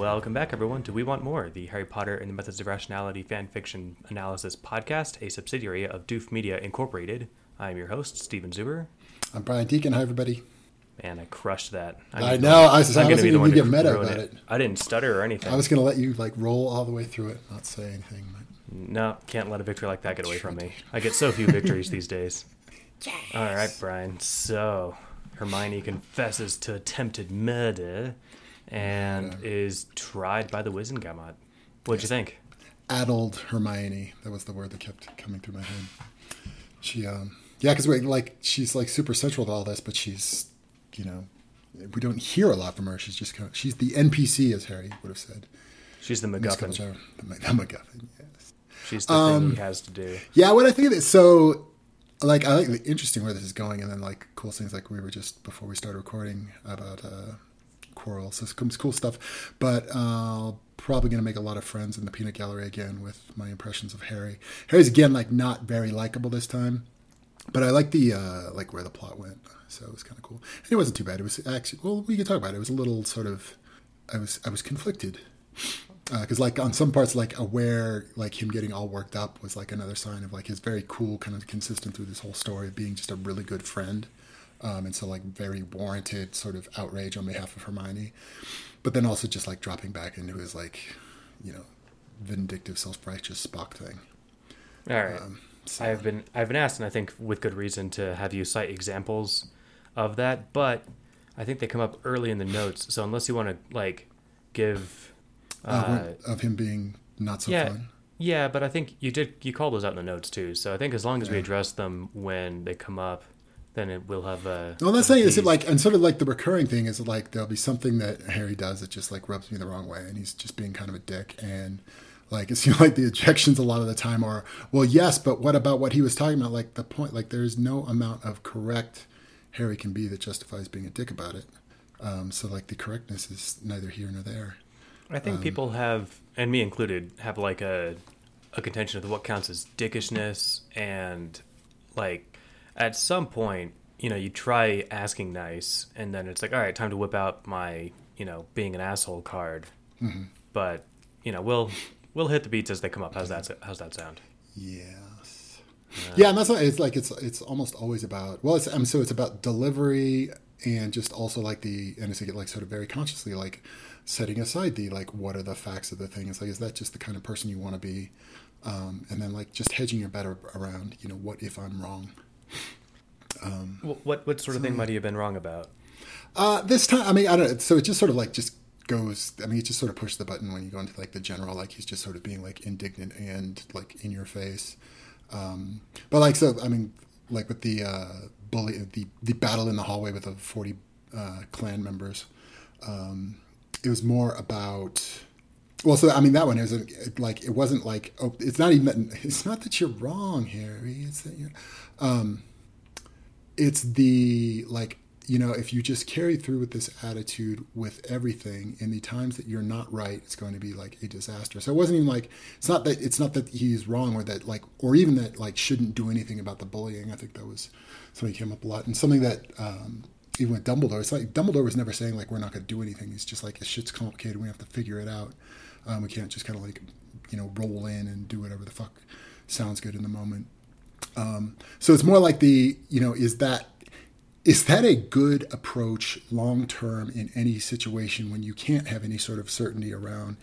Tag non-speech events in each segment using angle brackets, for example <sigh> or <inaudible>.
Welcome back, everyone, to We Want MoR, the Harry Potter and the Methods of Rationality fan fiction analysis podcast, a subsidiary of Doof Media Incorporated. I'm your host, Steven Zuber. I'm Brian Deacon. Hi, everybody. Man, I crushed that. I'm I know. I was, I was going to get meta about it. it. I didn't stutter or anything. I was going to let you like roll all the way through it, not say anything. But... No, can't let a victory like that get away from me. I get so few victories these <laughs> days. Yes. All right, Brian. So, Hermione confesses to attempted murder and yeah. is tried by the Wizengamot. What'd you think? Addled Hermione. That was the word that kept coming through my head. She, um, yeah, because like she's like super central to all this, but she's, you know, we don't hear a lot from her. She's just kind of she's the NPC, as Harry would have said. She's the MacGuffin. The, the MacGuffin. Yes. She's the um, thing he has to do. Yeah, what I think of it. So, like, I like the interesting where this is going, and then like cool things like we were just before we started recording about uh, Quirrell. So some cool stuff. But uh, probably going to make a lot of friends in the peanut gallery again with my impressions of Harry. Harry's again like not very likable this time, but I like the uh, like where the plot went. So it was kind of cool. And it wasn't too bad. It was actually well, we can talk about it. It was a little sort of I was I was conflicted because uh, like on some parts like aware like him getting all worked up was like another sign of like his very cool kind of consistent through this whole story of being just a really good friend um, and so like very warranted sort of outrage on behalf of Hermione, but then also just like dropping back into his like, you know, vindictive, self-righteous Spock thing. All right. Um, so. I've been I've been asked, and I think with good reason, to have you cite examples of that, but I think they come up early in the notes. So unless you want to like give uh, uh, of him being not so yeah, fun. Yeah, but I think you did you call those out in the notes too. So I think as long as yeah. we address them when they come up, then it will have a. Well, that's saying is it like and sort of like the recurring thing is like there'll be something that Harry does that just like rubs me the wrong way, and he's just being kind of a dick, and like it <laughs> seems like the objections a lot of the time are well, yes, but what about what he was talking about? Like the point, like there's no amount of correct Harry can be that justifies being a dick about it. Um, so like the correctness is neither here nor there. I think um, people have, and me included, have like a a contention of what counts as dickishness and like at some point, you know, you try asking nice, and then it's like, all right, time to whip out my, you know, being an asshole card. Mm-hmm. But you know, we'll we'll hit the beats as they come up. How's that? How's that sound? Yes. Uh, yeah, and that's not, it's like it's it's almost always about well, it's um, so it's about delivery and just also like the and it's like sort of very consciously like setting aside the like what are the facts of the thing. It's like is that just the kind of person you want to be, um, and then like just hedging your bet around you know what if I'm wrong. Um, what what sort of thing might he have been wrong about? Uh, this time, I mean, I don't. know. So it just sort of like just goes. I mean, he just sort of pushed the button when you go into like the general. Like he's just sort of being like indignant and like in your face. Um, but like so, I mean, like with the uh, bully, the the battle in the hallway with the forty uh, clan members. Um, it was more about well, so I mean that one is like it wasn't like oh, it's not even that, it's not that you're wrong, Harry. It's that you're, um, it's the like you know if you just carry through with this attitude with everything in the times that you're not right it's going to be like a disaster. So it wasn't even like it's not that it's not that he's wrong or that like or even that like shouldn't do anything about the bullying. I think that was something that came up a lot. And something that um, even with dumbledore it's like dumbledore was never saying like we're not going to do anything. It's just like this shit's complicated. We have to figure it out um, we can't just kind of like you know roll in and do whatever the fuck sounds good in the moment. Um, so it's more like the you know is that is that a good approach long term in any situation when you can't have any sort of certainty around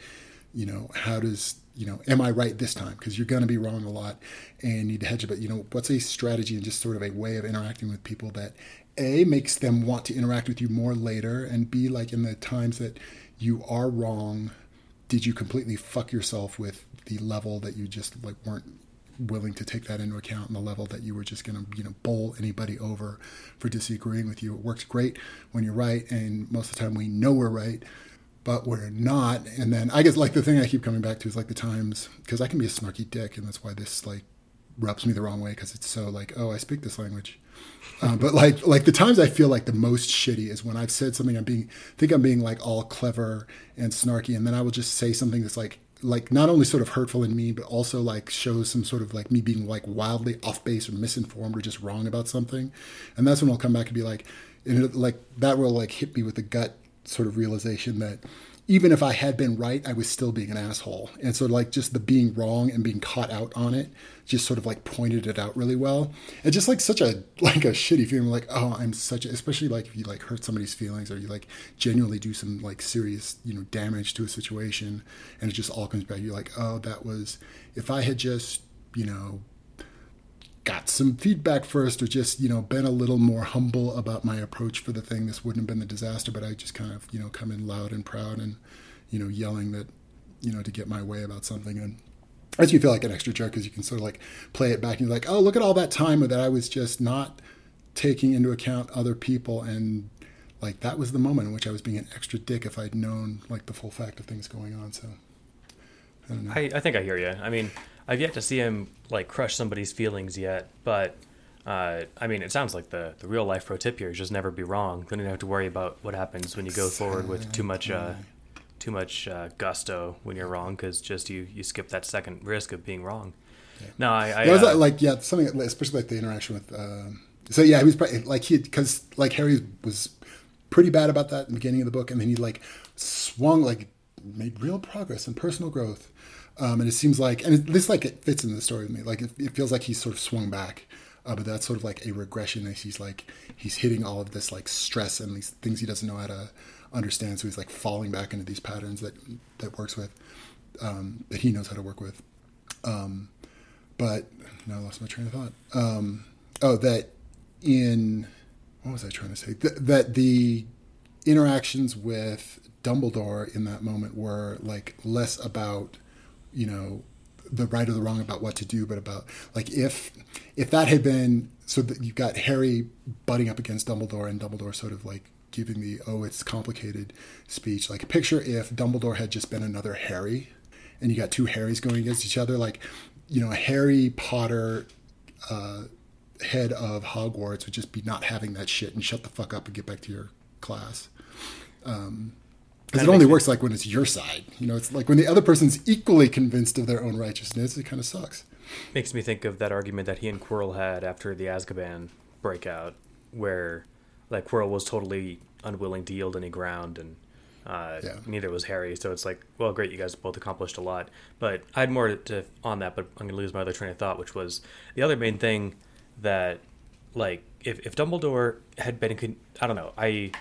you know how does you know am i right this time? Because you're going to be wrong a lot and need to hedge it. You know what's a strategy and just sort of a way of interacting with people that a makes them want to interact with you more later and b like in the times that you are wrong did you completely fuck yourself with the level that you just like weren't willing to take that into account and the level that you were just going to you know bowl anybody over for disagreeing with you? It works great when you're right and most of the time we know we're right but we're not. And then i guess like the thing i keep coming back to is like the times because i can be a snarky dick and that's why this like rubs me the wrong way because it's so like oh i speak this language uh, but like like the times I feel like the most shitty is when I've said something I'm being think I'm being like all clever and snarky, and then I will just say something that's like like not only sort of hurtful in me, but also like shows some sort of like me being like wildly off base or misinformed or just wrong about something. And that's when I'll come back and be like, and it, like that will like hit me with the gut sort of realization that even if I had been right, I was still being an asshole. And so like just the being wrong and being caught out on it just sort of like pointed it out really well. And just like such a <laughs> like a shitty feeling like, oh, I'm such a especially like if you like hurt somebody's feelings or you like genuinely do some like serious, you know, damage to a situation and it just all comes back. You're like, oh, that was if I had just, you know, got some feedback first or just you know been a little more humble about my approach for the thing. This wouldn't have been the disaster but i just kind of you know come in loud and proud and you know yelling that you know to get my way about something. And as you feel like an extra jerk because you can sort of like play it back and you're like oh look at all that time that i was just not taking into account other people. And like that was the moment in which i was being an extra dick if i'd known like the full fact of things going on. So i don't know. I, I think i hear you i mean I've yet to see him like crush somebody's feelings yet, but uh, I mean, it sounds like the, the real life pro tip here is just never be wrong. Then you don't have to worry about what happens when you go forward with too much uh, too much uh, gusto when you're wrong because just you you skip that second risk of being wrong. Yeah. No, I, I yeah, was, uh, like yeah something especially like the interaction with. Um, so yeah, he was probably, like he because like Harry was pretty bad about that in the beginning of the book, and then he like swung like made real progress and personal growth um, and it seems like, and this like it fits in the story with me. Like it, it feels like he's sort of swung back, uh, but that's sort of like a regression. As he's like he's hitting all of this like stress and these things he doesn't know how to understand. So he's like falling back into these patterns that that works with um, that he knows how to work with. Um, but now I lost my train of thought. Um, oh, that in what was I trying to say? Th- that the interactions with Dumbledore in that moment were like less about you know the right or the wrong about what to do, but about like if if that had been so that you've got Harry butting up against Dumbledore and Dumbledore sort of like giving the oh it's complicated speech. Like picture if Dumbledore had just been another Harry, and you got two Harrys going against each other. Like you know a Harry Potter. Uh, head of Hogwarts would just be not having that shit and shut the fuck up and get back to your class. Um, because it only works like when it's your side. You know, it's like when the other person's equally convinced of their own righteousness, it kind of sucks. Makes me think of that argument that he and Quirrell had after the Azkaban breakout, where like Quirrell was totally unwilling to yield any ground, and uh, yeah. neither was Harry. So it's like, well, great, you guys both accomplished a lot. But I had more to on that, but I'm gonna lose my other train of thought, which was the other main thing that, like, if if Dumbledore had been, I don't know, I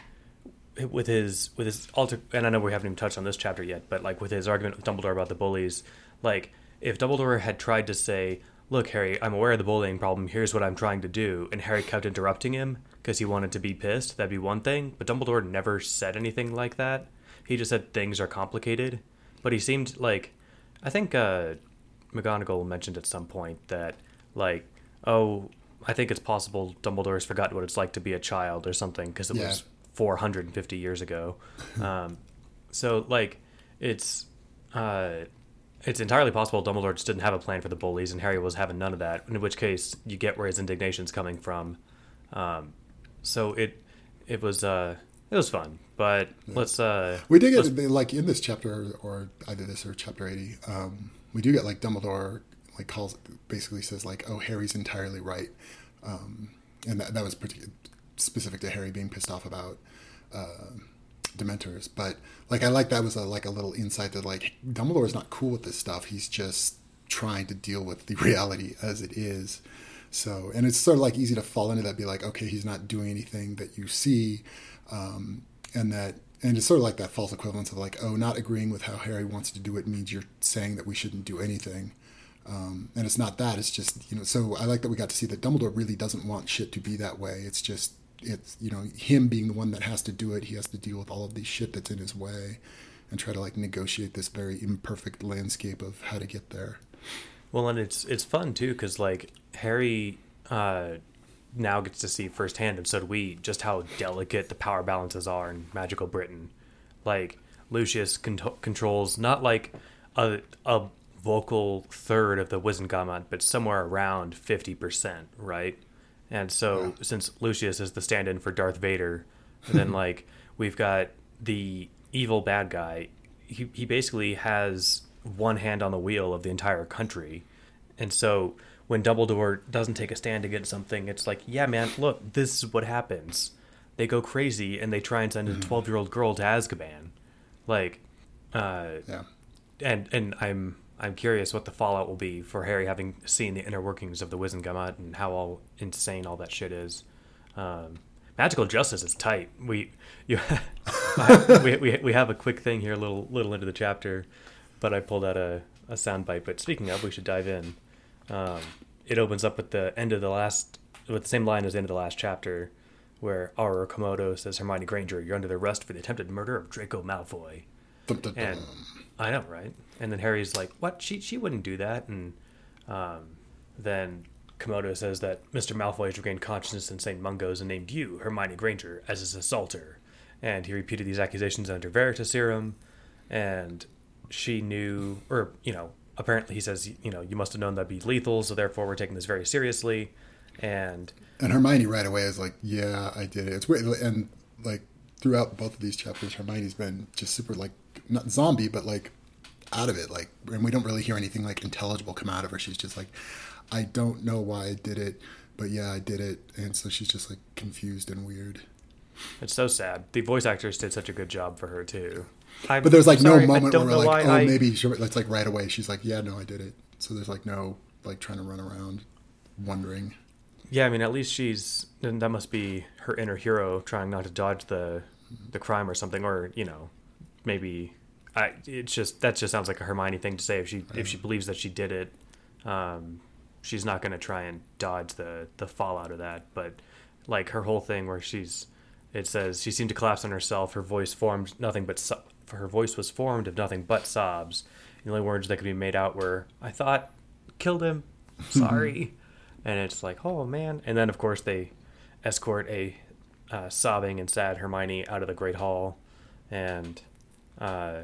with his with his alter and I know we haven't even touched on this chapter yet, but like with his argument with Dumbledore about the bullies, like if Dumbledore had tried to say, "Look, Harry, I'm aware of the bullying problem. Here's what I'm trying to do," and Harry kept interrupting him because he wanted to be pissed, that'd be one thing. But Dumbledore never said anything like that. He just said things are complicated. But he seemed like, I think uh, McGonagall mentioned at some point that like, oh, I think it's possible Dumbledore has forgotten what it's like to be a child or something because it yeah. was 450 years ago. Um, so like it's uh, it's entirely possible Dumbledore just didn't have a plan for the bullies, and Harry was having none of that. In which case, you get where his indignation's coming from. Um, so it it was uh, it was fun, but yeah. let's uh, we did get like in this chapter or either this or chapter 80. Um, we do get like Dumbledore like calls basically says like, "Oh, Harry's entirely right," um, and that, that was pretty specific to Harry being pissed off about uh, Dementors. But like I like that was a, like a little insight that like Dumbledore is not cool with this stuff. He's just trying to deal with the <laughs> reality as it is. So and it's sort of like easy to fall into that, be like, okay, he's not doing anything that you see, um, and that and it's sort of like that false equivalence of like, oh, not agreeing with how Harry wants to do it means you're saying that we shouldn't do anything. Um, and it's not that. It's just you know. So I like that we got to see that Dumbledore really doesn't want shit to be that way. It's just it's you know him being the one that has to do it. He has to deal with all of these shit that's in his way, and try to like negotiate this very imperfect landscape of how to get there. Well, and it's it's fun too because like Harry uh, now gets to see firsthand, and so do we, just how delicate the power balances are in magical Britain. Like Lucius con- controls not like a a vocal third of the Wizengamot, but somewhere around fifty percent, right? And so yeah. since Lucius is the stand-in for Darth Vader, then <laughs> like we've got the evil bad guy. He he basically has one hand on the wheel of the entire country. And so when Dumbledore doesn't take a stand against something, it's like, yeah, man, look, this is what happens. they go crazy and they try and send a 12 year old girl to Azkaban. Like, uh, Yeah. and and I'm I'm curious what the fallout will be for Harry having seen the inner workings of the Wizengamot and how all insane all that shit is. Um, magical justice is tight. We <laughs> you we, we we have a quick thing here, a little little into the chapter, but I pulled out a a soundbite. But speaking of, we should dive in. Um, it opens up with the end of the last with the same line as the end of the last chapter, where Auror Komodo says Hermione Granger, "You're under arrest for the attempted murder of Draco Malfoy." Dum, dum, dum. And I know, right? And then Harry's like, "What? She she wouldn't do that." And um, then Komodo says that Mr. Malfoy has regained consciousness in St. Mungo's and named you, Hermione Granger, as his assaulter. And he repeated these accusations under Veritaserum, and she knew, or you know, apparently he says, you know, you must have known that'd be lethal, so therefore we're taking this very seriously. And And Hermione right away is like, "Yeah, I did it." It's weird, and like throughout both of these chapters, Hermione's been just super like not zombie, but like out of it. Like, and we don't really hear anything like intelligible come out of her. She's just like, "I don't know why I did it, but yeah, I did it," and so she's just like confused and weird. it's so sad. The voice actors did such a good job for her too. I'm But there's like sorry, no moment where we're like, "Oh, I- maybe." She, it's like right away. She's like, "Yeah, no, I did it." So there's like no like trying to run around wondering. Yeah, I mean, at least she's that must be her inner hero trying not to dodge the the crime or something, or you know, maybe I. It's just that just sounds like a Hermione thing to say. If she if she believes that she did it, um, she's not going to try and dodge the the fallout of that. But like her whole thing where she's, it says she seemed to collapse on herself. Her voice formed nothing but so- her voice was formed of nothing but sobs. The only words that could be made out were, "I thought, killed him, sorry," <laughs> and it's like, oh man. And then of course they escort a uh, sobbing and sad Hermione out of the Great Hall, and uh,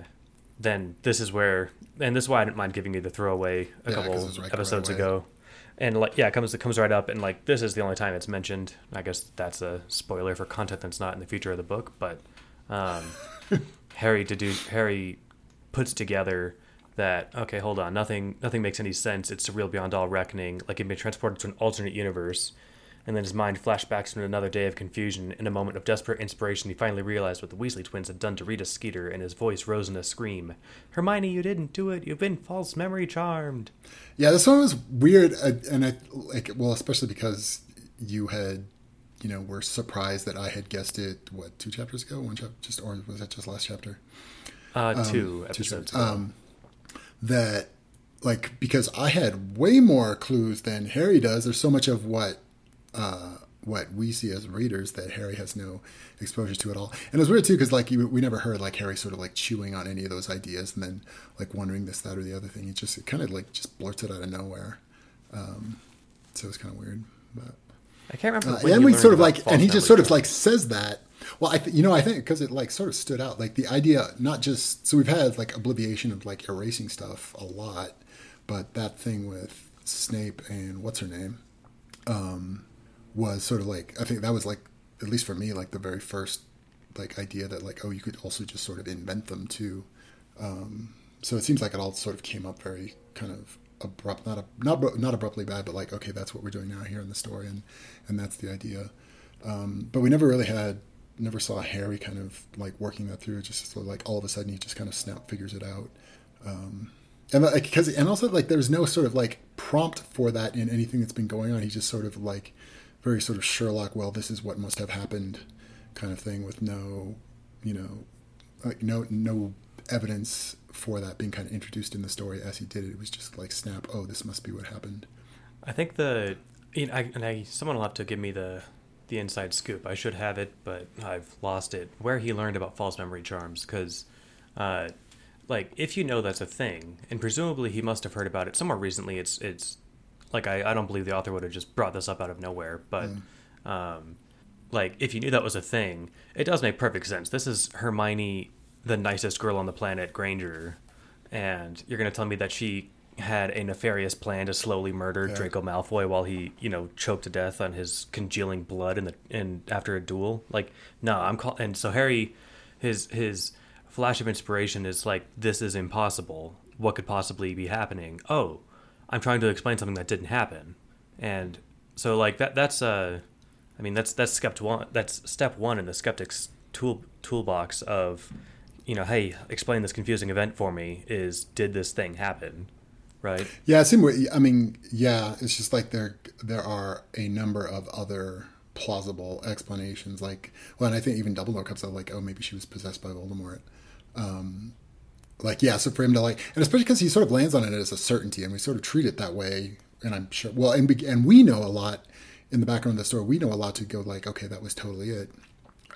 then this is where, and this is why I didn't mind giving you the throwaway a Yeah, couple right- right episodes away. ago. And like yeah, it comes it comes right up, and like this is the only time it's mentioned. I guess that's a spoiler for content that's not in the future of the book. But um, <laughs> Harry to do Harry puts together that okay, hold on, nothing nothing makes any sense. It's surreal beyond all reckoning. Like he'd been transported to an alternate universe, and then his mind flashed back to another day of confusion. In a moment of desperate inspiration, he finally realized what the Weasley twins had done to Rita Skeeter, and his voice rose in a scream: "Hermione, you didn't do it. You've been false memory charmed." Yeah, this one was weird, uh, and I like well, especially because you had, you know, were surprised that I had guessed it. What two chapters ago? One chapter, just or was that just last chapter? Uh, two Um, Two episodes. Um, that like because I had way more clues than Harry does. There's so much of what uh, what we see as readers that Harry has no exposure to at all. And it was weird too because like you, we never heard like Harry sort of like chewing on any of those ideas and then like wondering this, that, or the other thing. It just it kind of like just blurts it out of nowhere. Um, so it's kind of weird, but. I can't remember. Uh, and we sort of like, and he just sort of like says that. Well, I th- you know I think because it like sort of stood out, like the idea not just so we've had like obliviation of like erasing stuff a lot, but that thing with Snape and what's her name, um, was sort of like I think that was like at least for me like the very first like idea that like oh you could also just sort of invent them too. Um, so it seems like it all sort of came up very kind of abrupt, not not not abruptly bad, but like okay, that's what we're doing now here in the story, and and that's the idea. Um, but we never really had, never saw Harry kind of like working that through. Just sort of like all of a sudden he just kind of snap figures it out. Um, and like because and also like there's no sort of like prompt for that in anything that's been going on. He just sort of like very sort of Sherlock. Well, this is what must have happened, kind of thing with no, you know, like no no evidence for that being kind of introduced in the story as he did it. It was just like snap. Oh, this must be what happened. I think the, you know, I, and I someone will have to give me the the inside scoop. I should have it, but I've lost it. Where he learned about false memory charms, because, uh, like if you know that's a thing, and presumably he must have heard about it somewhere recently. It's it's like I, I don't believe the author would have just brought this up out of nowhere, but, um, like if you knew that was a thing, it does make perfect sense. This is Hermione, the nicest girl on the planet, Granger, and you're gonna tell me that she had a nefarious plan to slowly murder Yeah. Draco Malfoy while he, you know, choked to death on his congealing blood in the in after a duel. Like, no, I'm call and so Harry, his his flash of inspiration is like, this is impossible. What could possibly be happening? Oh, I'm trying to explain something that didn't happen, and so like that that's uh I mean, that's that's step one. That's step one in the skeptic's tool toolbox of, you know, hey, explain this confusing event for me. Is did this thing happen? Right. Yeah. I mean, yeah, it's just like there there are a number of other plausible explanations. Like, well, and I think even Dumbledore comes out like, oh, maybe she was possessed by Voldemort. Um, like, yeah, so for him to like, and especially because he sort of lands on it as a certainty, and we sort of treat it that way. And I'm sure, well, and and we know a lot in the background of the story. We know a lot to go like, okay, that was totally it.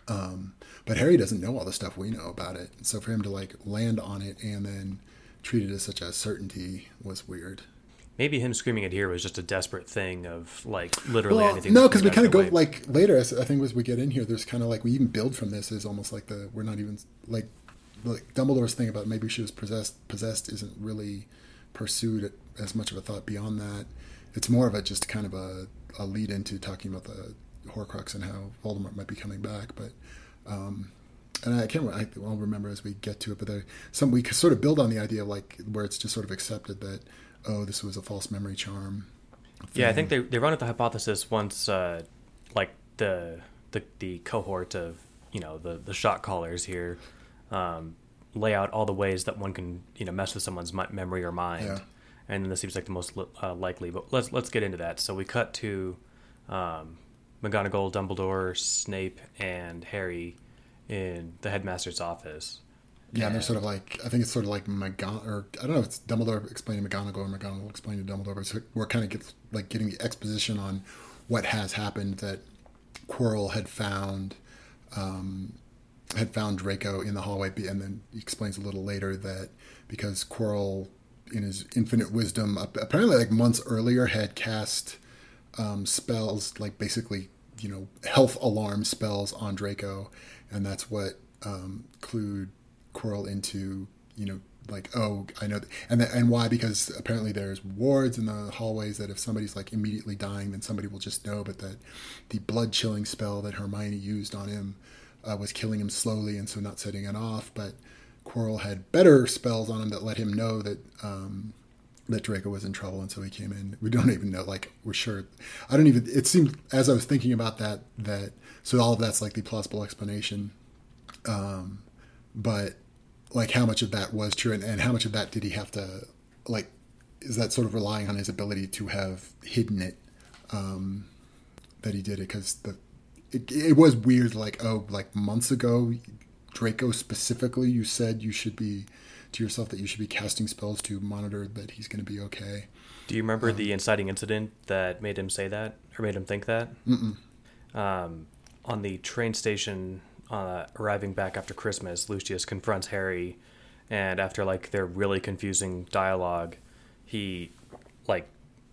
Um, but Harry doesn't know all the stuff we know about it. So for him to like land on it and then treat it as such a certainty was weird. Maybe him screaming it here was just a desperate thing of like literally well, anything. No, because we kind of go way. like later. I think as we get in here, there's kind of like we even build from this is almost like the we're not even like like Dumbledore's thing about maybe she was possessed possessed isn't really pursued as much of a thought beyond that. It's more of a just kind of a, a lead into talking about the Horcrux and how Voldemort might be coming back. But um, and I can't I will remember as we get to it. But there, some we sort of build on the idea of like where it's just sort of accepted that oh, this was a false memory charm. Thing. Yeah, I think they they run at the hypothesis once, uh, like the the the cohort of you know the the shot callers here um, lay out all the ways that one can you know mess with someone's memory or mind, yeah. and then this seems like the most uh, likely. But let's let's get into that. So we cut to um, McGonagall, Dumbledore, Snape, and Harry in the headmaster's office yeah, and they're sort of like I think it's sort of like McGon or I don't know if it's Dumbledore explaining to McGonagall or McGonagall explaining to Dumbledore, but we're kind of get, like getting the exposition on what has happened that Quirrell had found um, had found Draco in the hallway, and then he explains a little later that because Quirrell, in his infinite wisdom, apparently like months earlier had cast um, spells like basically you know health alarm spells on Draco, and that's what um, clued Quirrell into you know like oh I know and the, and why? Because apparently there's wards in the hallways that if somebody's like immediately dying then somebody will just know but that the blood chilling spell that Hermione used on him uh, was killing him slowly and so not setting it off but Quirrell had better spells on him that let him know that um, that Draco was in trouble and so he came in. We don't even know like we're sure. I don't even it seemed as I was thinking about that that so all of that's like the plausible explanation. Um, but like how much of that was true and, and how much of that did he have to like is that sort of relying on his ability to have hidden it um, that he did it because the it, it was weird like oh like months ago draco specifically you said you should be to yourself that you should be casting spells to monitor that he's going to be okay. Do you remember um, the inciting incident that made him say that or made him think that? Um, on the train station uh, arriving back after Christmas, Lucius confronts Harry, and after like their really confusing dialogue, he like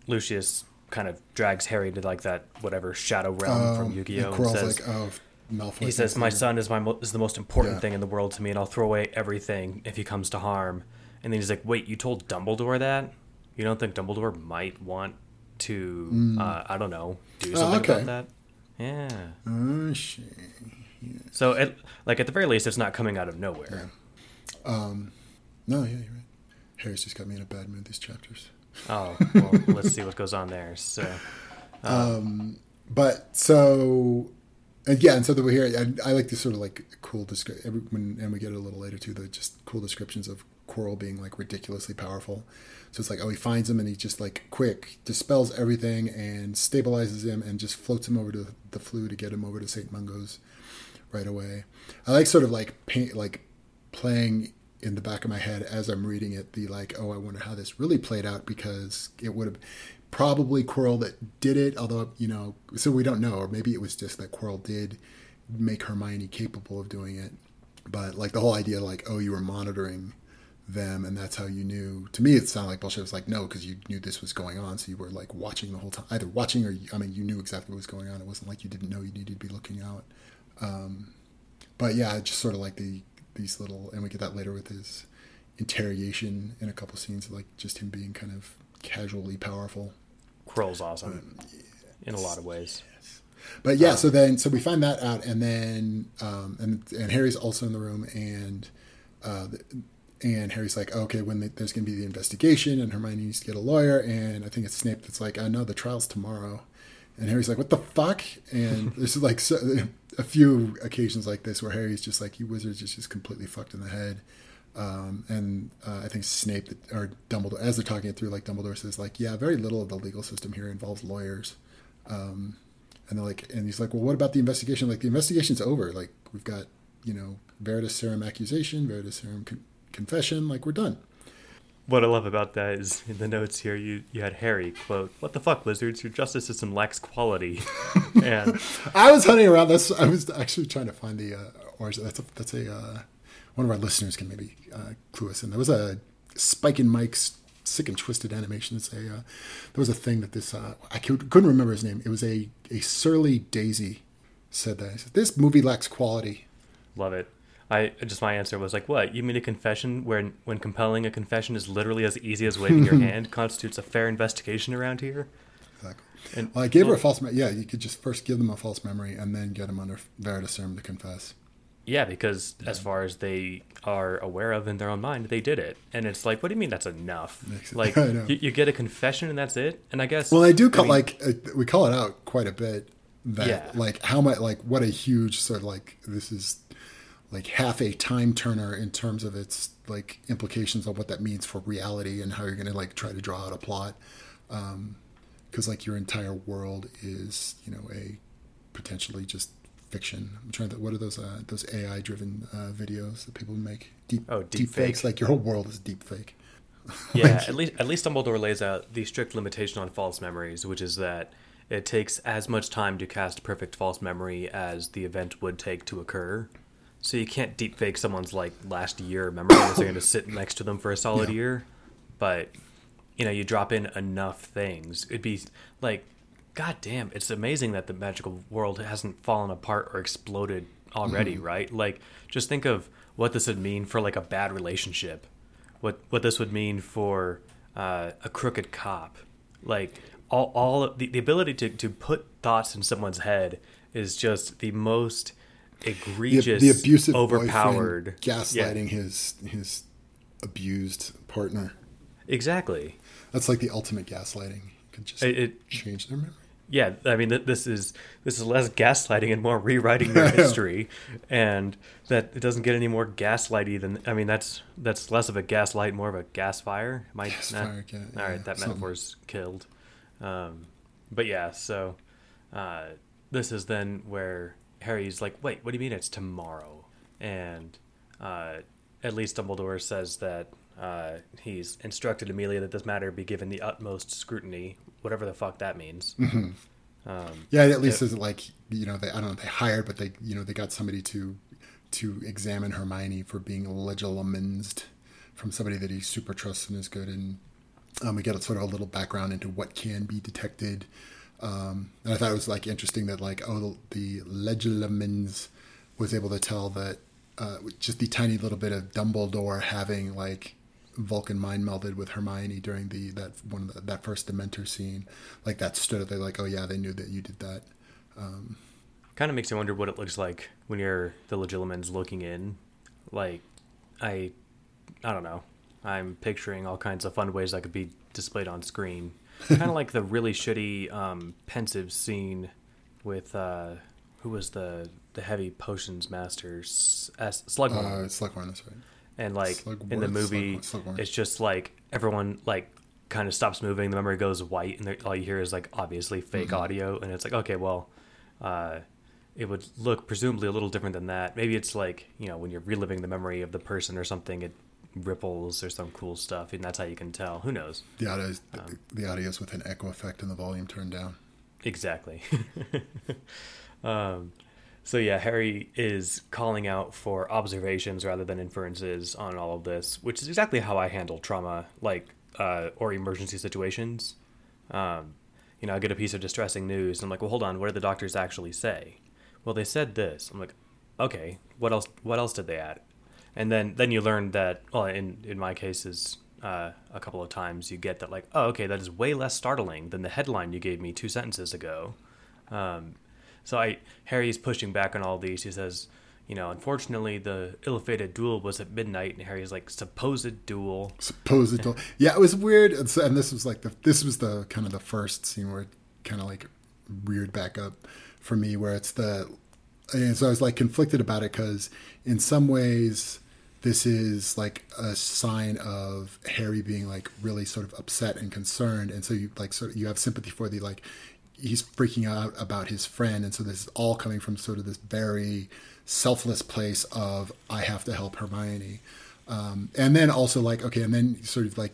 Lucius kind of drags Harry to like that whatever shadow realm from oh, Yu-Gi-Oh. And says, like, oh, Malfoy he says, "My son is my mo- is the most important yeah. thing in the world to me, and I'll throw away everything if he comes to harm." And then he's like, "Wait, you told Dumbledore that? You don't think Dumbledore might want to? Mm. Uh, I don't know, do something oh, okay. about that?" Yeah. Oh, shit. So, it, like at the very least, it's not coming out of nowhere. Yeah. Um, no, yeah, you're right. Harry's just got me in a bad mood these chapters. Oh, well, let's see what goes on there. So, um, um but so again, yeah, so that we hear, I, I like this sort of like cool description, and we get it a little later too. The just cool descriptions of Quirrell being like ridiculously powerful. So it's like, oh, he finds him and he just like quick dispels everything and stabilizes him and just floats him over to the Floo to get him over to St. Mungo's right away. I like sort of like paint, like playing in the back of my head as I'm reading it, the like, oh, I wonder how this really played out because it would have probably Quirrell that did it, although, you know, so we don't know, or maybe it was just that Quirrell did make Hermione capable of doing it. But like the whole idea, like, oh, you were monitoring them and that's how you knew. To me it sounded like bullshit. It was like no because you knew this was going on so you were like watching the whole time either watching or i mean you knew exactly what was going on. It wasn't like you didn't know you needed to be looking out. Um, but yeah, just sort of like the these little, and we get that later with his interrogation in a couple scenes, like just him being kind of casually powerful. Quirrell's awesome um, yes, in a lot of ways. Yes. But yeah, um, so then so we find that out, and then um, and and Harry's also in the room, and uh, and Harry's like, okay, when the, there's going to be the investigation, and Hermione needs to get a lawyer, and I think it's Snape that's like, I know the trial's tomorrow, And Harry's like, "What the fuck?" And <laughs> there's like so, a few occasions like this where Harry's just like, "You wizards just just completely fucked in the head." Um, and uh, I think Snape or Dumbledore, as they're talking it through, like Dumbledore says, like, "Yeah, very little of the legal system here involves lawyers." Um, and they're like, and he's like, "Well, what about the investigation? Like, the investigation's over. Like, we've got you know Veritaserum accusation, Veritaserum con- confession. Like, we're done." What I love about that is in the notes here, you, you had Harry quote, "What the fuck, wizards? Your justice system lacks quality." <laughs> and I was hunting around. this I was actually trying to find the uh, origin. That's a, that's a uh, one of our listeners can maybe uh, clue us in. There was a Spike and Mike's Sick and Twisted animation. It's a uh, there was a thing that this uh, I couldn't remember his name. It was a a surly Daisy said that. Said, this movie lacks quality. Love it. I just my answer was like, "What? You mean a confession where when compelling a confession is literally as easy as waving your <laughs> hand constitutes a fair investigation around here?" Exactly. And, well, I gave well, her a false. Me- yeah, you could just first give them a false memory and then get them under Veritaserum to confess. Yeah, because yeah. as far as they are aware of in their own mind, they did it, and it's like, what do you mean that's enough? Like <laughs> you, you, get a confession and that's it. And I guess well, I do call I mean, like uh, we call it out quite a bit. That yeah. like how much like what a huge sort of like this is like half a time turner in terms of its like implications on what that means for reality and how you're going to like try to draw out a plot. Because um, like your entire world is you know a potentially just fiction. I'm trying to what are those uh, those ai driven uh, videos that people make? Deep oh deep, deep fakes. like your whole world is deep fake. <laughs> Yeah like, at least at least dumbledore lays out the strict limitation on false memories which is that it takes as much time to cast perfect false memory as the event would take to occur so you can't deep fake someone's like last year memory unless they're going <coughs> to sit next to them for a solid yeah. year. But you know, you drop in enough things, it'd be like, god damn, it's amazing that the magical world hasn't fallen apart or exploded already, mm-hmm. right? Like, just think of what this would mean for like a bad relationship, what what this would mean for uh, a crooked cop, like all all the, the ability to to put thoughts in someone's head is just the most egregious, the, the abusive, overpowered, gaslighting yeah. his his abused partner. Exactly. That's like the ultimate gaslighting. You can just it, it, change their memory. Yeah, I mean, this is this is less gaslighting and more rewriting <laughs> their history, and that it doesn't get any more gaslighty than. I mean, that's that's less of a gaslight, more of a gas fire. Might gas not, fire, yeah, all right, that something. metaphor's killed. Um, but yeah, so uh, this is then where Harry's like, wait, what do you mean it's tomorrow? And uh, at least Dumbledore says that uh, he's instructed Amelia that this matter be given the utmost scrutiny, whatever the fuck that means. Mm-hmm. Um, yeah, at least it, isn't like you know they I don't know they hired, but they you know they got somebody to to examine Hermione for being legilimensed from somebody that he super trusts and is good. And um, we get a sort of a little background into what can be detected um, and I thought it was like interesting that like oh the, the Legilimens was able to tell that uh, just the tiny little bit of Dumbledore having like Vulcan mind melded with Hermione during the that one the, that first Dementor scene, like that stood up. They're like, oh yeah, they knew that you did that. Um, kind of makes me wonder what it looks like when you're the Legilimens looking in. Like, I, I don't know. I'm picturing all kinds of fun ways that could be displayed on screen kind of like the really shitty um, Pensieve scene with uh, who was the the heavy potions master S- Slughorn. Uh, Slughorn, that's right. And like in the movie, it's just like everyone like kind of stops moving. The memory goes white, and all you hear is like obviously fake mm-hmm. audio. And it's like okay, well, uh, it would look presumably a little different than that. Maybe it's like you know when you're reliving the memory of the person or something. It ripples or some cool stuff, and that's how you can tell. Who knows? The audio, is, um, the audio is with an echo effect and the volume turned down. Exactly. <laughs> um, so yeah, Harry is calling out for observations rather than inferences on all of this, which is exactly how I handle trauma, like uh, or emergency situations. Um, you know, I get a piece of distressing news, and I'm like, well, hold on, what did the doctors actually say? Well, they said this. I'm like, okay, what else? What else did they add? And then then you learn that well in in my cases uh, a couple of times you get that like oh okay that is way less startling than the headline you gave me two sentences ago. Um, so i harry's pushing back on all these. He says you know unfortunately the ill-fated duel was at midnight. And harry's like supposed duel. Supposed duel. Yeah it was weird. And, so, and this was like the this was the kind of the first scene where it kind of like reared back up for me, where it's the and so I was like conflicted about it because in some ways this is like a sign of Harry being like really sort of upset and concerned, and so you like sort of you have sympathy for the like he's freaking out about his friend, and so this is all coming from sort of this very selfless place of I have to help Hermione, um, and then also like okay, and then sort of like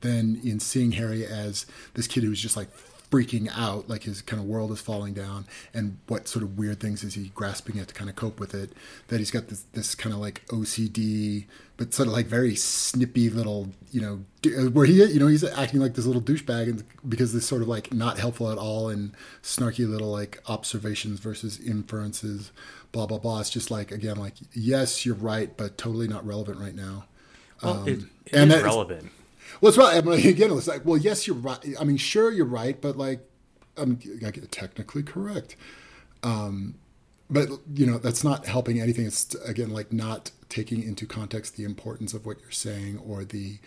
then in seeing Harry as this kid who's just like freaking out, like his kind of world is falling down, and what sort of weird things is he grasping at to kind of cope with it? That he's got this this kind of like OCD, but sort of like very snippy little, you know, uh, where he, you know, he's acting like this little douchebag, and because this sort of like not helpful at all, and snarky little like observations versus inferences, blah blah blah. It's just like again, like yes, you're right, but totally not relevant right now. Well, um, it, it and is relevant well, it's right. I mean, <laughs> again, it's like, well, yes, you're right. I mean, sure, you're right, but like, I'm technically correct. Um, but you know, that's not helping anything. It's again like not taking into context the importance of what you're saying or the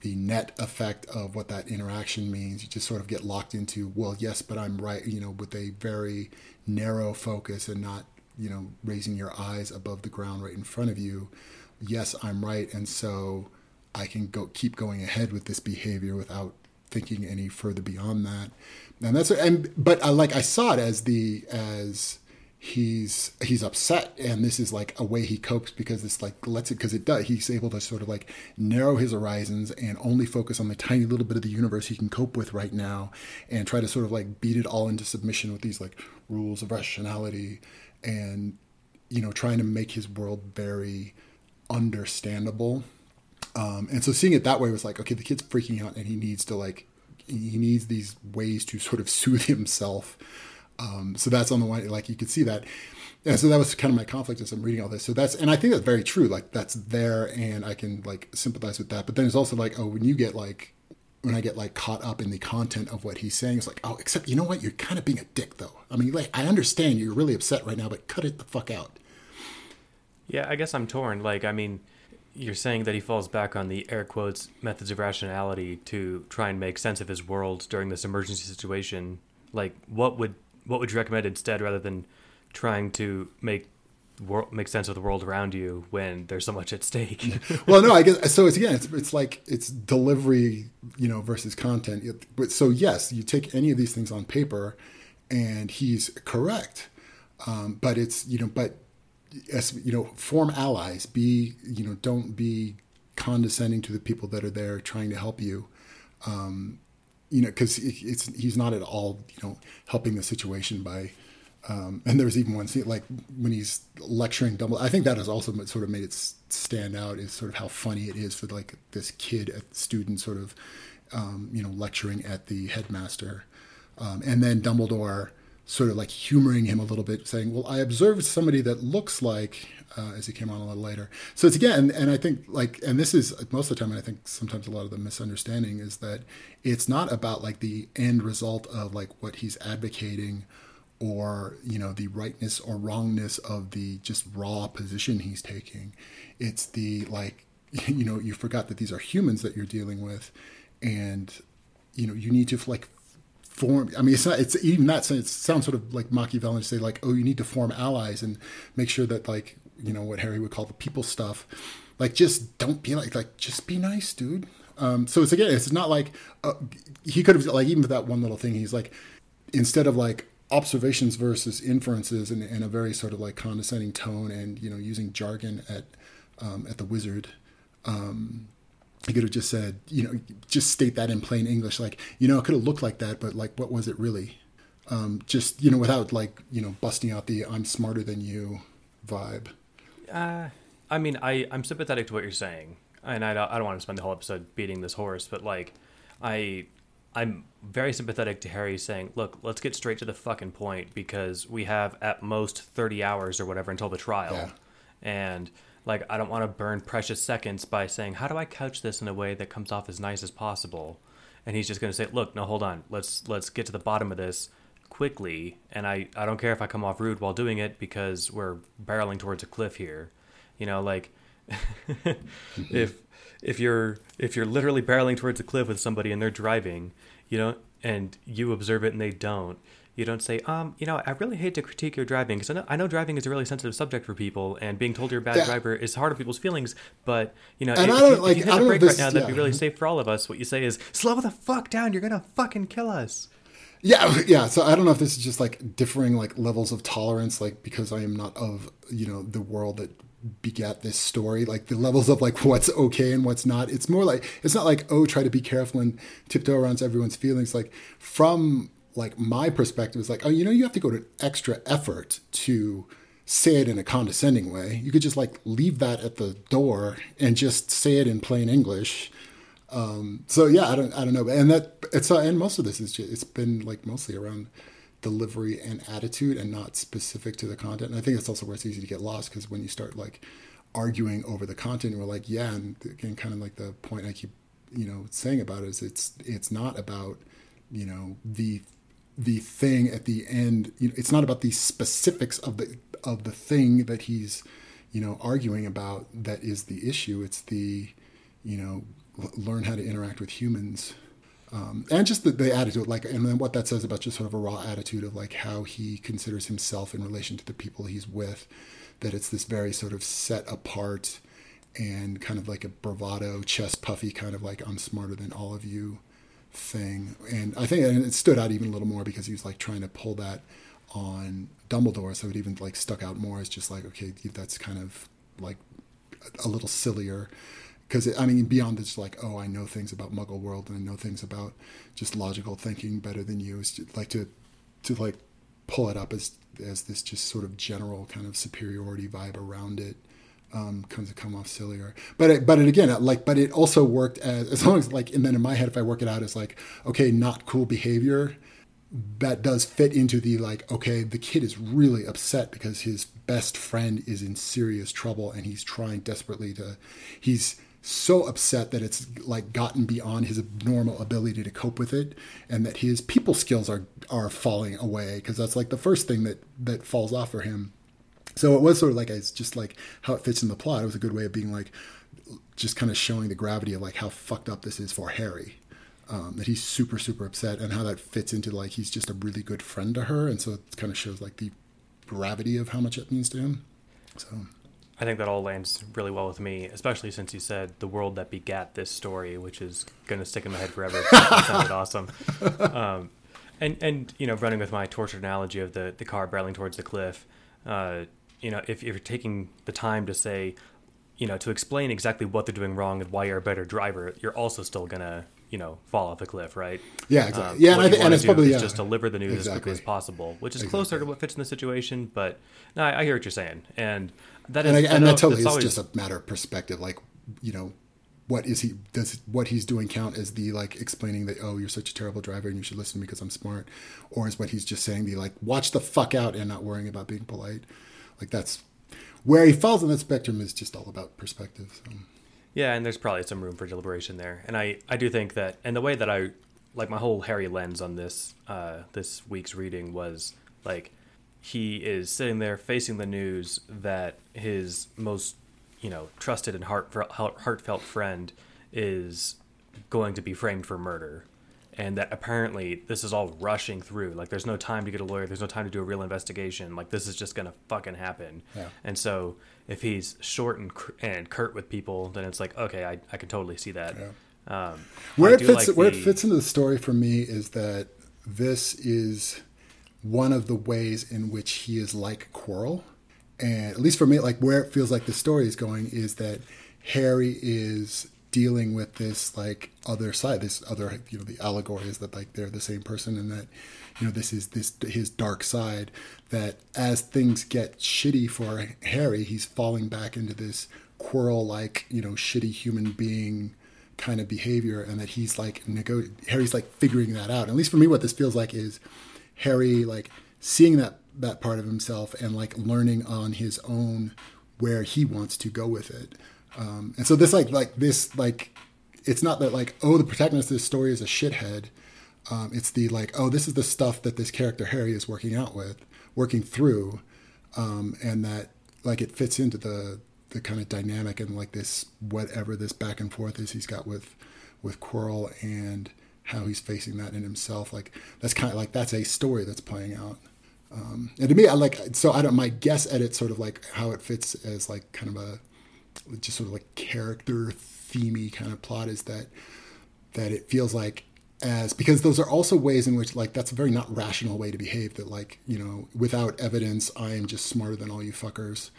the net effect of what that interaction means. You just sort of get locked into, well, yes, but I'm right. You know, with a very narrow focus and not you know raising your eyes above the ground right in front of you. Yes, I'm right, and so I can go keep going ahead with this behavior without thinking any further beyond that. And that's and but I like I saw it as the as he's he's upset and this is like a way he copes because it's like lets it because it does he's able to sort of like narrow his horizons and only focus on the tiny little bit of the universe he can cope with right now and try to sort of like beat it all into submission with these like rules of rationality and you know trying to make his world very understandable um, and so seeing it that way was like, okay, the kid's freaking out and he needs to like, he needs these ways to sort of <laughs> soothe himself. Um, so that's on the one, like you could see that. And so that was kind of my conflict as I'm reading all this. So that's, and I think that's very true. Like that's there and I can like sympathize with that. But then it's also like, oh, when you get like, when I get like caught up in the content of what he's saying, it's like, oh, except you know what? You're kind of being a dick though. I mean, like, I understand you're really upset right now, but cut it the fuck out. Yeah, I guess I'm torn. Like, I mean, you're saying that he falls back on the air quotes methods of rationality to try and make sense of his world during this emergency situation. Like, what would what would you recommend instead, rather than trying to make make sense of the world around you when there's so much at stake? <laughs> well, no, I guess so. It's again, it's, it's like it's delivery, you know, versus content. But so yes, you take any of these things on paper, and he's correct. Um, but it's you know, but you know, form allies. Be you know, don't be condescending to the people that are there trying to help you. Um, you know, because it's he's not at all you know helping the situation by. Um, and there's even one scene like when he's lecturing Dumbledore. I think that has also sort of made it stand out is sort of how funny it is for like this kid, a student, sort of um, you know lecturing at the headmaster, um, and then Dumbledore sort of like humoring him a little bit, saying, "Well, I observed somebody that looks like," uh, as he came on a little later. So it's again, and I think like, and this is most of the time, and I think sometimes a lot of the misunderstanding is that it's not about like the end result of like what he's advocating, or you know the rightness or wrongness of the just raw position he's taking. It's the like, <laughs> you know, you forgot that these are humans that you're dealing with, and you know you need to like form i mean it's not it's even that it sounds sort of like machiavellian to say like oh you need to form allies and make sure that like you know what harry would call the people stuff. Like just don't be like like just be nice dude. Um, so it's again it's not like uh, he could have like even with that one little thing he's like instead of like observations versus inferences in, in a very sort of like condescending tone and you know using jargon at um, at the wizard um, he could have just said, you know, just state that in plain English, like, you know, it could have looked like that, but like, what was it really? Um, just you know, without like you know, busting out the "I'm smarter than you" vibe. Uh, I mean, I I'm sympathetic to what you're saying, and I don't, I don't want to spend the whole episode beating this horse, but like, I I'm very sympathetic to Harry saying, "Look, let's get straight to the fucking point because we have at most 30 hours or whatever until the trial." Yeah. And like I don't want to burn precious seconds by saying how do I couch this in a way that comes off as nice as possible. And he's just going to say, "Look, no, hold on. Let's let's get to the bottom of this quickly." And I I don't care if I come off rude while doing it because we're barreling towards a cliff here. You know, like <laughs> if if you're if you're literally barreling towards a cliff with somebody and they're driving, you know, and you observe it and they don't, You don't say, um, you know, I really hate to critique your driving because I know, I know driving is a really sensitive subject for people, and being told you're a bad Yeah. driver is hard on people's feelings. But you know, And if, I don't, you, if like, you I hit don't a brake right now, that'd be really safe for all of us. What you say is, slow the fuck down. You're gonna fucking kill us. Yeah, <laughs> yeah. So I don't know if this is just like differing like levels of tolerance, like because I am not of you know the world that begat this story, like the levels of like what's okay and what's not. It's more like it's not like oh try to be careful and tiptoe around everyone's feelings. Like from like my perspective, is like oh you know you have to go to extra effort to say it in a condescending way. You could just like leave that at the door and just say it in plain English so yeah, I don't, I don't know, and that it's uh, and most of this is just, it's been like mostly around delivery and attitude, and not specific to the content. And I think that's also where it's easy to get lost because when you start like arguing over the content, we're like, yeah, and again, kind of like the point I keep you know saying about it is it's it's not about you know the the thing at the end. You know, it's not about the specifics of the of the thing that he's you know arguing about that is the issue. It's the you know learn how to interact with humans um, and just the, the attitude like and then what that says about just sort of a raw attitude of like how he considers himself in relation to the people he's with that it's this very sort of set apart and kind of like a bravado chest puffy kind of like i'm smarter than all of you thing. And i think and it stood out even a little more because he was like trying to pull that on dumbledore. So it even like stuck out more as just like okay that's kind of like a little sillier. Because I mean beyond just like oh I know things about Muggle world and I know things about just logical thinking better than you is like to to like pull it up as as this just sort of general kind of superiority vibe around it um, comes to come off sillier. But it, but it again like but it also worked as as long as like and then in my head if I work it out as like okay not cool behavior that does fit into the like okay the kid is really upset because his best friend is in serious trouble and he's trying desperately to he's so upset that it's like gotten beyond his normal ability to cope with it and that his people skills are are falling away because that's like the first thing that that falls off for him so it was sort of like it's just like how it fits in the plot it was a good way of being like just kind of showing the gravity of like how fucked up this is for harry um, that he's super super upset and how that fits into like he's just a really good friend to her and so it kind of shows like the gravity of how much it means to him so I think that all lands really well with me, especially since you said the world that begat this story, which is going to stick in my head forever. That sounded <laughs> awesome. Um, and and you know, running with my tortured analogy of the the car barreling towards the cliff, uh, you know, if, if you're taking the time to say, you know, to explain exactly what they're doing wrong and why you're a better driver, you're also still gonna you know fall off the cliff, right? Yeah, exactly. Um, Yeah, and I think- and it's probably- yeah. just deliver the news as quickly as possible, which is closer to what fits in the situation. But no, I, I hear what you're saying, and that is and, I, that and that totally is always- just a matter of perspective like you know what is he does what he's doing count as the like explaining that oh you're such a terrible driver and you should listen to me because i'm smart or is what he's just saying the like watch the fuck out and not worrying about being polite like that's where he falls on that spectrum is just all about perspective so. Yeah, and there's probably some room for deliberation there. And I, I do think that and the way that I like my whole Harry lens on this uh, this week's reading was like he is sitting there facing the news that his most you know trusted and heart, heartfelt friend is going to be framed for murder and that apparently this is all rushing through. Like there's no time to get a lawyer. There's no time to do a real investigation. Like this is just gonna fucking happen. Yeah. and so if he's short and, cr- and curt with people then it's like okay i, I can totally see that. Um, where I it fits like where the- it fits into the story for me is that this is one of the ways in which he is like Quirrell, and at least for me, like where it feels like the story is going is that Harry is dealing with this like other side, this other you know the allegory is that like they're the same person, and that you know this is this his dark side. That as things get shitty for Harry, he's falling back into this Quirrell like you know shitty human being kind of behavior and that he's like nego- Harry's like figuring that out. At least for me what this feels like is Harry like seeing that that part of himself and like learning on his own where he wants to go with it. Um, and so this like like this like it's not that like oh the protagonist of this story is a shithead. Um, it's the like oh this is the stuff that this character Harry is working out with, working through, um, and that like it fits into the the kind of dynamic and like this whatever this back and forth is he's got with with Quirrell and how he's facing that in himself. Like that's kind of like that's a story that's playing out. Um, and to me, I like so I don't. My guess at it sort of like how it fits as like kind of a just sort of like character themey kind of plot is that that it feels like as because those are also ways in which like that's a very not rational way to behave that like you know without evidence i am just smarter than all you fuckers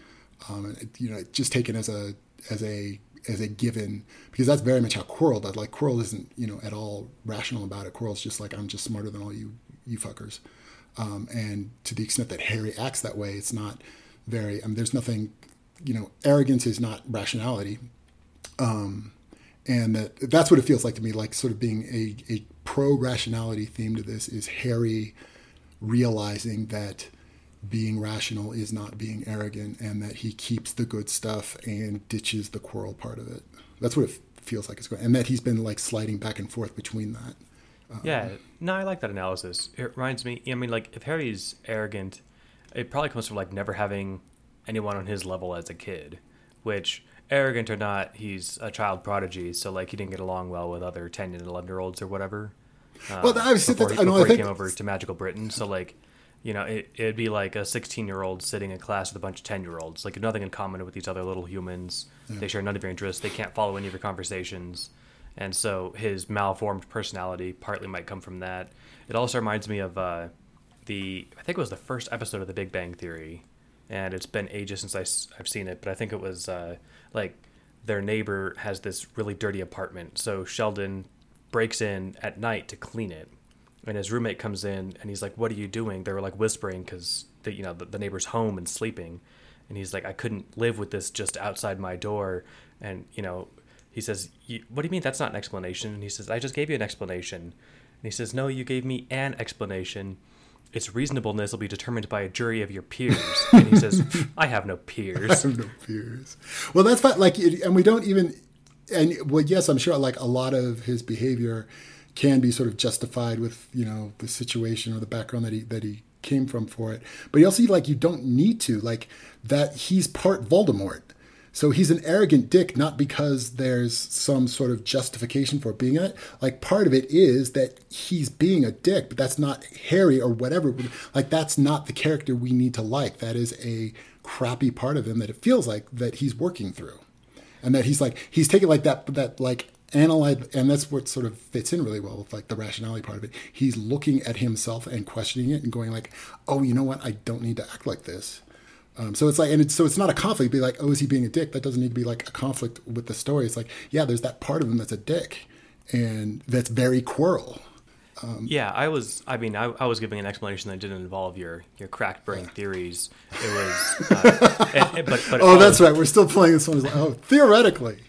um and, you know just taken as a as a as a given because that's very much how Quirrell does. Like Quirrell isn't you know at all rational about it. Quirrell's just like I'm just smarter than all you you fuckers. Um, and to the extent that Harry acts that way, it's not very. I mean, there's nothing. You know, arrogance is not rationality. Um, and that that's what it feels like to me. Like sort of being a a pro rationality theme to this is Harry realizing that being rational is not being arrogant and that he keeps the good stuff and ditches the Quirrell part of it. That's what it feels like it's going, and that he's been like sliding back and forth between that. Um, yeah, no, I like that analysis. It reminds me. I mean, like if Harry's arrogant, it probably comes from like never having anyone on his level as a kid, which arrogant or not, he's a child prodigy, so like he didn't get along well with other ten and eleven year olds or whatever. Uh, well, I was before, he, I know, before I think, he came over to Magical Britain, so like you know, it, it'd be like a 16 year old sitting in class with a bunch of 10 year olds. Like, nothing in common with these other little humans. Yeah. They share none of your interests. They can't follow any of your conversations. And so his malformed personality partly might come from that. It also reminds me of uh, the, I think it was the first episode of The Big Bang Theory. And it's been ages since I, I've seen it, but I think it was uh, like their neighbor has this really dirty apartment. So Sheldon breaks in at night to clean it and his roommate comes in and he's like what are you doing? They were like whispering because the you know the, the, neighbor's home and sleeping and he's like i couldn't live with this just outside my door and you know he says what do you mean that's not an explanation? And he says i just gave you an explanation. And he says no you gave me an explanation its reasonableness will be determined by a jury of your peers and he says <laughs> i have no peers i have no peers well that's fine like and we don't even and well yes i'm sure like a lot of his behavior can be sort of justified with you know the situation or the background that he that he came from for it. But you also like you don't need to like that he's part Voldemort. So he's an arrogant dick, not because there's some sort of justification for being it. Like part of it is that he's being a dick, but that's not Harry or whatever. Like that's not the character we need to like. That is a crappy part of him that it feels like that he's working through, and that he's like he's taking like that that like analyze and that's what sort of fits in really well with like the rationality part of it he's looking at himself and questioning it and going like oh you know what i don't need to act like this um, so it's like and it's so it's not a conflict be like oh is he being a dick that doesn't need to be like a conflict with the story it's like yeah there's that part of him that's a dick and that's very Quirrell um, yeah, I was. I mean, I, I, was giving an explanation that didn't involve your your cracked brain yeah. theories. It was, <laughs> uh, but, but oh, that's right. We're still playing this one. Like, oh, theoretically,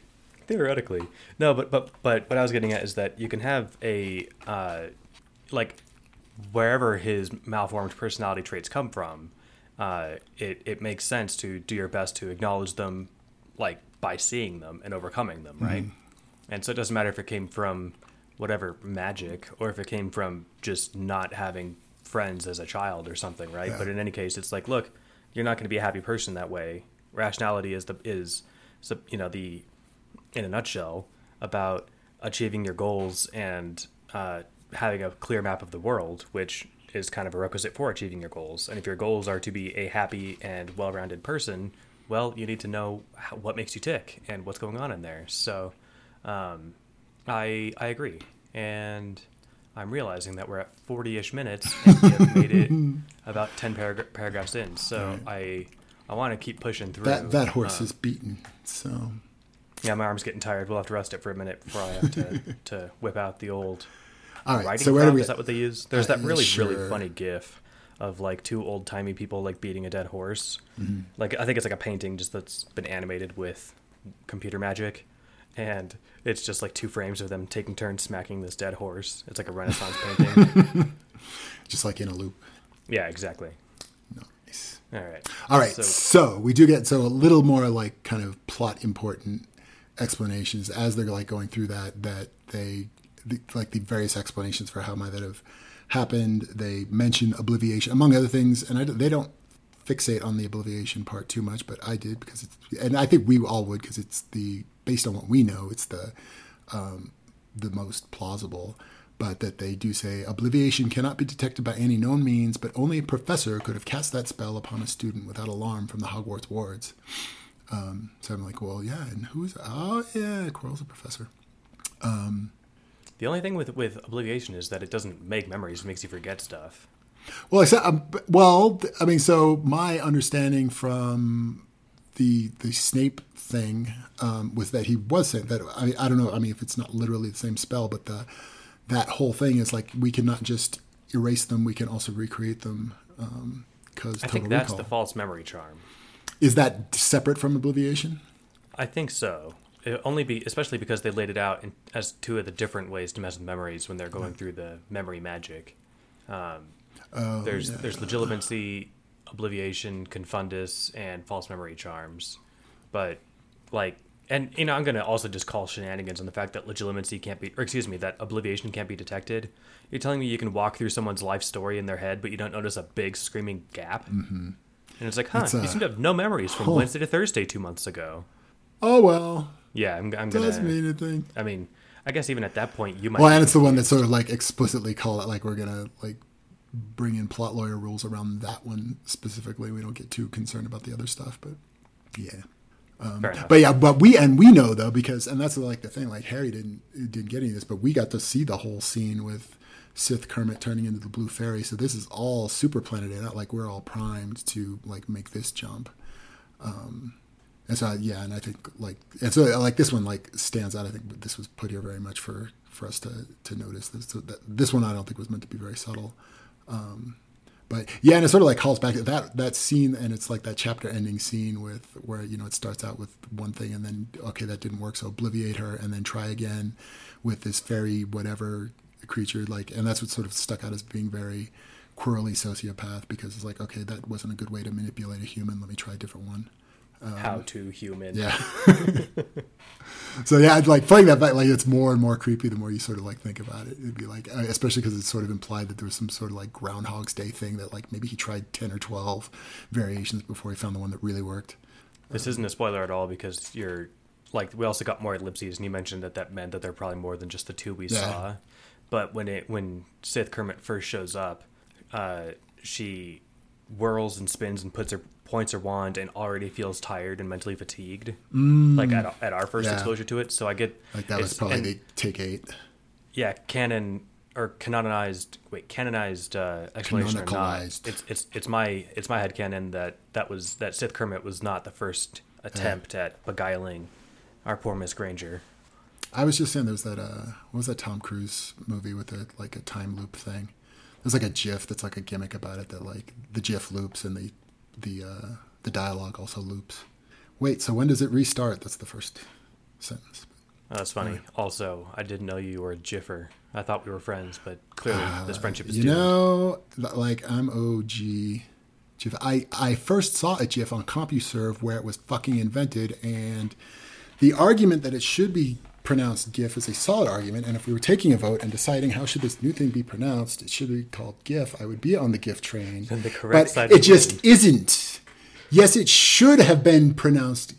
theoretically no but but but what i was getting at is that you can have a uh, like wherever his malformed personality traits come from uh, it, it makes sense to do your best to acknowledge them like by seeing them and overcoming them right mm-hmm. and so it doesn't matter if it came from whatever magic or if it came from just not having friends as a child or something right yeah. but in any case it's like look you're not going to be a happy person that way rationality is the is you know the in a nutshell about achieving your goals and uh, having a clear map of the world, which is kind of a requisite for achieving your goals. And if your goals are to be a happy and well rounded person, well, you need to know how, what makes you tick and what's going on in there. So um, I, I agree. And I'm realizing that we're at 40 ish minutes and we have made it <laughs> about 10 parag- paragraphs in. So right. I, I want to keep pushing through. That, that horse um, is beaten. So yeah, my arm's getting tired. We'll have to rest it for a minute before I have to, <laughs> to whip out the old All right, so where do we, Is that what they use? There's that really sure. really funny GIF of like two old timey people like beating a dead horse. Mm-hmm. Like I think it's like a painting just that's been animated with computer magic, and it's just like two frames of them taking turns smacking this dead horse. It's like a Renaissance painting, <laughs> just like in a loop. Yeah, exactly. Nice. All right. All right. So, so we do get so a little more like kind of plot important explanations as they're like going through that that they the, like the various explanations for how might that have happened. They mention obliviation among other things, and I, they don't fixate on the obliviation part too much, but I did because it's and I think we all would because it's the based on what we know, it's the um, the most plausible. but that they do say obliviation cannot be detected by any known means, but only a professor could have cast that spell upon a student without alarm from the Hogwarts wards. Um, so I'm like, well, yeah, and who's? Oh, yeah, Quirrell's a professor. Um, the only thing with with obliviation is that it doesn't make memories; it makes you forget stuff. Well, I said, um, well, I mean, so my understanding from the the Snape thing um, was that he was saying that. I, I don't know. I mean, if it's not literally the same spell, but the that whole thing is like we cannot just erase them; we can also recreate them. Because I think that's recall. the false memory charm. Is that separate from obliviation? I think so. Only be especially because they laid it out in, as two of the different ways to mess with memories when they're going through the memory magic. Um, oh, there's yeah. there's legilimency, obliviation, confundus, and false memory charms. But like, and you know, I'm gonna also just call shenanigans on the fact that legilimency can't be, or excuse me, that obliviation can't be detected. You're telling me you can walk through someone's life story in their head, but you don't notice a big screaming gap. Mm-hmm. And it's like, huh, it's, uh, you seem to have no memories from huh. Wednesday to Thursday two months ago. Oh well. Yeah, I'm, I'm gonna. Doesn't mean anything. I mean, I guess even at that point, you might. Well, and it's the one that sort of like explicitly call it like we're gonna like bring in plot lawyer rules around that one specifically. We don't get too concerned about the other stuff, but yeah. Um, but yeah, but we and we know though because and that's like the thing. Like Harry didn't didn't get any of this, but we got to see the whole scene with Sith Kermit turning into the Blue Fairy. So this is all super planeted out. Like we're all primed to like make this jump. Um, and so yeah, and I think like and so like this one like stands out. I think this was put here very much for for us to to notice this. So that, this one I don't think was meant to be very subtle. Um, but yeah, and it sort of like calls back that that scene, and it's like that chapter ending scene with where you know it starts out with one thing, and then okay, that didn't work, so obliviate her, and then try again with this fairy whatever creature, like, and that's what sort of stuck out as being very Quirrelly sociopath because it's like okay, that wasn't a good way to manipulate a human. Let me try a different one. Um, How to human. Yeah. <laughs> so yeah, it's like playing that back, like it's more and more creepy the more you sort of like think about it. It'd be like, uh, especially because it's sort of implied that there was some sort of like Groundhog's Day thing that like maybe he tried ten or twelve variations before he found the one that really worked. This isn't a spoiler at all because you're like we also got more ellipses and you mentioned that that meant that they're probably more than just the two we yeah. saw. But when it when Sith Kermit first shows up, uh, she whirls and spins and puts her points her wand and already feels tired and mentally fatigued. Mm, like at, at our first yeah. exposure to it. So I get like that was probably and, the take eight. Yeah, canon or canonized wait canonized uh, explanation or not. It's it's it's my it's my head canon that that was that Sith Kermit was not the first attempt yeah. at beguiling our poor Miss Granger. I was just saying there's that uh what was that Tom Cruise movie with a like a time loop thing. There's like a GIF that's like a gimmick about it that like the GIF loops and the the uh, the dialogue also loops. Wait, so when does it restart? That's the first sentence. Oh, that's funny. Also, I didn't know you were a Jiffer. I thought we were friends, but clearly uh, this friendship is. You doomed. know, like I'm OG. GIF. I I first saw a GIF on CompuServe where it was fucking invented, and the argument that it should be pronounced GIF is a solid argument. And if we were taking a vote and deciding how should this new thing be pronounced, it should be called GIF. I would be on the GIF train. The correct but it just isn't. Yes, it should have been pronounced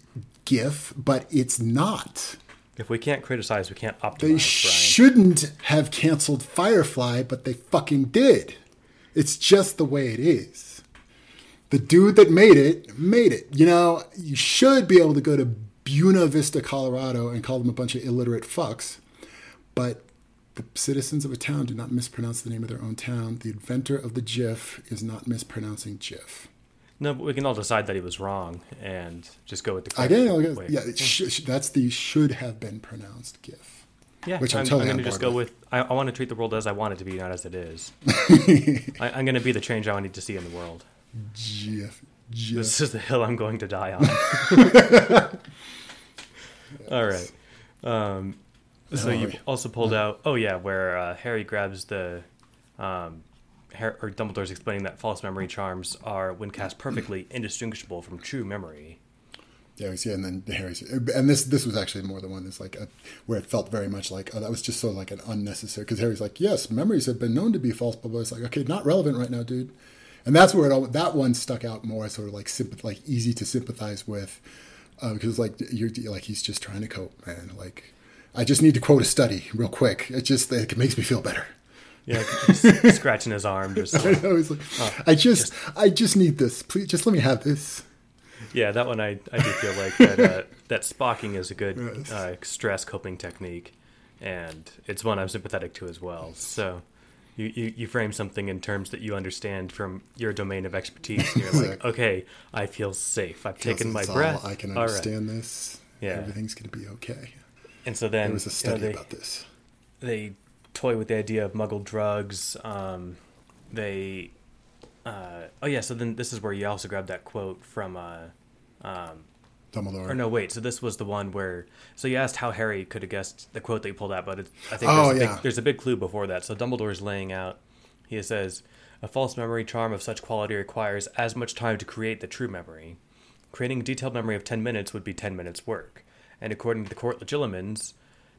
GIF, but it's not. If we can't criticize, we can't optimize. They Brian. shouldn't have canceled Firefly, but they fucking did. It's just the way it is. The dude that made it made it. You know, you should be able to go to Buena Vista, Colorado, and call them a bunch of illiterate fucks. But the citizens of a town do not mispronounce the name of their own town. The inventor of the GIF is not mispronouncing GIF. No, but we can all decide that he was wrong and just go with the. Correct Again, way. yeah, sh- that's the should have been pronounced GIF. Yeah, which I'm, I'm totally I'm going to just go with. I, I, want to treat the world as I want it to be, not as it is. <laughs> I, am going to be the change I need to see in the world. GIF. GIF. This is the hill I'm going to die on. <laughs> All right. Um, so you also pulled out. Oh yeah, where uh, Harry grabs the. Um, Harry, or Dumbledore's explaining that false memory charms are, when cast perfectly, <clears throat> indistinguishable from true memory. Yeah, yeah, and then Harry's, and this this was actually more the one that's like a, where it felt very much like oh that was just so like an unnecessary because Harry's like yes memories have been known to be false, but it's like okay not relevant right now, dude, and that's where it all, that one stuck out more, sort of like sympath- like easy to sympathize with uh, because like you're like he's just trying to cope, man. Like I just need to quote a study real quick. It just it makes me feel better. Yeah, just <laughs> scratching his arm. <laughs> Just I know. Like, I just, I just need this. Please, just let me have this. yeah, that one I, I do feel like that uh, <laughs> that spocking is a good Yes. uh, stress coping technique, and it's one I'm sympathetic to as well. So. You, you, you frame something in terms that you understand from your domain of expertise, and you're like, <laughs> okay, I feel safe. I've taken my It's all- breath. I can right. understand this. Yeah. everything's gonna be okay. And so then There was a you know, study they, about this. they toy with the idea of muggled drugs. Um, they, uh, oh yeah. So then this is where you also grabbed that quote from, uh, um, Dumbledore. or no, wait. So this was the one where. So you asked how Harry could have guessed the quote that you pulled out, but it, I think Oh, there's, a yeah. big, there's a big clue before that. So Dumbledore is laying out. He says, "A false memory charm of such quality requires as much time to create the true memory. Creating a detailed memory of ten minutes would be ten minutes' work. And according to the court legilimens,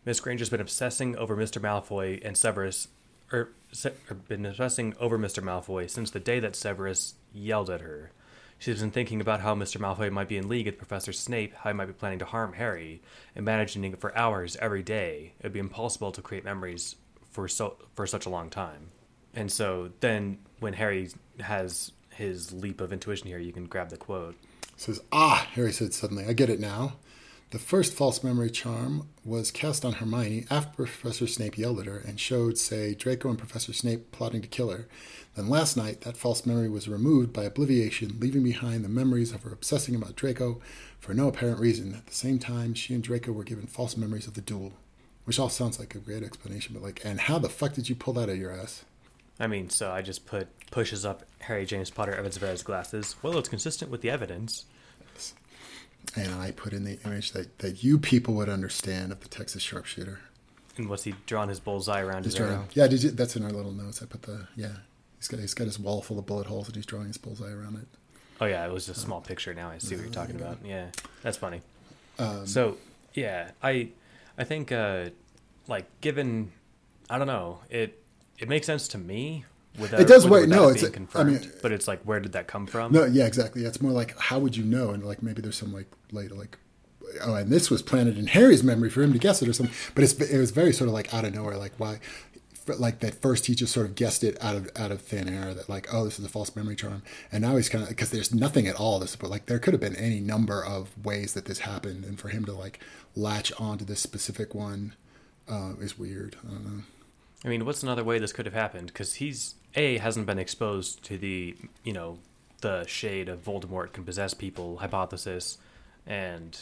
Miss Granger's been obsessing over Mr. Malfoy and Severus, or, Se- or been obsessing over Mr. Malfoy since the day that Severus yelled at her. She's been thinking about how Mr. Malfoy might be in league with Professor Snape, how he might be planning to harm Harry, imagining it for hours every day. It would be impossible to create memories for so for such a long time. And so then, when Harry has his leap of intuition here, you can grab the quote. says, Ah, Harry said suddenly, I get it now. The first false memory charm was cast on Hermione after Professor Snape yelled at her and showed, say, Draco and Professor Snape plotting to kill her. Then last night, that false memory was removed by obliviation, leaving behind the memories of her obsessing about Draco for no apparent reason. At the same time, she and Draco were given false memories of the duel. Which all sounds like a great explanation, but like, and how the fuck did you pull that out of your ass? I mean, so I just put pushes up Harry James Potter Evans Verres glasses. Well, it's consistent with the evidence. And I put in the image that, that you people would understand of the Texas sharpshooter. And what's he drawn his bullseye around He's his arrow? Yeah, did you, that's in our little notes. I put the yeah. He's got he's got his wall full of bullet holes and he's drawing his bullseye around it. Oh yeah, it was a small picture. Now I see what you're talking about. Yeah, that's funny. Um, So yeah, I I think uh, like given I don't know it it makes sense to me. Without, It does wait, no, it it's a- I confirmed. mean- but it's like where did that come from? no, yeah, exactly. It's more like how would you know? And like maybe there's some like later like oh, and this was planted in Harry's memory for him to guess it or something. But it's it was very sort of like out of nowhere. Like why? Like that first, he just sort of guessed it out of out of thin air. That like, oh, this is a false memory charm, and now he's kind of because there's nothing at all. This, but like there could have been any number of ways that this happened, and for him to like latch onto this specific one uh, is weird. I don't know. I mean, what's another way this could have happened? Because he's a hasn't been exposed to the you know the shade of Voldemort can possess people hypothesis, and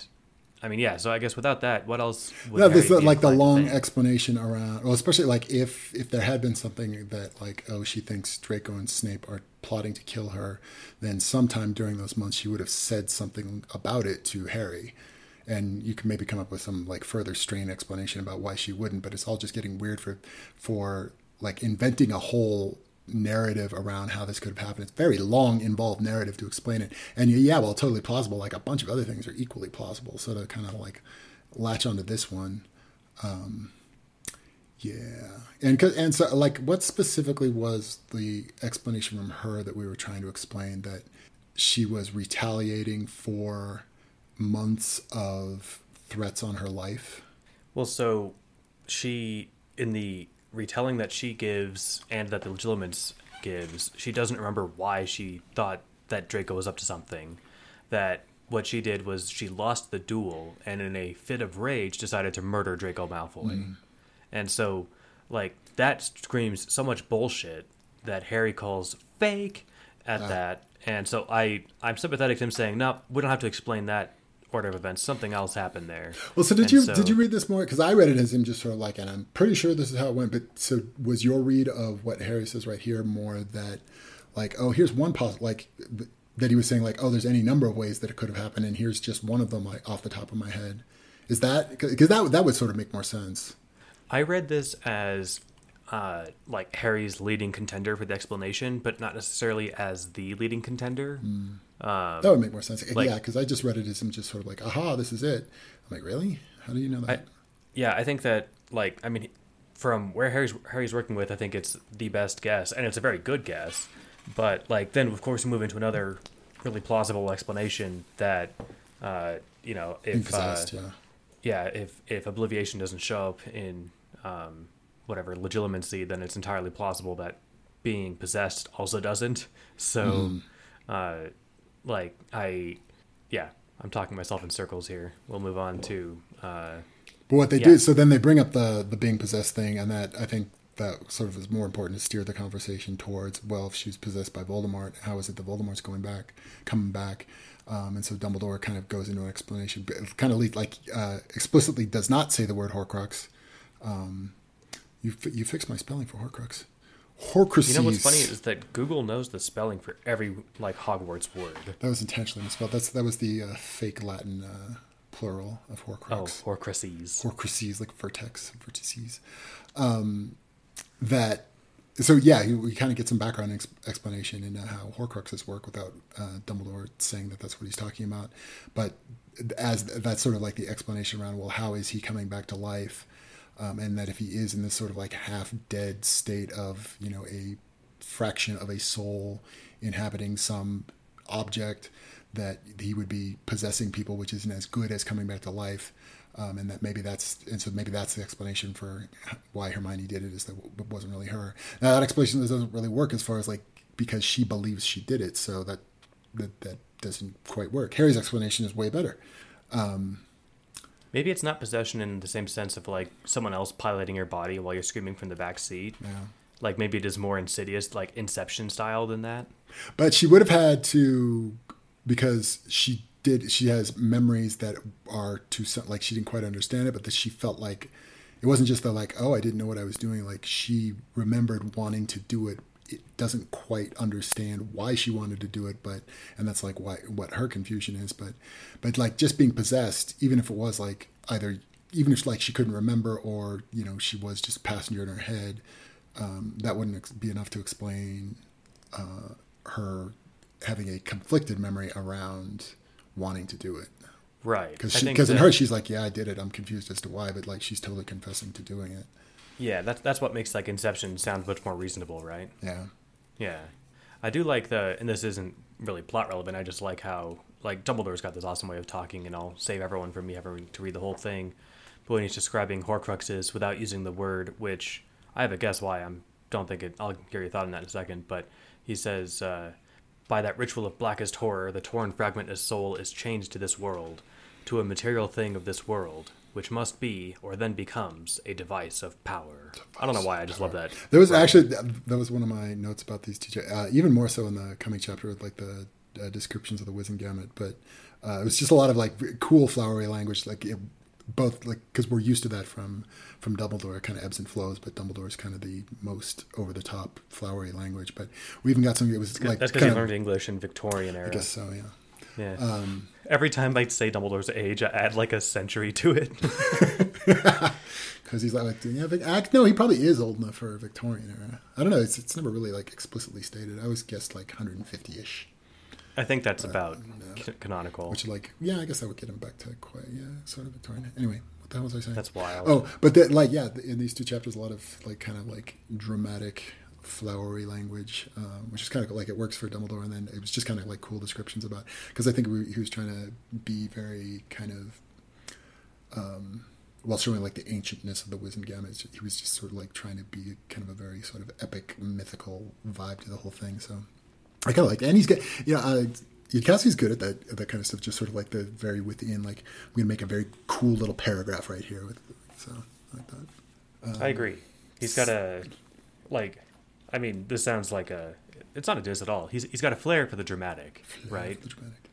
I mean, yeah. So I guess without that, what else? Would no, this uh, be like the long think? explanation around. Well, especially like if if there had been something that like oh she thinks Draco and Snape are plotting to kill her, then sometime during those months she would have said something about it to Harry, and you can maybe come up with some like further strained explanation about why she wouldn't. But it's all just getting weird for for like inventing a whole narrative around how this could have happened. It's very long, involved narrative to explain it. And yeah, well, totally plausible. Like a bunch of other things are equally plausible. So to kind of like latch onto this one, um, yeah. And and so like, what specifically was the explanation from her that we were trying to explain that she was retaliating for months of threats on her life? Well, so she in the retelling that she gives and that the Legilimens gives, she doesn't remember why she thought that Draco was up to something. That what she did was she lost the duel and in a fit of rage decided to murder Draco Malfoy. Mm-hmm. And so like that screams so much bullshit that Harry calls fake at ah. that. And so I I'm sympathetic to him saying, "No, we don't have to explain that order of events. Something else happened there." Well, so did And you so- did you read this more? Because I read it as him just sort of like, and I'm pretty sure this is how it went. But so was your read of what Harry says right here more that, like, oh, here's one possible, like that he was saying like, oh, there's any number of ways that it could have happened, and here's just one of them like off the top of my head. Is that because that that would sort of make more sense? I read this as uh, like Harry's leading contender for the explanation, but not necessarily as the leading contender. Um, That would make more sense. like- yeah, because I just read it as him just sort of like, aha, this is it. I'm like, really? How do you know I, that? yeah, I think that like I mean, from where Harry's Harry's working with, I think it's the best guess, and it's a very good guess. But like then, of course, we move into another really plausible explanation that uh, you know if uh, yeah. yeah, if if obliviation doesn't show up in um, whatever legilimency, then it's entirely plausible that being possessed also doesn't. So, uh, like I, yeah, I'm talking myself in circles here. We'll move on to uh, But what they Yeah. do, so then they bring up the the being possessed thing, and that I think that sort of is more important to steer the conversation towards. Well, if she's possessed by Voldemort, how is it that Voldemort's going back, coming back? Um, and so Dumbledore kind of goes into an explanation, but kind of lead, like uh, explicitly does not say the word Horcrux. Um, you you fixed my spelling for Horcrux. Horcruxes. you know what's funny is that Google knows the spelling for every like Hogwarts word. that was intentionally misspelled. That's that was the uh, fake Latin uh, plural of Oh, Horcruxes. Horcruxes, like vertex, vertices. Um, that so yeah, we, we kind of get some background ex- explanation into how Horcruxes work without uh, Dumbledore saying that that's what he's talking about. But as that's sort of like the explanation around well, how is he coming back to life? Um, and that if he is in this sort of like half dead state of you know a fraction of a soul inhabiting some object, that he would be possessing people, which isn't as good as coming back to life. Um, and that maybe that's and so maybe that's the explanation for why Hermione did it is that it wasn't really her. Now that explanation doesn't really work as far as like because she believes she did it, so that that that doesn't quite work. Harry's explanation is way better. Maybe it's not possession in the same sense of like someone else piloting your body while you're screaming from the back seat. Yeah. Like maybe it is more insidious, like Inception style than that. But she would have had to because she did she has memories that are to some like she didn't quite understand it, but that she felt like it wasn't just the like, oh, I didn't know what I was doing. Like she remembered wanting to do it. It doesn't quite understand why she wanted to do it, but and that's like why what her confusion is. But but like just being possessed, even if it was like either even if like she couldn't remember or you know she was just passenger in her head, um, that wouldn't ex- be enough to explain uh, her having a conflicted memory around wanting to do it. Right. Because because in her she's like, yeah, I did it. I'm confused as to why, but like she's totally confessing to doing it. Yeah, that's that's what makes like Inception sound much more reasonable, right? Yeah. Yeah. I do like the and this isn't really plot relevant, I just like how like Dumbledore's got this awesome way of talking and I'll save everyone from me having to read the whole thing. But when he's describing Horcruxes without using the word, which I have a guess why I'm don't think it I'll hear your thought on that in a second, but he says uh, by that ritual of blackest horror, the torn fragment of soul is changed to this world, to a material thing of this world, which must be, or then becomes, a device of power. I don't know why, I just love that. There was actually that was one of my notes about these two. Uh, even more so in the coming chapter with like the uh, descriptions of the Wizengamot, gamut, but uh, it was just a lot of like cool flowery language, like it, both like because we're used to that from from Dumbledore, it kind of ebbs and flows, but Dumbledore's kind of the most over the top flowery language. But we even got some. It was like That's because kind he of, learned English in Victorian era. I guess so, yeah. Yeah. Um, Every time I say Dumbledore's age, I add like a century to it. <laughs> because he's like, yeah, Vic- act. No, he probably is old enough for a Victorian era. I don't know. It's it's never really like explicitly stated. I always guessed like 150 ish. I think that's about canonical. Which like yeah, I guess I would get him back to quite yeah, sort of Victorian. Anyway, what the hell was I saying? That's wild. Oh, but that like yeah, in these two chapters, a lot of like kind of like dramatic, flowery language, um, which is kind of like it works for Dumbledore, and then it was just kind of like cool descriptions about because I think we, he was trying to be very kind of. Um, while showing like the ancientness of the Wizengamot, he was just sort of like trying to be kind of a very sort of epic, mythical vibe to the whole thing. So I kind of like, and he's good. You know, uh, Yudkowsky's good at that at that kind of stuff. Just sort of like the very within, like I'm gonna make a very cool little paragraph right here with. So like that. I agree. He's got a like. I mean, this sounds like a. It's not a diss at all. He's he's got a flair for the dramatic, right? The dramatic.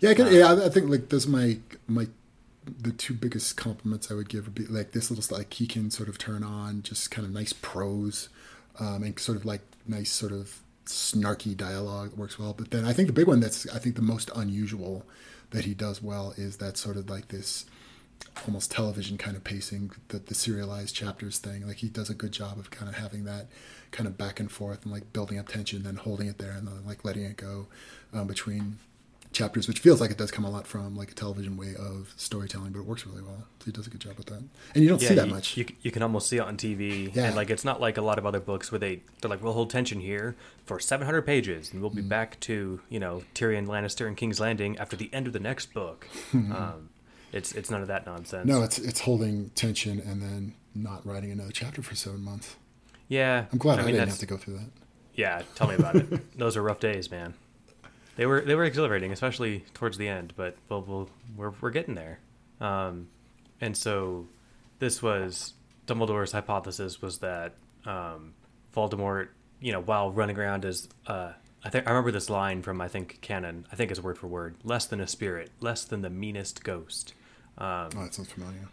Yeah, I can, yeah. I I think like those are my my the two biggest compliments I would give would be like this little like he can sort of turn on just kind of nice prose, um, and sort of like nice sort of snarky dialogue that works well. But then I think the big one that's I think the most unusual that he does well is that sort of like this almost television kind of pacing, the, the serialized chapters thing. Like he does a good job of kind of having that kind of back and forth and like building up tension, then holding it there and then like letting it go um, between chapters, which feels like it does come a lot from like a television way of storytelling, but it works really well. So he does a good job with that, and you don't see that you, much. You, you can almost see it on TV, Yeah. and like it's not like a lot of other books where they they're like we'll hold tension here for 700 pages, and we'll Mm. be back to you know Tyrion Lannister and King's Landing after the end of the next book. <laughs> um, It's it's none of that nonsense. No, it's it's holding tension and then not writing another chapter for seven months. Yeah, I'm glad I, mean, didn't have to go through that. Yeah, tell me about it. <laughs> Those are rough days, man. They were they were exhilarating, especially towards the end. But we'll, we'll we're we're getting there. Um, and so this was Dumbledore's hypothesis was that um, Voldemort, you know, while running around as uh, I think I remember this line from I think canon. I think it's word for word. Less than a spirit, less than the meanest ghost. Um, Oh, that sounds familiar.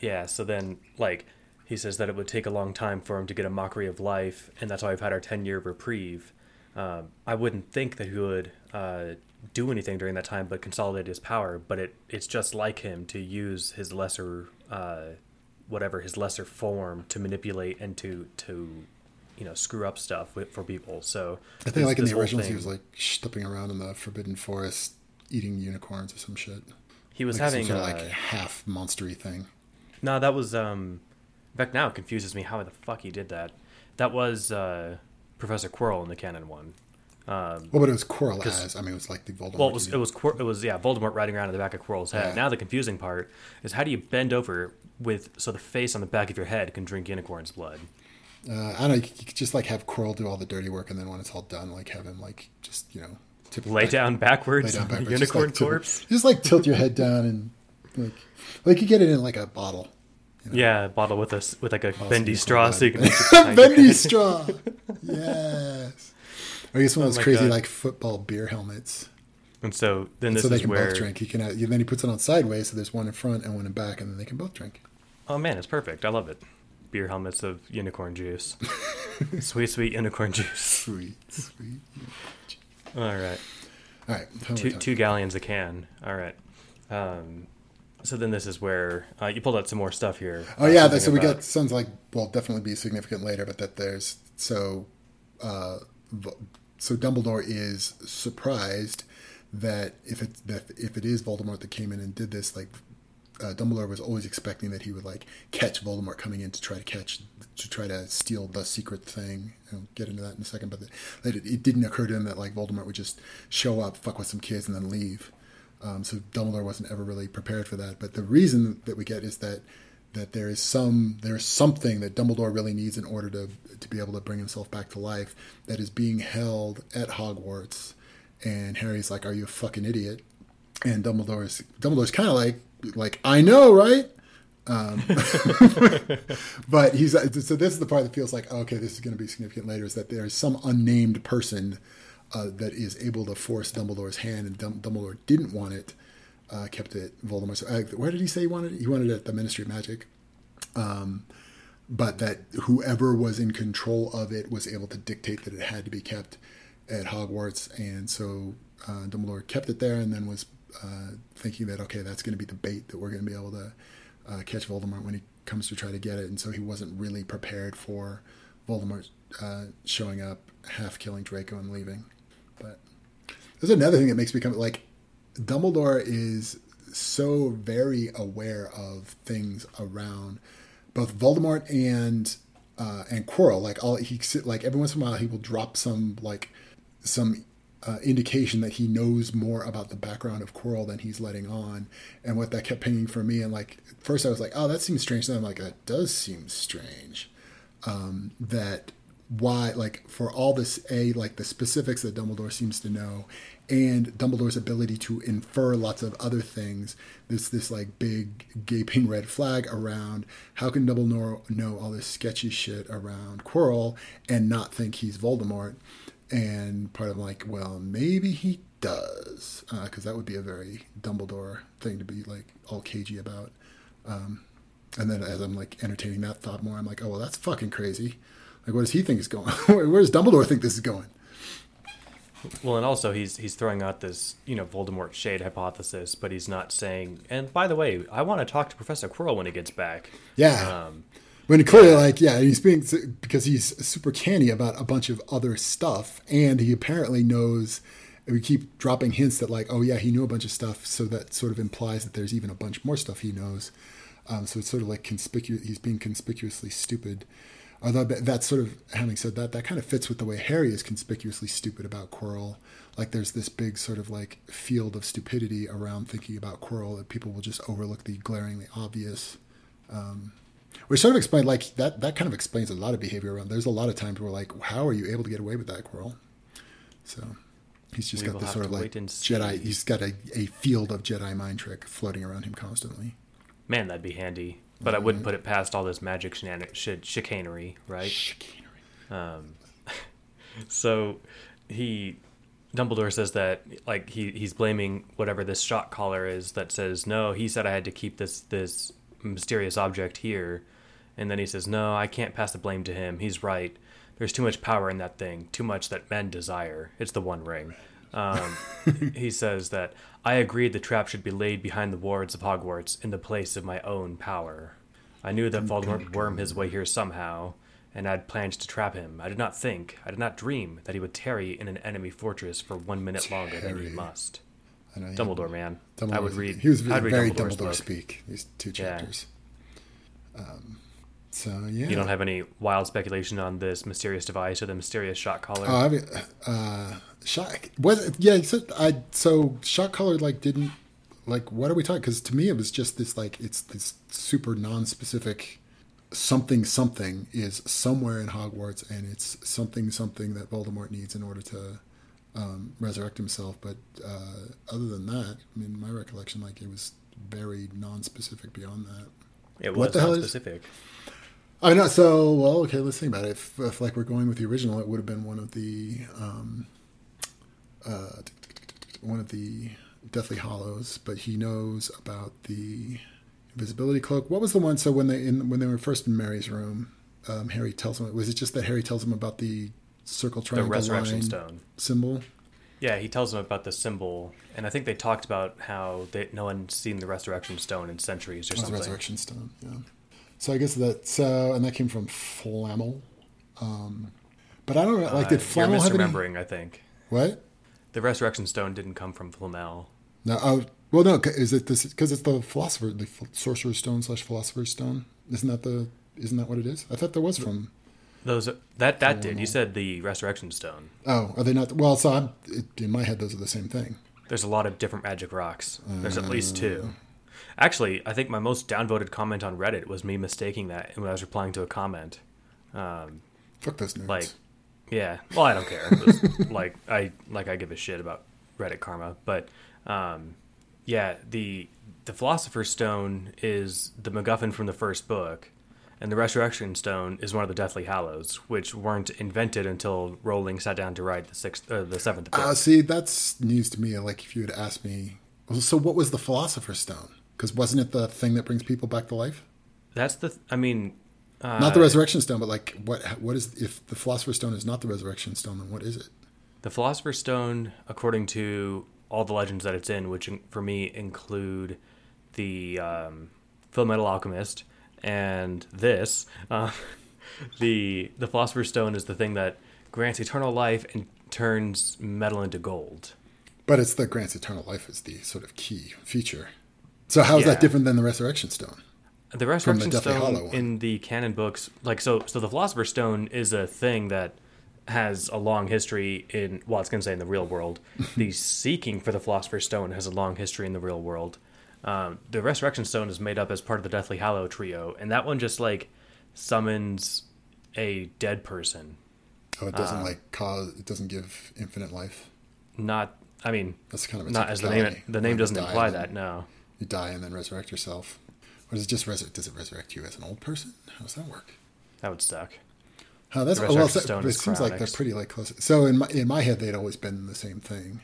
yeah, so then like he says that it would take a long time for him to get a mockery of life, and that's why we've had our ten year reprieve. Um, I wouldn't think that he would uh, do anything during that time, but consolidate his power. But it it's just like him to use his lesser, uh, whatever his lesser form to manipulate and to to you know screw up stuff with, for people. So I think like in the originals, he was like stepping around in the Forbidden Forest, eating unicorns or some shit. he was like having some sort uh, of like half monstery thing. No, that was um in fact now it confuses me how the fuck he did that. That was uh Professor Quirrell in the canon one. Um Well, but it was Quirrell as I mean, it was like the Voldemort. well, it was it was Quir- it was yeah Voldemort riding around in the back of Quirrell's head. Yeah. Now the confusing part is how do you bend over with so the face on the back of your head can drink unicorn's blood? Uh, I don't know. You could just like have Quirrell do all the dirty work, and then when it's all done, like have him like just you know tip Lay back- down backwards, lay down <laughs> backwards, just, unicorn like, tilt- corpse. <laughs> Just like tilt your head down and like like you get it in like a bottle. Yeah, bottle with a with like a Awesome, bendy straw so you can that. reach it behind your bendy straw. <laughs> Yes. Or he's one of Oh those my crazy God. like football beer helmets. And so then this so they is can where both drink. He can have, then he puts it on sideways, so there's one in front and one in back, and then they can both drink. oh man, it's perfect. I love it. Beer helmets of unicorn juice. <laughs> sweet sweet unicorn juice. Sweet, sweet. All right. All right. how are we two, two galleons a can. All right. Um, so then this is where uh, you pulled out some more stuff here. Oh yeah, something so we about- got sounds like will definitely be significant later, but that there's so uh, so Dumbledore is surprised that if it that if it is Voldemort that came in and did this, like uh, Dumbledore was always expecting that he would like catch Voldemort coming in to try to catch to try to steal the secret thing. I'll get into that in a second, but that it, it didn't occur to him that like Voldemort would just show up, fuck with some kids, and then leave. Um, so Dumbledore wasn't ever really prepared for that. But the reason that we get is that that there is some there's something that Dumbledore really needs in order to to be able to bring himself back to life that is being held at Hogwarts. And Harry's like, "Are you a fucking idiot?" And Dumbledore's Dumbledore's kind of like like I know, right? Um, <laughs> but he's so this is the part that feels like okay, this is going to be significant later. Is that there is some unnamed person uh, that is able to force Dumbledore's hand, and Dum- Dumbledore didn't want it, uh, kept it Voldemort. So, uh, where did he say he wanted it? He wanted it at the Ministry of Magic. Um, but that whoever was in control of it was able to dictate that it had to be kept at Hogwarts, and so uh, Dumbledore kept it there, and then was uh, thinking that okay, that's going to be the bait that we're going to be able to uh, catch Voldemort when he comes to try to get it, and so he wasn't really prepared for Voldemort uh, showing up, half killing Draco and leaving. There's another thing that makes me come like Dumbledore is so very aware of things around both Voldemort and uh, and Quirrell. Like all he like every once in a while he will drop some like some uh, indication that he knows more about the background of Quirrell than he's letting on. And what that kept pinging for me, and like first I was like, oh, that seems strange. Then I'm like, that does seem strange. Um, that why like for all this a like the specifics that Dumbledore seems to know and Dumbledore's ability to infer lots of other things there's this like big gaping red flag around how can Dumbledore know all this sketchy shit around Quirrell and not think he's Voldemort? And part of like well maybe he does because that would be a very Dumbledore thing to be like all cagey about. Um, and then as I'm like entertaining that thought more I'm like oh well that's fucking crazy like, what does he think is going? <laughs> Where does Dumbledore think this is going? Well, and also he's he's throwing out this you know Voldemort shade hypothesis, but he's not saying. And by the way, I want to talk to Professor Quirrell when he gets back. Yeah. Um, when clearly, like, yeah, he's being because he's super canny about a bunch of other stuff, and he apparently knows. We keep dropping hints that, like, oh yeah, he knew a bunch of stuff, so that sort of implies that there's even a bunch more stuff he knows. Um, so it's sort of like conspicuous. He's being conspicuously stupid. Although that sort of, having said that, that kind of fits with the way Harry is conspicuously stupid about Quirrell. Like there's this big sort of like field of stupidity around thinking about Quirrell that people will just overlook the glaringly obvious. Um, which sort of explain like that. That kind of explains a lot of behavior around. There's a lot of times where like, how are you able to get away with that, Quirrell? So he's just We got this sort of like wait and see. Jedi. He's got a, a field of Jedi mind trick floating around him constantly. Man, that'd be handy. But I Mm-hmm. wouldn't put it past all this magic shenan- sh- chicanery, right? Chicanery. Um, <laughs> so he Dumbledore says that like he he's blaming whatever this shot caller is that says no he said I had to keep this this mysterious object here and then he says no I can't pass the blame to him he's right there's too much power in that thing too much that men desire it's the one ring um, <laughs> he says that I agreed the trap should be laid behind the wards of Hogwarts in the place of my own power I knew that Voldemort would worm his way here somehow and I had planned to trap him. I did not think, I did not dream that he would tarry in an enemy fortress for one minute longer than he must. I know, Dumbledore, man. Dumbledore I would read. He was I'd read very Dumbledore book. speak. These two Yeah. chapters. Um, so yeah. You don't have any wild speculation on this mysterious device or the mysterious shot collar. Oh, I mean, uh, shot was it, yeah. So I so shot color like didn't like what are we talking? Because to me it was just this like it's this super non-specific something something is somewhere in Hogwarts and it's something something that Voldemort needs in order to um, resurrect himself. But uh, other than that, I mean, my recollection like it was very non-specific beyond that. it was what the hell is- specific. I know. So, well, okay. Let's think about it. If, if like we're going with the original, it would have been one of the um, uh, one of the Deathly Hallows. But he knows about the invisibility cloak. What was the one? So when they in when they were first in Mary's room, um, Harry tells him. Was it just that Harry tells him about the circle The triangle resurrection line stone. symbol? Yeah, he tells him about the symbol, and I think they talked about how they, no one's seen the resurrection stone in centuries or was something. resurrection stone. Yeah. So I guess that. So and that came from Flamel. Um, but I don't know. Like, Uh, did you're Flamel have any? I think. What? The resurrection stone didn't come from Flamel. No, oh, well, no, is it this? Because it's the philosopher, the sorcerer's stone slash philosopher's stone. Isn't that the? Isn't that what it is? I thought there was from. Those that that did. You said the resurrection stone. Oh, are they not? Well, so I'm, it, in my head, those are the same thing. There's a lot of different magic rocks. There's at least Uh. two. Actually, I think my most downvoted comment on Reddit was me mistaking that when I was replying to a comment. Um, Fuck those nerds. like, yeah. Well, I don't care. Was <laughs> like I like I give a shit about Reddit karma, but um, yeah, the the Philosopher's Stone is the MacGuffin from the first book, and the Resurrection Stone is one of the Deathly Hallows, which weren't invented until Rowling sat down to write the sixth, uh, the seventh book. uh, see, that's news to me. Like if you had asked me, well, so what was the philosopher's stone? Because wasn't it the thing that brings people back to life? That's the. Th- I mean, uh, Not the resurrection stone, but like what? What is if the philosopher's stone is not the resurrection stone? Then what is it? The Philosopher's Stone, according to all the legends that it's in, which for me include the um, Full Metal Alchemist and this, uh, <laughs> the the Philosopher's Stone is the thing that grants eternal life and turns metal into gold. But it's the grants eternal life is the sort of key feature. So how is Yeah. that different than the resurrection stone? The Resurrection Deathly Stone in the canon books, like so, so the Philosopher's Stone is a thing that has a long history in. Well, it's going to say in the real world. <laughs> the seeking for the Philosopher's Stone has a long history in the real world. Um, the Resurrection Stone is made up as part of the Deathly Hallow trio, and that one just like summons a dead person. Oh, it Uh. doesn't like cause. It doesn't give infinite life. Not, I mean, That's kind of a not as the name. The name doesn't imply that. No. You die and then resurrect yourself. Or does it just resurrect? Does it resurrect you as an old person? How does that work? That would suck. Oh, that's The well. resurrection so- stone It seems like they're pretty like close. So in my in my head, they'd always been the same thing.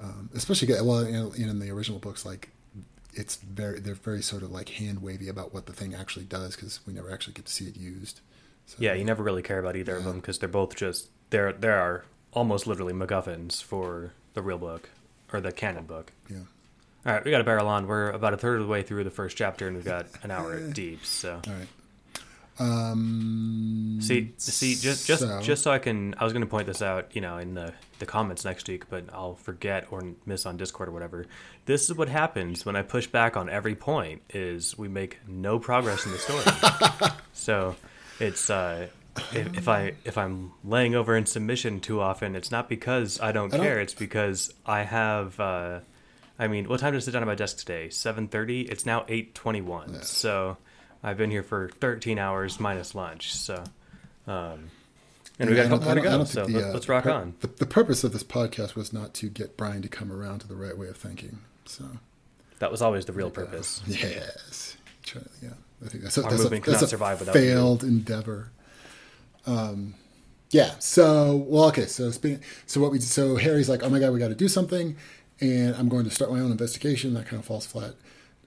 Um, especially well in, in the original books, like it's very they're very sort of like hand wavy about what the thing actually does because we never actually get to see it used. So, Yeah, you never really care about either of them because they're both just there. There are almost literally MacGuffins for the real book or the canon book. yeah. All right, we got to barrel on. We're about a third of the way through the first chapter, and we've got an hour <laughs> deep. So, All right. Um, see, see, just just so- just so I can, I was going to point this out, you know, in the the comments next week, but I'll forget or miss on Discord or whatever. This is what happens when I push back on every point: is we make no progress in the story. <laughs> so, it's uh, if, if I if I'm laying over in submission too often, it's not because I don't I don't- care. It's because I have. Uh, I mean, what time did I sit down at my desk today? Seven thirty. It's now eight twenty-one. So I've been here for thirteen hours minus lunch. So, um, and we got a couple more to go. So the, uh, let's rock on. The, the purpose of this podcast was not to get Brian to come around to the right way of thinking. So, That was always the real uh, purpose. yes. Yeah. I think that's a, Our that's a, movement could that's a survive without you. failed endeavor. Um, yeah. So, well, okay. So, speaking, so what we, so Harry's like, oh my God, we got to do something. And I'm going to start my own investigation. That kind of falls flat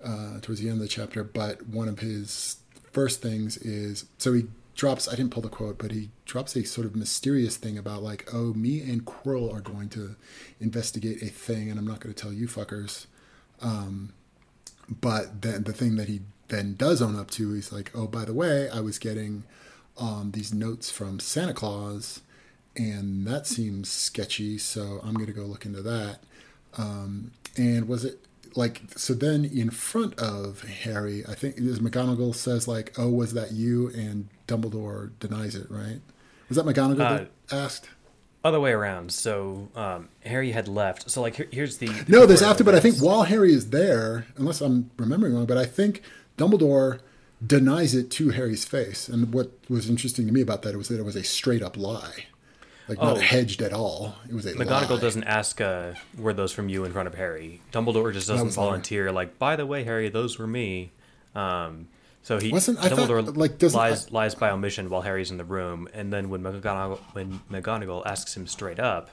uh, towards the end of the chapter. But one of his first things is, so he drops, I didn't pull the quote, but he drops a sort of mysterious thing about like, oh, me and Quirrell are going to investigate a thing. And I'm not going to tell you fuckers. But then the thing that he then does own up to is like, oh, by the way, I was getting um, these notes from Santa Claus, and that seems sketchy. So I'm going to go look into that. Um, and was it like so? Then in front of Harry, I think as McGonagall says like, "Oh, was that you?" And Dumbledore denies it. Right? Was that McGonagall that asked? Other way around. So um, Harry had left. So like here, here's the No, there's after, but I think while Harry is there, unless I'm remembering wrong, but I think Dumbledore denies it to Harry's face. And what was interesting to me about that was that it was a straight up lie, like not Oh. hedged at all. It was a McGonagall lie. doesn't ask, uh, "Were those from you?" in front of Harry. Dumbledore just doesn't was all right. volunteer. Like, by the way, Harry, those were me. Um, so he Wasn't- I thought, like, lies lies by omission while Harry's in the room, and then when McGonagall when McGonagall asks him straight up,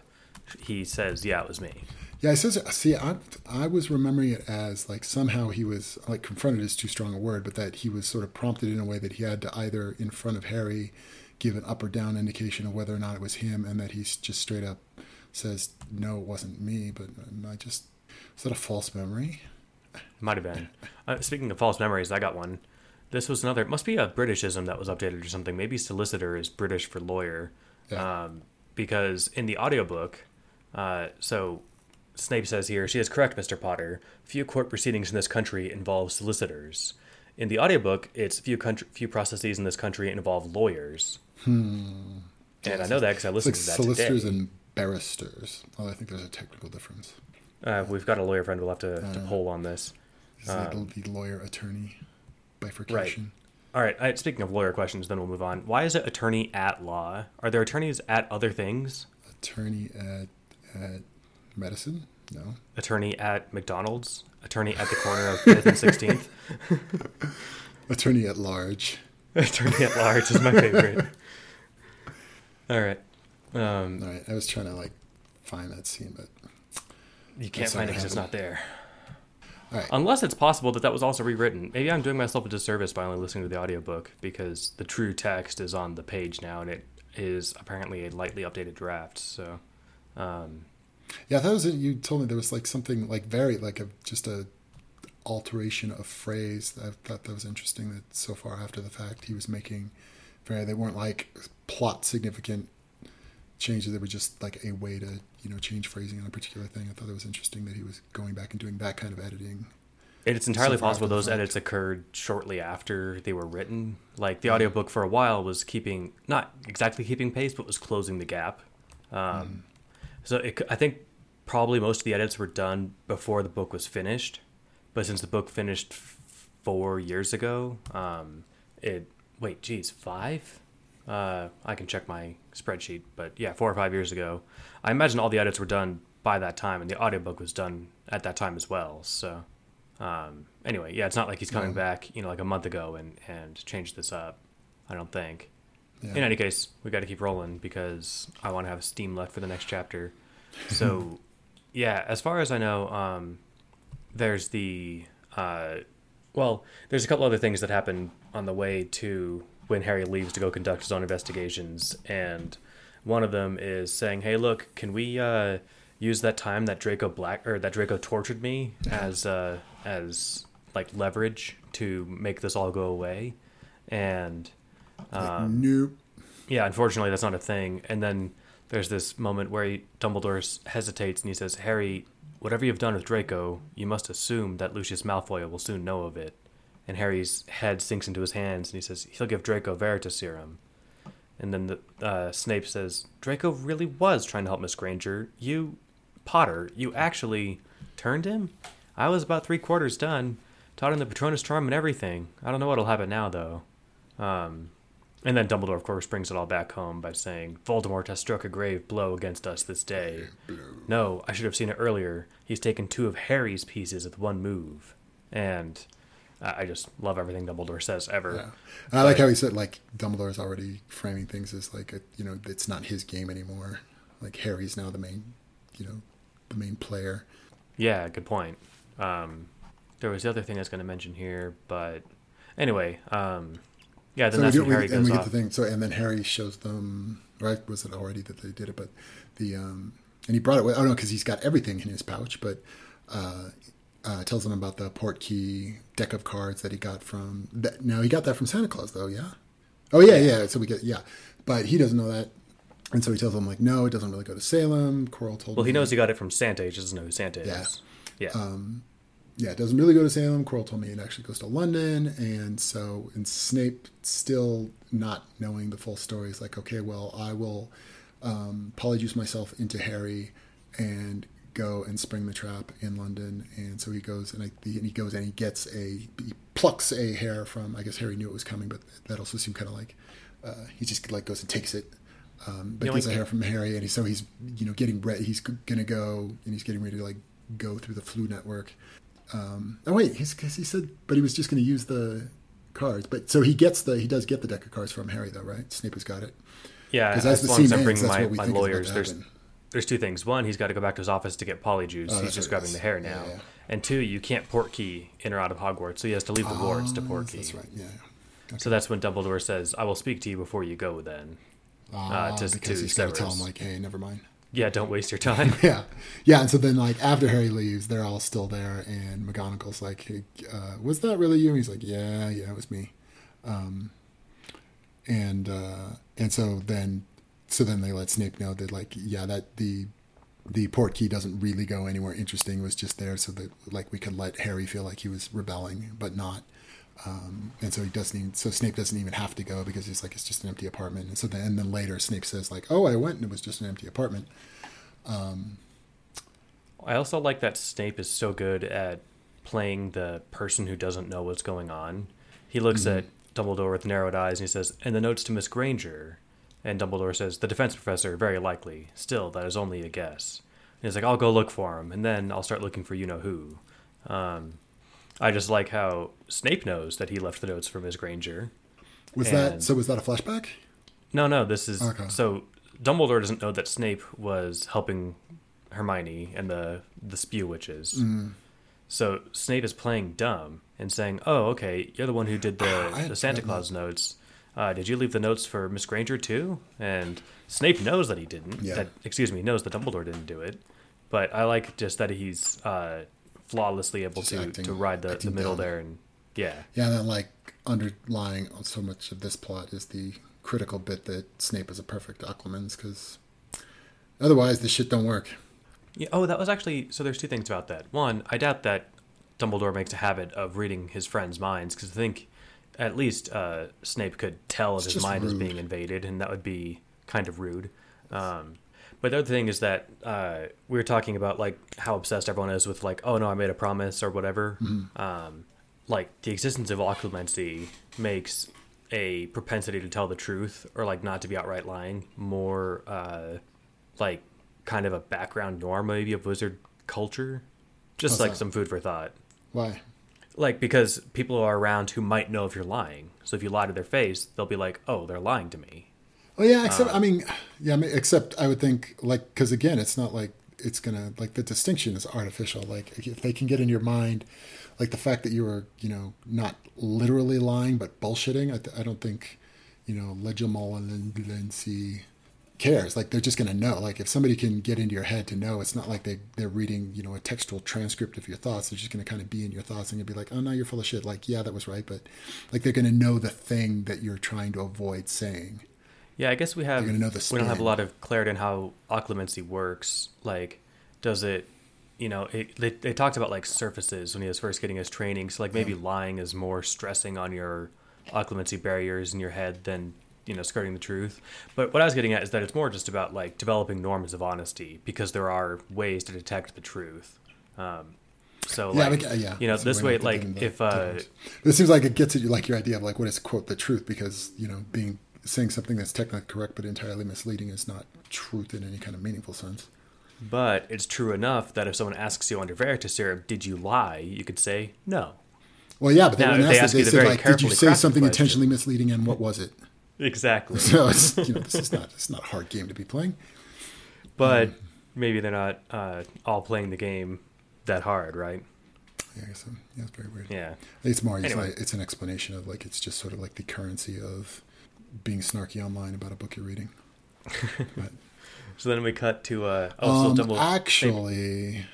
he says, "Yeah, it was me." Yeah, he says. See, I I was remembering it as like somehow he was like confronted is too strong a word, but that he was sort of prompted in a way that he had to either in front of Harry give an up or down indication of whether or not it was him, and that he's just straight up says no, it wasn't me. But I just is that a false memory? Might have been. Uh, speaking of false memories, I got one. This was another. It must be a Britishism that was updated or something. Maybe solicitor is British for lawyer. Yeah. Um, because in the audiobook, uh, so Snape says here, she is correct, Mr. Potter. Few court proceedings in this country involve solicitors. In the audiobook, it's few country, few processes in this country involve lawyers. Hmm. And I know that because I listened like to that solicitors today. and barristers. Oh, I think there's a technical difference. Uh, we've got a lawyer friend. We'll have to, to poll on this. It's like the lawyer attorney bifurcation. Um, All right. I, speaking of lawyer questions, then we'll move on. Why is it attorney at law? Are there attorneys at other things? Attorney at at medicine? No. Attorney at McDonald's? Attorney at the corner of 5th and 16th? <laughs> Attorney at large. <laughs> attorney at large is my favorite. All right. Um, All right, I was trying to like find that scene, but you can't find it because it's not there. all right. Unless it's possible that that was also rewritten. Maybe I'm doing myself a disservice by only listening to the audiobook because the true text is on the page now and it is apparently a lightly updated draft. So, um, Yeah, that was it. You told me there was like something like very like a just a alteration of phrase. I thought that was interesting. That so far after the fact, he was making very. They weren't like plot significant changes. They were just like a way to you know change phrasing on a particular thing. I thought that was interesting that he was going back and doing that kind of editing. It's entirely So possible those edits occurred shortly after they were written. Like the audiobook for a while was keeping, not exactly keeping pace, but was closing the gap. Um, So it, I think probably most of the edits were done before the book was finished. But since the book finished f- four years ago, um, it, wait, geez, five? Uh, I can check my spreadsheet, but yeah, four or five years ago. I imagine all the edits were done by that time, and the audiobook was done at that time as well. So, um, anyway, yeah, it's not like he's coming back, you know, like a month ago and and changed this up. I don't think. Yeah. In any case, we got to keep rolling because I want to have steam left for the next chapter. <laughs> So, yeah, as far as I know, um, there's the uh, well, there's a couple other things that happen on the way to when Harry leaves to go conduct his own investigations, and one of them is saying, "Hey, look, can we uh, use that time that Draco Black or that Draco tortured me <laughs> as uh, as like leverage to make this all go away?" And um, nope. yeah, unfortunately, that's not a thing. And then there's this moment where he, Dumbledore hesitates and he says, "Harry, whatever you've done with Draco, you must assume that Lucius Malfoy will soon know of it." And Harry's head sinks into his hands and he says, "He'll give Draco Veritaserum." And then the, uh, Snape says, Draco really was trying to help Miss Granger. You, Potter, you actually turned him? I was about three quarters done. Taught him the Patronus charm and everything. I don't know what'll happen now, though. Um, and then Dumbledore, of course, brings it all back home by saying, Voldemort has struck a grave blow against us this day. No, I should have seen it earlier. He's taken two of Harry's pieces with one move. And I just love everything Dumbledore says ever. Yeah. I like how he said like Dumbledore's already framing things as like a, you know it's not his game anymore. Like Harry's now the main, you know, the main player. Yeah, good point. Um, there was the other thing I was going to mention here, but anyway, um, yeah, then So we that's do, when we, Harry and goes we get off. the thing. So and then Harry shows them. Right? Was it already that they did it? But the um, and he brought it. with Oh no, because he's got everything in his pouch. But uh, uh, tells them about the port key deck of cards that he got from. That, no, he got that from Santa Claus though. Yeah. Oh yeah, yeah. So we get yeah, but he doesn't know that. And so he tells them like, no, it doesn't really go to Salem. Quirrell told him. Well, he knows he got it from Santa. He just doesn't know who Santa Yeah. is. Yeah. Yeah, it doesn't really go to Salem. Quirrell told me it actually goes to London, and so and Snape still not knowing the full story is like, okay, well, I will um, polyjuice myself into Harry and go and spring the trap in London, and so he goes and, I, and he goes and he gets a he plucks a hair from. I guess Harry knew it was coming, but that also seemed kind of like uh, he just like goes and takes it. Um, but gets a hair from Harry, and he, so he's you know getting ready. He's gonna go and he's getting ready to like go through the Floo network. Um, oh wait, he's because he said, but he was just going to use the cards. But so he gets the he does get the deck of cards from Harry though, right? Snape has got it. yeah, as as the long as I'm bringing my, my think is about lawyers, there's there's two things. One, he's got to go back to his office to get polyjuice. Oh, he's just grabbing the hair now. yeah. And two, you can't port key in or out of Hogwarts, so he has to leave the wards to port key. That's right. Yeah. yeah. So that's when Dumbledore says, "I will speak to you before you go." Then, Ah, to- because to he's got to tell him like, hey, never mind. Yeah, don't waste your time. <laughs> Yeah, yeah. And so then like after Harry leaves, they're all still there, and McGonagall's like, uh, was that really you? And he's like, yeah, yeah, it was me. Um, and uh, and so then so then they let Snape know that like yeah that the the port key doesn't really go anywhere interesting. It was just there so that like we could let Harry feel like he was rebelling, but not. Um, and so he doesn't even, so Snape doesn't even have to go because he's like it's just an empty apartment. And so then and then later Snape says like oh I went and it was just an empty apartment. I also like that Snape is so good at playing the person who doesn't know what's going on. He looks Mm-hmm. at Dumbledore with narrowed eyes and he says, "And the notes to Miss Granger." And Dumbledore says, "The defense professor, very likely. Still, that is only a guess." And he's like, "I'll go look for him, and then I'll start looking for you know who." Um, I just like how Snape knows that he left the notes for Miss Granger. Was that so? Was that a flashback? No, no, this is Okay. so Dumbledore doesn't know that Snape was helping Hermione and the the SPHEW witches. Mm. So Snape is playing dumb and saying, "Oh, okay, you're the one who did the, <sighs> I- the Santa Claus notes. Uh, did you leave the notes for Miss Granger too?" And Snape knows that he didn't. Yeah. That excuse me, knows that Dumbledore didn't do it. But I like just that he's uh, flawlessly able Just to acting- to ride the, the middle dumb. there and yeah. Yeah, and then like underlying so much of this plot is the critical bit that Snape is a perfect Occlumens because otherwise this shit don't work. Yeah, oh, that was actually so. There's two things about that. One, I doubt that Dumbledore makes a habit of reading his friends' minds because I think at least uh, Snape could tell if It's his mind is being invaded, and that would be kind of rude. Um, but the other thing is that uh, we were talking about like how obsessed everyone is with like, oh no, I made a promise or whatever. Mm-hmm. Um, like the existence of occlumency makes a propensity to tell the truth or like not to be outright lying more uh, like kind of a background norm maybe of wizard culture just How's like that? some food for thought Why? like because people are around who might know if you're lying so if you lie to their face they'll be like oh they're lying to me Oh yeah, except I um, mean, yeah, I mean, except I would think like because again, it's not like it's gonna like the distinction is artificial. Like if they can get in your mind, like the fact that you were you know not literally lying but bullshitting, I, th- I don't think you know legilimency cares. Like they're just gonna know. Like if somebody can get into your head to know, it's not like they they're reading you know a textual transcript of your thoughts. They're just gonna kind of be in your thoughts and you'll be like, oh no, you're full of shit. Like yeah, that was right, but like they're gonna know the thing that you're trying to avoid saying. Yeah i guess we have we don't have a lot of clarity on how occlumency works like does it you know it, they, they talked about like surfaces when he was first getting his training so like maybe lying is more stressing on your occlumency barriers in your head than you know skirting the truth. But what I was getting at is that it's more just about like developing norms of honesty because there are ways to detect the truth. Um, so Yeah, like, uh, yeah, you know, this way, like if uh. It seems like it gets at you like your idea of like what is quote the truth because you know being saying something that's technically correct but entirely misleading is not truth in any kind of meaningful sense. but it's true enough that if someone asks you under Veritaserum, did you lie? You could say no. Well, yeah, but they Now, if they ask it. you They very like, did you say something question. intentionally misleading and what was it? Exactly. So it's <laughs> you know this is not it's not a hard game to be playing. but maybe they're not uh, all playing the game that hard, right? Yeah, I guess so. yeah, it's very weird. Yeah. It's more. It's, Anyway. like, it's an explanation of like it's just sort of like the currency of being snarky online about a book you're reading. <laughs> But, So then we cut to uh, oh, so um. Snape, actually,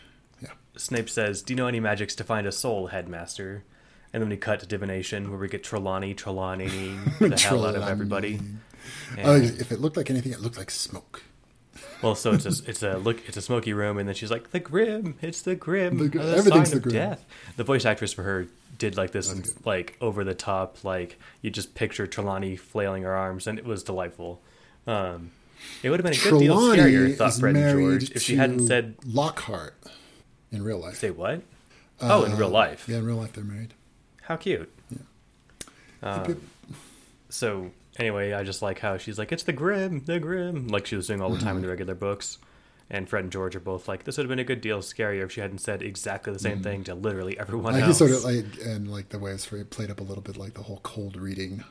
yeah, Snape says, "Do you know any magics to find a soul, Headmaster?" And then we cut to divination, where we get Trelawney, Trelawney, <laughs> the hell out of everybody. And- if it looked like anything, it looked like smoke. well, so it's a <laughs> it's a look it's a smoky room, and then she's like, "The Grim, it's the Grim, The Gr- everything's sign the Grim." death." The voice actress for her did like this, like over the top, like you just picture Trelawney flailing her arms, and it was delightful. Um, it would have been a good deal scarier, thought Fred and George, if she hadn't said Lockhart in real life. Say what? oh, in real life. Uh, Yeah, in real life they're married. How cute. Um, Yep. so anyway, I just like how she's like, "It's the Grim, the Grim," like she was doing all the time in the regular books. And Fred and George are both like, "This would have been a good deal scarier if she hadn't said exactly the same mm. thing to literally everyone Like else." sort of like and like the way it's played up a little bit like the whole cold reading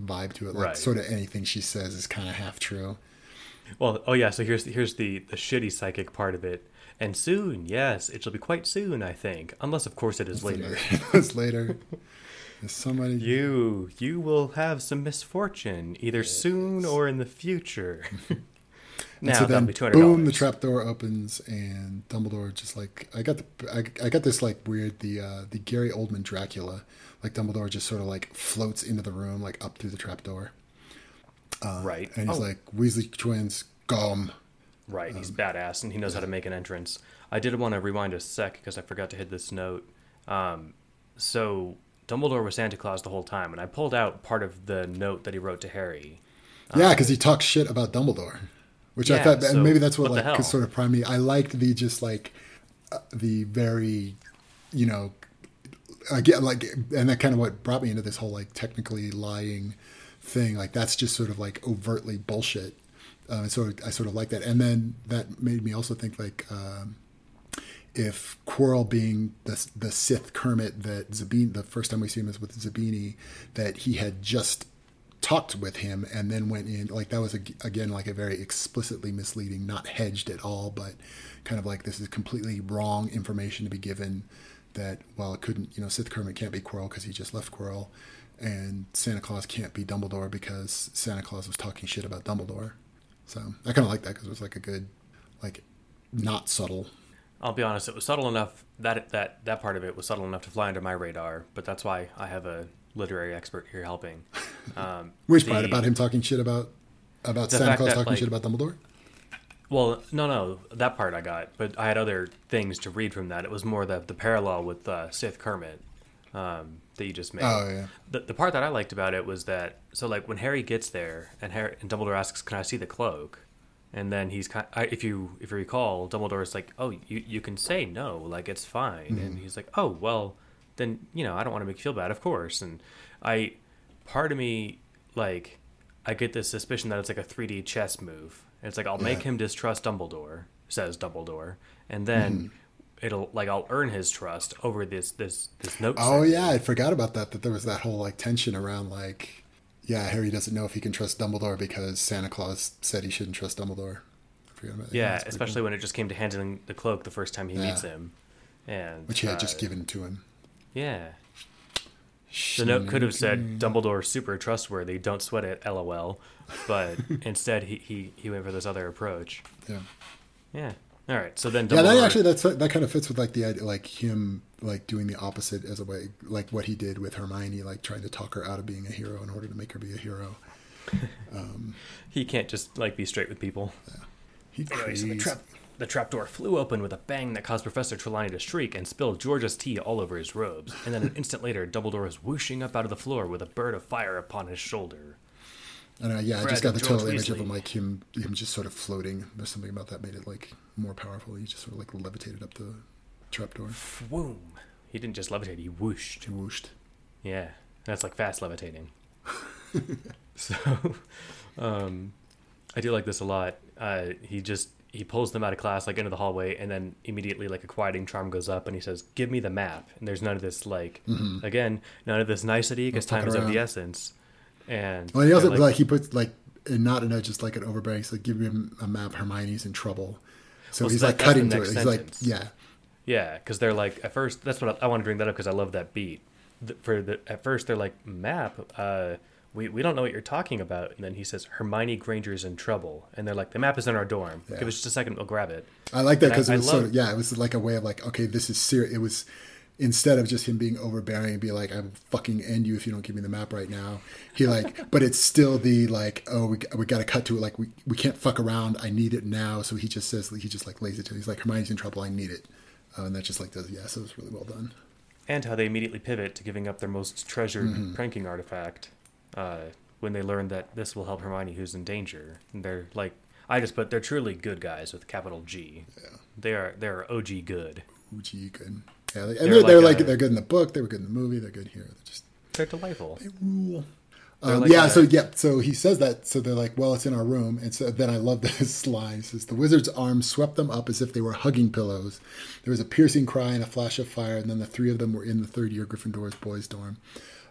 vibe to it. Like Right. sort of anything she says is kind of half true. well, oh yeah. So here's here's the the shitty psychic part of it. And soon, yes, it shall be quite soon, I think. Unless, of course, it is later. <laughs> It's later. There's somebody. You you will have some misfortune either soon or in the future. <laughs> And now so then, be two hundred boom, the trap door opens, and Dumbledore just like I got the I, I got this like weird the uh, the Gary Oldman Dracula, like Dumbledore just sort of like floats into the room like up through the trap door, right. and he's Oh, like Weasley twins, gum. right. He's um, badass and he knows how to make an entrance. I did want to rewind a sec because I forgot to hit this note. Um, so Dumbledore was Santa Claus the whole time, and I pulled out part of the note that he wrote to Harry. Yeah, because he talks shit about Dumbledore, which I thought, so and maybe that's what, what like could sort of prime me. I liked the just like uh, the very, you know, again like, and that kind of what brought me into this whole like technically lying thing. Like that's just sort of like overtly bullshit. Um, and so I sort of like that, and then that made me also think like. Um, if Quirrell being the the Sith Kermit that Zabini, the first time we see him is with Zabini, that he had just talked with him and then went in like that was ag- again like a very explicitly misleading, not hedged at all, but kind of like this is completely wrong information to be given. That well, it couldn't you know Sith Kermit can't be Quirrell because he just left Quirrell, and Santa Claus can't be Dumbledore because Santa Claus was talking shit about Dumbledore. So I kind of like that because it was like a good, like, not subtle I'll be honest, it was subtle enough that that that part of it was subtle enough to fly under my radar. But that's why I have a literary expert here helping. <laughs> Um, Which the- part about him talking shit about about Santa Claus that, talking like- shit about Dumbledore? Well, no, no, that part I got, but I had other things to read from that. It was more the the parallel with uh, Sith Kermit um, that you just made. Oh yeah, The, the part that I liked about it was that so like when Harry gets there and Harry and Dumbledore asks, "Can I see the cloak?" And then he's kind. I, if you if you recall, Dumbledore is like, "Oh, you you can say no, like it's fine." Mm-hmm. And he's like, "Oh, well, then you know I don't want to make you feel bad, of course." And I, part of me, like, I get this suspicion that it's like a 3D chess move. And it's like I'll make him distrust Dumbledore, says Dumbledore, and then. Mm-hmm. It'll like I'll earn his trust over this this this note. Oh yeah, I forgot about that. That there was that whole like tension around like, yeah, Harry doesn't know if he can trust Dumbledore because Santa Claus said he shouldn't trust Dumbledore. I forgot about that. Yeah, especially cool. when it just came to handling the cloak the first time he Yeah. meets him, and which he had uh, just given to him. Yeah, the note could have said Dumbledore super trustworthy. Don't sweat it, lol. But <laughs> instead, he, he he went for this other approach. Yeah, Yeah. All right. So then, yeah. That actually that's that kind of fits with like the idea, like him like doing the opposite as a way, like what he did with Hermione, like trying to talk her out of being a hero in order to make her be a hero. <laughs> Um, he can't just like be straight with people. He Anyway, so the crazy. The trapdoor flew open with a bang that caused Professor Trelawney to shriek and spill George's tea all over his robes. And then an <laughs> instant later, Dumbledore was whooshing up out of the floor with a bird of fire upon his shoulder. And uh, yeah, I just got the total image of him like him him just sort of floating. There's something about that made it like more powerful. He just sort of like levitated up the trapdoor. Swoom. He didn't just levitate, he whooshed. He whooshed. Yeah, that's like fast levitating. <laughs> <laughs> so, um, I do like this a lot. Uh, he just he pulls them out of class like into the hallway, and then immediately like a quieting charm goes up, and he says, "Give me the map." And there's none of this like again, none of this nicety because time is of the essence. And Well, he also they're like, he puts like not in a just like an overbearing. He's like, give him a map. Hermione's in trouble. So Well, he's so like cutting to it. next He's like, yeah, Yeah, because they're like at first. That's what I, I want to bring that up because I love that beat. The, for the at first they're like map. Uh, we we don't know what you're talking about. And then he says Hermione Granger's in trouble, and they're like the map is in our dorm. Yeah. Give us just a second, we'll grab it. I like that because it I was sort love- of yeah, it was like a way of like, okay, this is serious. It was instead of just him being overbearing and be like, I will fucking end you if you don't give me the map right now. He like, <laughs> but it's still the like, oh, we, we got to cut to it. Like we, we can't fuck around. I need it now. So he just says he just like lays it to. him. He's like, Hermione's in trouble. I need it. Uh, and that just like does yeah. So it was really well done. And how they immediately pivot to giving up their most treasured Mm-hmm. pranking artifact uh, when they learn that this will help Hermione, who's in danger. And they're like, I just put they're truly good guys with capital G. Yeah. They are they are OG good. Uji good. Yeah, they, and They're they're, like like, a- they're good in the book. They were good in the movie. They're good here. They're just They're delightful. they rule. Um, like yeah, a- so yeah, so he says that. So they're like, "Well, it's in our room." And so then I love this <laughs> line. It says, "The wizard's arm swept them up as if they were hugging pillows. There was a piercing cry and a flash of fire, and then the three of them were in the third year Gryffindor's boys' dorm."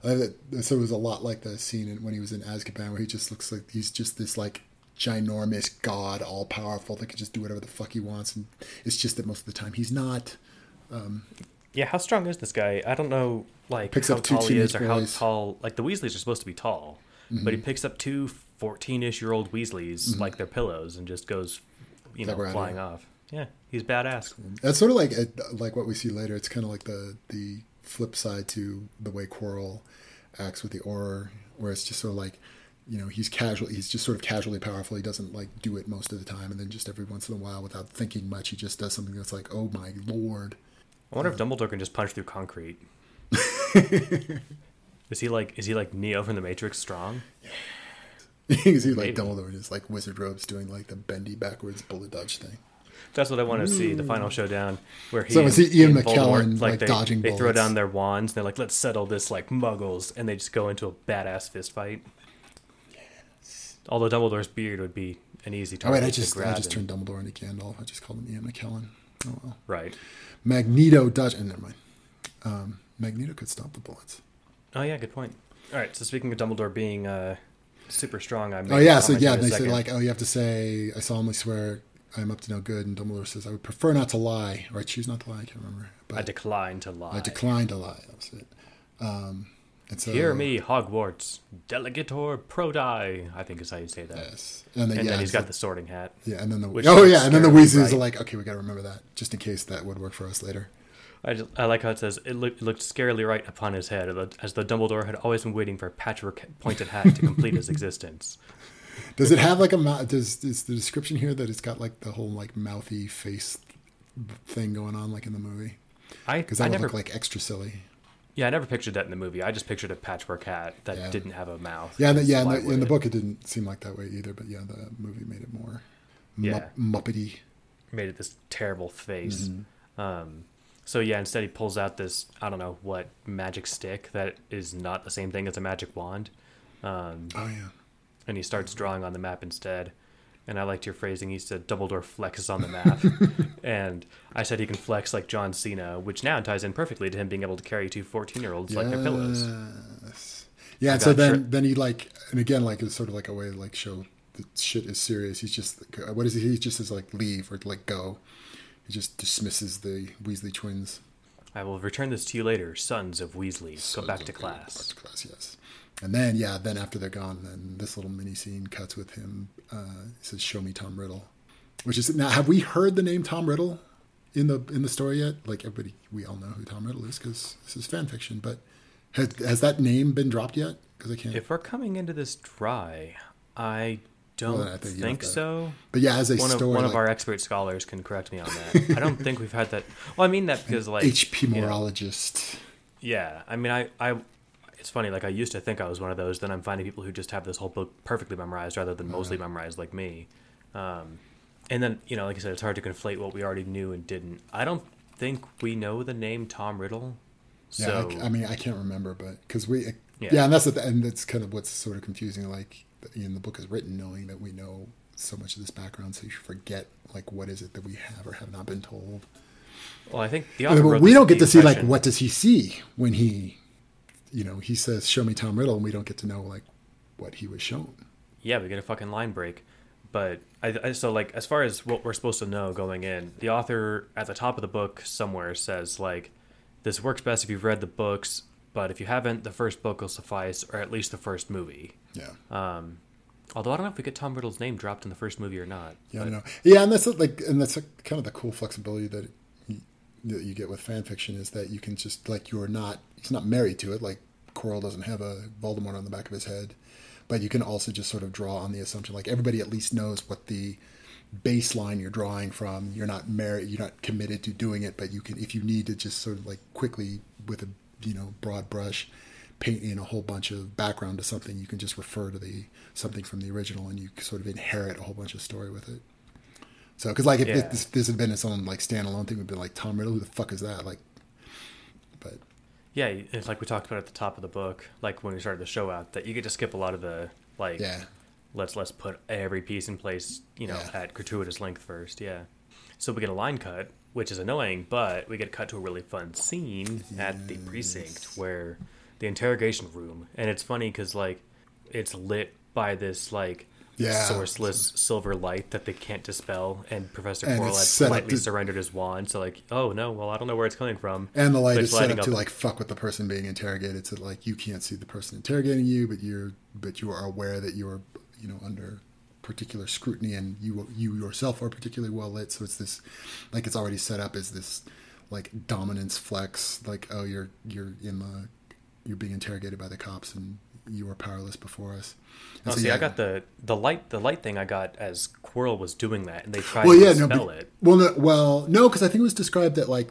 That- so it was a lot like the scene in, when he was in Azkaban, where he just looks like he's just this like ginormous god, all powerful that can just do whatever the fuck he wants, and it's just that most of the time he's not. Um, yeah, how strong is this guy? I don't know, like Picks how up two tall he is or how tall. Like the Weasleys are supposed to be tall, but he Mm-hmm. picks up two 14-ish year old Weasleys mm-hmm. like they're pillows and just goes, you know, Like we're outta flying off. Yeah, he's badass. That's sort of like uh, like what we see later. It's kind of like the the flip side to the way Quirrell acts with the Auror, where it's just sort of like, you know, he's casual. He's just sort of casually powerful. He doesn't like do it most of the time, and then just every once in a while, without thinking much, he just does something that's like, oh my lord. I wonder if uh, Dumbledore can just punch through concrete. <laughs> is he like is he like Neo from the Matrix strong? Yeah. <laughs> Is he like Maybe. Dumbledore his like wizard robes doing like the bendy backwards bullet dodge thing? That's what I want to see. The final showdown where he So and, is he Ian McKellen, like, they, dodging They throw down their wands. and They're like, let's settle this like Muggles, and they just go into a badass fist fight. Although Dumbledore's beard would be an easy Oh target wait, I to just I just and- turned Dumbledore into Gandalf. I just called him Ian McKellen. Oh well. right. Magneto dodge. And never mind. Um, Magneto could stop the bullets. Oh yeah, good point. All right, so speaking of Dumbledore being uh, super strong, I Oh yeah, so yeah, they say like, oh, you have to say, I solemnly swear I am up to no good, and Dumbledore says, I would prefer not to lie, or I choose not to lie. I can't remember, but I decline to lie. I decline to lie. That was it. Um, and so Hear me, Hogwarts, Delegator Prodi. I think is how you say that. Yes, and then And yeah, then he's so- got the Sorting Hat. yeah, and then the oh yeah, and then the Weasleys right. are like, okay, we got to remember that just in case that would work for us later. I, just, I like how it says it, look, it looked scarily right upon his head, as though Dumbledore had always been waiting for a patchwork pointed hat to complete his <laughs> existence. Does it have like a mouth? Does is the description here that it's got like the whole like mouthy face thing going on like in the movie? I, Because I that would never, look like extra silly. yeah, I never pictured that in the movie. I just pictured a patchwork hat that Yeah. didn't have a mouth. Yeah, yeah, in the, in the book it didn't seem like that way either, but yeah, the movie made it more Yeah. mup- muppety. made it this terrible face. Mm-hmm. Um, so yeah, instead he pulls out this I don't know what magic stick that is not the same thing as a magic wand, um, Oh yeah. And he starts drawing on the map instead. And I liked your phrasing. He said Dumbledore flexes on the map, <laughs> and I said he can flex like John Cena, which now ties in perfectly to him being able to carry two 14-year-olds like their pillows. Yes. Yeah, I and so then tri- then he like and again like it's sort of like a way to like show that shit is serious. He's just what is he? He just says like leave or like go. He just dismisses the Weasley twins. I will return this to you later, sons of Weasley. So Go back to class. Back to class, yes. And then yeah, then after they're gone, then this little mini scene cuts with him. Uh, he says, "Show me Tom Riddle," which is now. Have we heard the name Tom Riddle in the in the story yet? Like everybody, we all know who Tom Riddle is because this is fan fiction. But has, has that name been dropped yet? Because I can't. If we're coming into this dry, I don't Well, I think think, so. but yeah, as a one of story, one of our expert scholars can correct me on that. I don't think we've had that. Well, I mean that <laughs> because like HP you know, morologist. yeah, I mean I I it's funny. Like I used to think I was one of those. Then I'm finding people who just have this whole book perfectly memorized rather than mostly memorized like me. Um, and then you know, like I said, it's hard to conflate what we already knew and didn't. I don't think we know the name Tom Riddle. Yeah, I, I mean, I can't remember, but because we, yeah. Yeah. and that's the, and that's kind of what's sort of confusing. Like, in the book is written knowing that we know so much of this background, so you forget like what is it that we have or have not been told. well, I think the I mean, we don't get to see like what does he see when he, you know, he says, "Show me Tom Riddle," and we don't get to know like what he was shown. Yeah, we get a fucking line break. But I, I so like as far as what we're supposed to know going in, the author at the top of the book somewhere says like, "This works best if you've read the books, but if you haven't, the first book will suffice, or at least the first movie." Yeah. Um, although I don't know if we get Tom Riddle's name dropped in the first movie or not. Yeah, I but- know. Yeah, and that's like, and that's like kind of the cool flexibility that that you get with fan fiction is that you can just like you're not he's not married to it. Like Quirrell doesn't have a Voldemort on the back of his head, but you can also just sort of draw on the assumption like everybody at least knows what the baseline you're drawing from. You're not married. You're not committed to doing it, but you can if you need to just sort of like quickly with a you know broad brush paint in a whole bunch of background to something you can just refer to the something from the original and you sort of inherit a whole bunch of story with it so because like if Yeah. this, this had been its own like standalone thing we'd be like tom riddle who the fuck is that like but Yeah, it's like we talked about at the top of the book, like when we started the show out, that you get to skip a lot of the like. yeah Let's let's put every piece in place, you know, Yeah. at gratuitous length first. Yeah. So we get a line cut, which is annoying, but we get cut to a really fun scene at the precinct where the interrogation room, and it's funny because like it's lit by this like Yeah. sourceless silver light that they can't dispel, and Professor And Quirrell it's had politely to- surrendered his wand. So like, oh no, well I don't know where it's coming from. and the light is set lighting up to like fuck with the person being interrogated so like you can't see the person interrogating you but you're but you are aware that you're you know under particular scrutiny and you you yourself are particularly well lit so it's this like it's already set up as this like dominance flex like oh you're you're in the you're being interrogated by the cops and you are powerless before us And Oh, so, see, yeah. I got the the light the light thing I got as Quirrell was doing that, and they tried well to yeah no dispel but- it. well no well no because i think it was described that like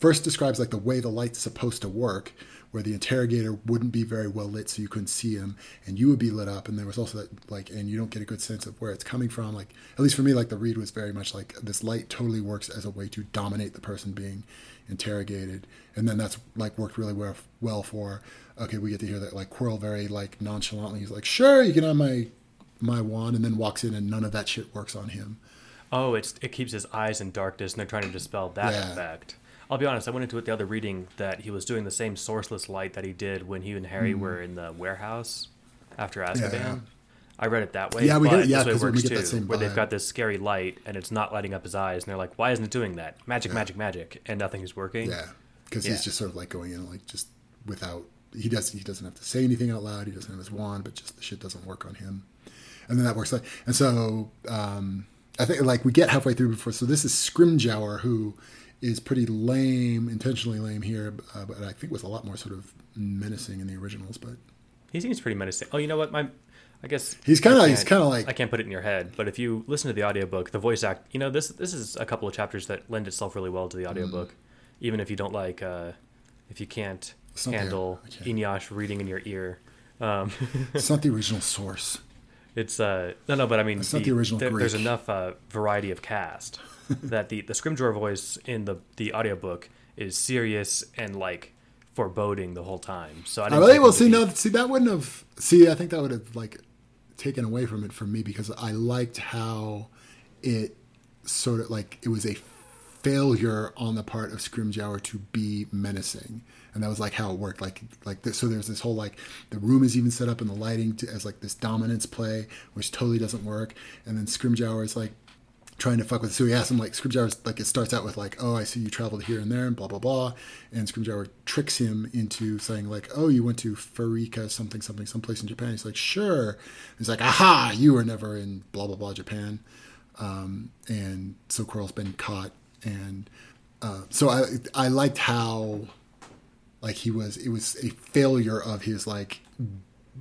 first describes like the way the light's supposed to work where the interrogator wouldn't be very well lit so you couldn't see him and you would be lit up and there was also that like and you don't get a good sense of where it's coming from like at least for me like the read was very much like this light totally works as a way to dominate the person being interrogated and then that's like worked really well, well for okay we get to hear that like Quirrell very like nonchalantly he's like sure you can have my my wand and then walks in and none of that shit works on him Oh, it's it keeps his eyes in darkness, and they're trying to dispel that Yeah. effect. I'll be honest. I went into it the other reading that he was doing the same sourceless light that he did when he and Harry were in the warehouse after Azkaban. Yeah. I read it that way. Yeah, we it- yeah, this way 'cause we get that too, same where they've got this scary light and it's not lighting up his eyes, and they're like, "Why isn't it doing that? Magic, magic, magic!" And nothing is working. Yeah, because Yeah. he's just sort of like going in like just without he doesn't. he doesn't have to say anything out loud. He doesn't have his wand, but just the shit doesn't work on him. And then that works like and so um, I think like we get halfway through before. So this is Scrimgeour who is pretty lame, intentionally lame here, uh, but I think was a lot more sort of menacing in the originals. But He seems pretty menacing. Oh, you know what? My, I guess He's kinda- he's kinda like- I can't put it in your head, but if you listen to the audiobook, the voice act, you know, this this is a couple of chapters that lend itself really well to the audiobook, Mm. even if you don't like, uh, if you can't handle can't. Eneasz reading in your ear. Um, <laughs> it's not the original source. It's uh no no, but I mean, not the original there- there's enough uh, variety of cast <laughs> that the the Scrimgeour voice in the the audiobook is serious and like foreboding the whole time. So I didn't really? take Well, see, no, see, that wouldn't have. See, I think that would have like taken away from it for me because I liked how it sort of like it was a failure on the part of Scrimgeour to be menacing, and that was like how it worked. Like, like this, so there's this whole like the room is even set up in the lighting to, as like this dominance play, which totally doesn't work, and then Scrimgeour is like trying to fuck with. So he asks him like Scrimgeour's like it starts out with like, oh, I see you traveled here and there and blah blah blah, and Scrimgeour tricks him into saying like, oh, you went to Farika something something someplace in Japan. He's like, sure. He's like, aha, you were never in blah blah blah Japan, um, and so Quirrell's been caught, and uh, so I I liked how like he was it was a failure of his like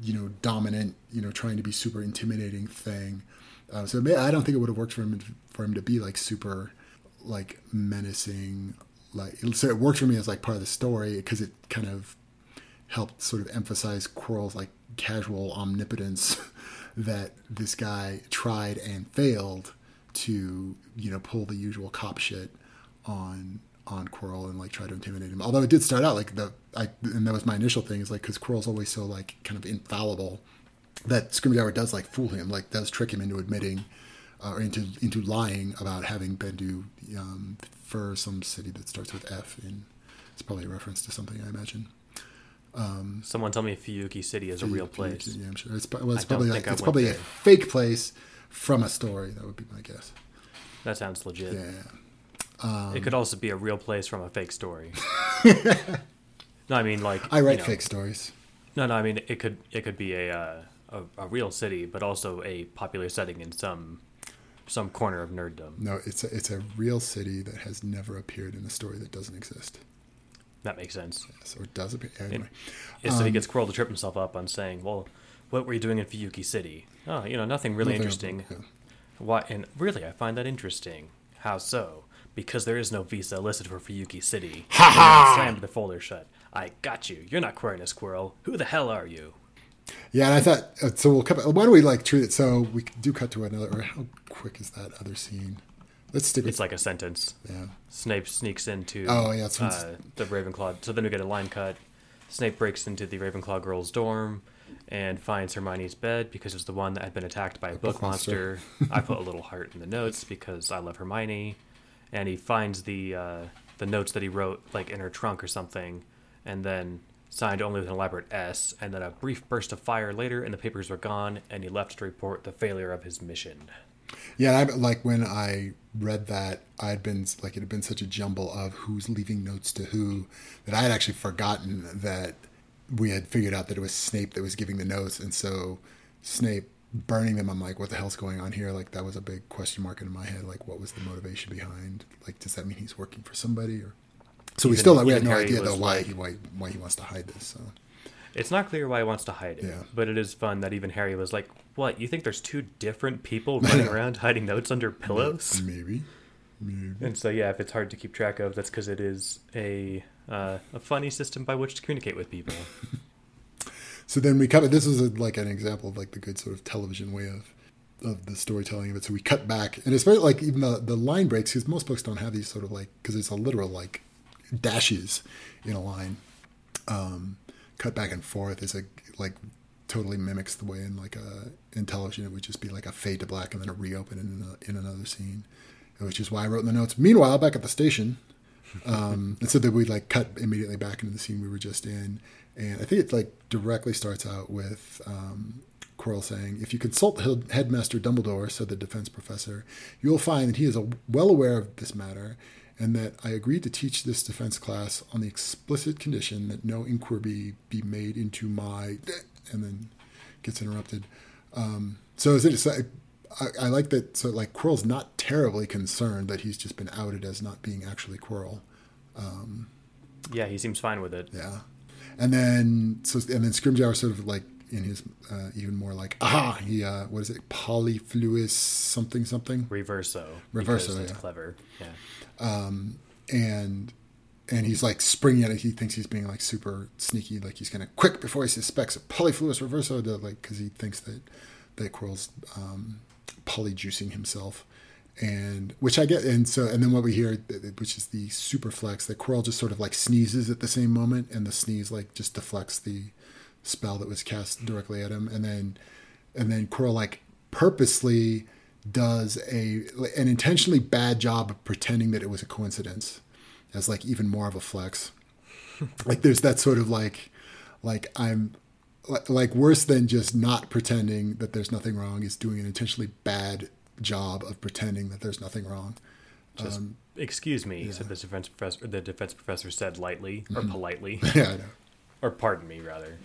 you know dominant you know trying to be super intimidating thing. Uh, so i don't think it would have worked for him for him to be like super like menacing like so it worked for me as like part of the story because it kind of helped sort of emphasize Quirrell's like casual omnipotence <laughs> that this guy tried and failed to you know pull the usual cop shit on on Quirrell and like try to intimidate him. Although it did start out like the I and that was my initial thing is like because Quirrell's always so like kind of infallible that Scrimgeour does like fool him, like does trick him into admitting uh, or into into lying about having been to um, for some city that starts with F. And it's probably a reference to something I imagine. Um, Someone tell me Fuyuki City is a real place. Yeah, I'm sure. It's, well, it's probably like, it's probably a fake place from a story. That would be my guess. That sounds legit. Yeah. It could also be a real place from a fake story. <laughs> no, I mean like I write you know, fake stories. No, no, I mean it could it could be a, uh, a a real city, but also a popular setting in some some corner of nerddom. No, it's a, it's a real city that has never appeared in a story that doesn't exist. That makes sense. So it does appear. Anyway. Yeah, so he Um, gets Quirrell to trip himself up on saying, "Well, what were you doing in Fuyuki City? Oh, you know, nothing really Nothing- interesting. yeah. Why? And really, I find that interesting. How so? Because there is no visa listed for Fuyuki City. Ha ha! Slammed the folder shut. I got you. You're not Quirrell, Squirrel. Who the hell are you? Yeah, and I thought uh, so. We'll cut. Why don't we like treat it? So we do cut to another. Or how quick is that other scene? Let's stick with. It's like a sentence. yeah. Snape sneaks into Oh, yeah, when- uh, the Ravenclaw. So then we get a line cut. Snape breaks into the Ravenclaw girl's dorm and finds Hermione's bed because it's the one that had been attacked by a book, book monster. monster. I put a little heart in the notes because I love Hermione, and he finds the uh, the notes that he wrote like in her trunk or something, and then signed only with an elaborate S. And then a brief burst of fire later, and the papers were gone, and he left to report the failure of his mission. Yeah, I, like when I read that, I had been like it had been such a jumble of who's leaving notes to who that I had actually forgotten that we had figured out that it was Snape that was giving the notes, and so Snape burning them. I'm like, what the hell's going on here? Like that was a big question mark in my head. Like, what was the motivation behind? Like, does that mean he's working for somebody or? So we Even- still we had no Harry idea though why like- he why why he wants to hide this. So It's not clear why he wants to hide it, Yeah. but it is fun that even Harry was like, "What? You think there's two different people <laughs> running around hiding notes under pillows?" <laughs> maybe, maybe. And so, yeah, if it's hard to keep track of, that's because it is a uh, a funny system by which to communicate with people. <laughs> So then we cut. This is a, like an example of like the good sort of television way of of the storytelling of it. So we cut back, and it's very like even the the line breaks because most books don't have these sort of like because it's a literal like dashes in a line. Um, cut back and forth is a like totally mimics the way in like a in television it would just be like a fade to black and then a reopen in a, in another scene, which is why I wrote in the notes. Meanwhile, back at the station, um, <laughs> and so that we like cut immediately back into the scene we were just in, and I think it like directly starts out with um, Quirrell saying, "If you consult Headmaster Dumbledore," said the defense professor, "you will find that he is a, well aware of this matter, and that I agreed to teach this defense class on the explicit condition that no inquiry be made into my," <laughs> and then gets interrupted. Um, so is it? Like, I, I like that. So like Quirrell's not terribly concerned that he's just been outed as not being actually Quirrell. yeah, he seems fine with it. Yeah, and then so and then Scrimgeour sort of like in his uh, even more like aha he uh, what is it Polyfluis something something Reverso. Reverso, That's yeah. clever. Yeah. and and he's like springing at it. He thinks he's being like super sneaky, like he's gonna quick before he suspects a Polyfluis Reverso, to, like because he thinks that that Quirrell's um, polyjuicing himself, and which I get. And so and then what we hear, which is the super flex, that Quirrell just sort of like sneezes at the same moment, and the sneeze like just deflects the spell that was cast mm-hmm. directly at him, and then and then Quirrell like purposely does a an intentionally bad job of pretending that it was a coincidence as like even more of a flex <laughs> like there's that sort of like like i'm like, like worse than just not pretending that there's nothing wrong is doing an intentionally bad job of pretending that there's nothing wrong Just excuse me, said the defense professor. The defense professor said lightly or politely, <laughs> yeah I know. or pardon me, rather.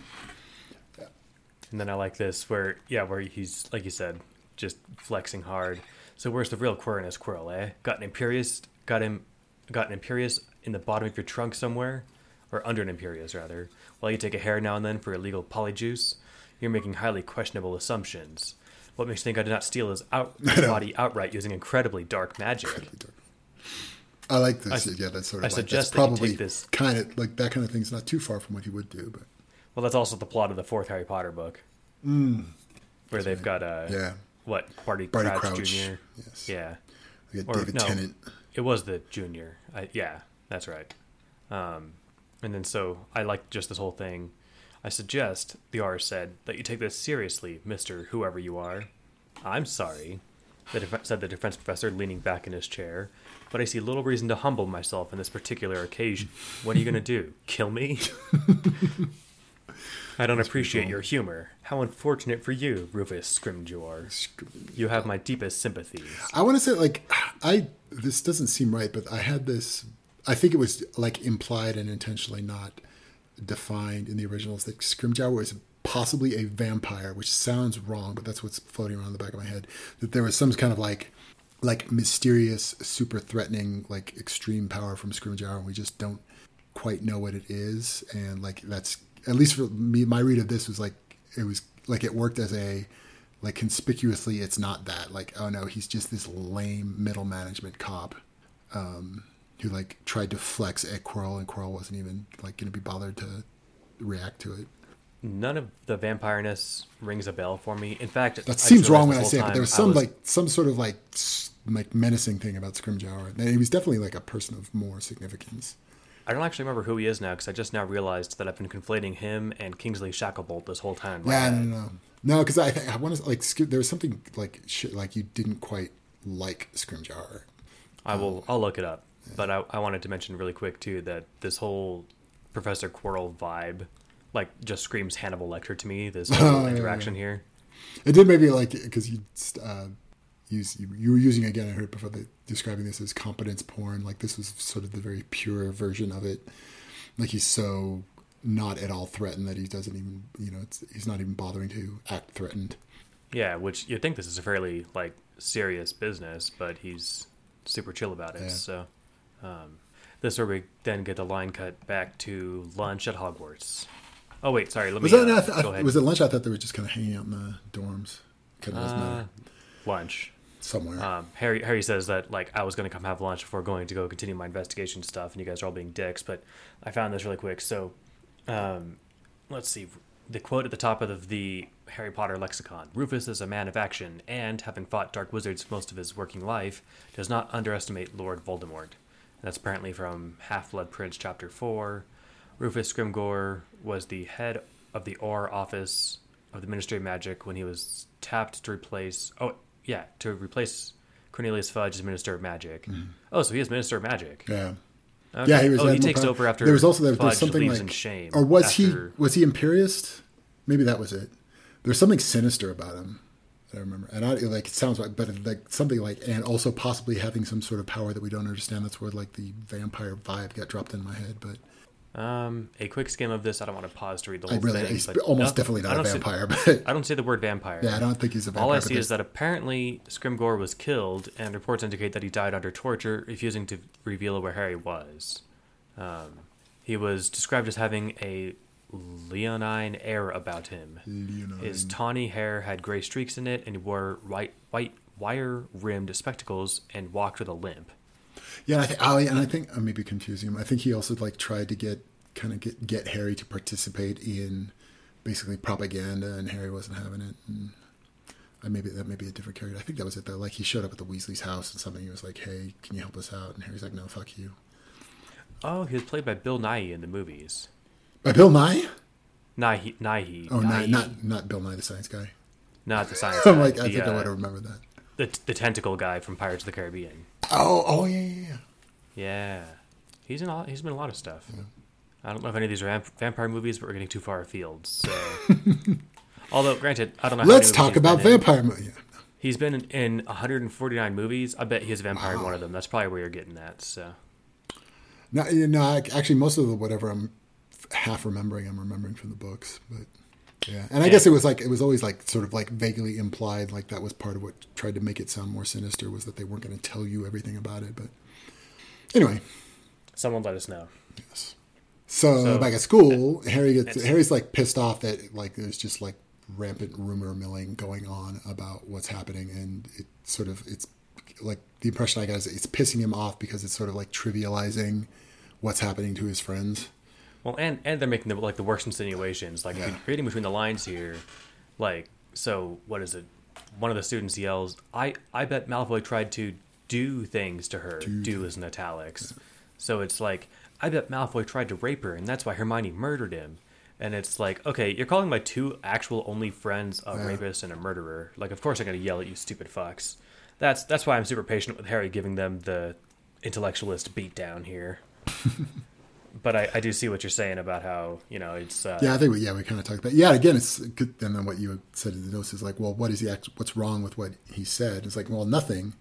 And then I like this where, yeah, where he's like you said, just flexing hard. So where's the real Quirrell Quirrell, eh? Got an Imperius, got him, got an Imperius in the bottom of your trunk somewhere, or under an Imperius rather. While you take a hair now and then for illegal polyjuice, you're making highly questionable assumptions. What makes you think I did not steal his out <laughs> his body outright using incredibly dark magic? i like this I- yeah that's sort I of like that's suggest probably take this- kind of like that kind of thing's not too far from what he would do but Well, that's also the plot of the fourth Harry Potter book, where they've got a Yeah. what Barty, Barty Crouch, Crouch. Jr. Yes. Yeah, We got Or, David no. Tennant. it was the junior. I, yeah, that's right. Um, and then so I like just this whole thing. I suggest the R said that you take this seriously, Mister Whoever you are. I'm sorry, the def- said the defense professor, leaning back in his chair. But I see little reason to humble myself in this particular occasion. What are you gonna do? Kill me? I don't appreciate your humor. How unfortunate for you, Rufus Scrimgeour. You have my deepest sympathies. I want to say like I this doesn't seem right, but I had this. I think it was like implied and intentionally not defined in the originals that Scrimgeour was possibly a vampire, which sounds wrong, but that's what's floating around the back of my head. That there was some kind of like like mysterious, super threatening, like extreme power from Scrimgeour, and we just don't quite know what it is. And like that's at least for me, my read of this was like it was like it worked as a like conspicuously it's not that like oh no he's just this lame middle management cop um who like tried to flex at Quirrell and Quirrell wasn't even like gonna be bothered to react to it None of the vampireness rings a bell for me. In fact, that I seems wrong when I say it but there was some was- like some sort of like like menacing thing about Scrimgeour he was definitely like a person of more significance I don't actually remember who he is now because I just now realized that I've been conflating him and Kingsley Shacklebolt this whole time. yeah no no no no because I think I want to like there was something like shit like you didn't quite like Scrimgeour I will. Um, I'll look it up. But I, I wanted to mention really quick too that this whole Professor Quirrell vibe, like, just screams Hannibal Lecter to me. This whole Oh, yeah, interaction here. It did maybe like because you uh, use you, you were using again. I heard before the, describing this as competence porn. Like this was sort of the very pure version of it. Like he's so not at all threatened that he doesn't even you know it's, he's not even bothering to act threatened. Yeah, which you'd think this is a fairly like serious business, but he's super chill about it. Yeah. So, um, this is where we then get the line cut back to lunch at Hogwarts. Oh wait, sorry. Let Was me that uh, I th- go ahead. was it lunch? I thought they were just kind of hanging out in the dorms. Kind of Uh, lunch? somewhere. Um, Harry Harry says that like I was gonna come have lunch before going to go continue my investigation stuff, and you guys are all being dicks. But I found this really quick. So, um, let's see. The quote at the top of the Harry Potter lexicon: "Rufus is a man of action, and having fought dark wizards most of his working life, does not underestimate Lord Voldemort." That's apparently from Half Blood Prince, Chapter Four. Rufus Scrimgeour was the head of the Auror office of the Ministry of Magic when he was tapped to replace. Oh, yeah, to replace Cornelius Fudge as Minister of Magic. Mm-hmm. Oh, so he is Minister of Magic. yeah. Okay. Yeah, he was. Oh, he takes over after. There was also there, there was Fudge something like, shame. or was after- he was he Imperiist? Maybe that was it. There's something sinister about him. That I remember, and I like it sounds like, but like something like, and also possibly having some sort of power that we don't understand. That's where like the vampire vibe got dropped in my head. But Um, a quick skim of this. I don't want to pause to read the whole I really, thing. he's but almost no, definitely not a don't see- vampire. <laughs> But I don't see the word vampire. yeah, I don't think he's a vampire. All I see is that apparently Scrimgeour was killed, and reports indicate that he died under torture, refusing to reveal where Harry was. Um, he was described as having a leonine air about him. Leonine. His tawny hair had gray streaks in it, and he wore white, white wire-rimmed spectacles and walked with a limp. Yeah, I think, oh, yeah, and I think I may be confusing him. I think he also like tried to get kind of get get Harry to participate in basically propaganda, and Harry wasn't having it. And I maybe that may be a different character. I think that was it though. Like he showed up at the Weasley's house and something. He was like, "Hey, can you help us out?" And Harry's like, "No, fuck you." Oh, he was played by Bill Nighy in the movies. By Bill Nye? Nye, Nye. Oh, Nye, Nighy, not not Bill Nye the Science Guy. not the <laughs> science. I'm like, I the, think I uh, would have remembered that. the the tentacle guy from Pirates of the Caribbean. Oh, oh yeah, yeah, yeah. Yeah, he's in. All, he's been in a lot of stuff. I don't know if any of these are vamp- vampire movies, but we're getting too far afield. So, <laughs> although granted, I don't know. Let's talk about vampire movies. Yeah. He's been in, in 149 movies. I bet he's a vampire in one of them. That's probably where you're getting that. So, No, you know, I- actually, most of the whatever I'm half remembering, I'm remembering from the books. But yeah, and I Yeah. guess it was like it was always like sort of like vaguely implied, like that was part of what tried to make it sound more sinister was that they weren't going to tell you everything about it. But anyway, someone let us know. yes. So, So- back at school, Harry gets Harry's like pissed off that like there's just like rampant rumor milling going on about what's happening, and it sort of it's like the impression I got is it's pissing him off because it's sort of like trivializing what's happening to his friends. Well, and and they're making the like the worst insinuations. Like Yeah. reading between the lines here, like so. What is it? One of the students yells, "I I bet Malfoy tried to do things to her. Do, is in italics. So it's like I bet Malfoy tried to rape her, and that's why Hermione murdered him. And it's like, okay, you're calling my two actual only friends a rapist and a murderer. Like, of course I'm gonna yell at you, stupid fucks. That's that's why I'm super patient with Harry, giving them the intellectualist beatdown here. <laughs> but I, I do see what you're saying about how you know it's uh, Yeah, I think we yeah we kind of talked about yeah again it's good. And then what you said in the notes is like, well, what is he? Act, what's wrong with what he said? It's like, well, nothing.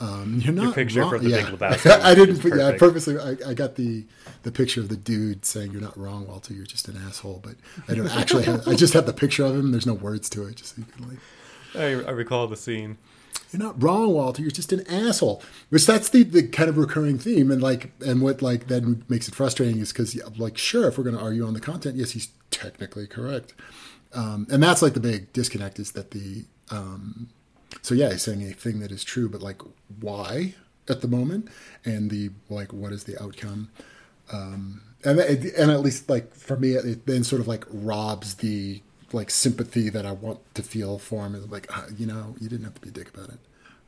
Um, you're not picture wrong. from The yeah. Big Lebowski <laughs> I didn't. yeah, I purposely. I, I got the the picture of the dude saying, "You're not wrong, Walter. You're just an asshole." But I don't actually. Have, I just have the picture of him. There's no words to it. Just so you can like. I, I recall the scene. You're not wrong, Walter. You're just an asshole. Which that's the, the kind of recurring theme, and like, and what like then makes it frustrating is because like, sure, if we're going to argue on the content, yes, he's technically correct, um, and that's like the big disconnect is that the um, so yeah, he's saying a thing that is true, but like, why at the moment, and the like, what is the outcome? Um, and and at least like for me, it then sort of like robs the like sympathy that I want to feel for him. Is like, uh, you know, you didn't have to be a dick about it.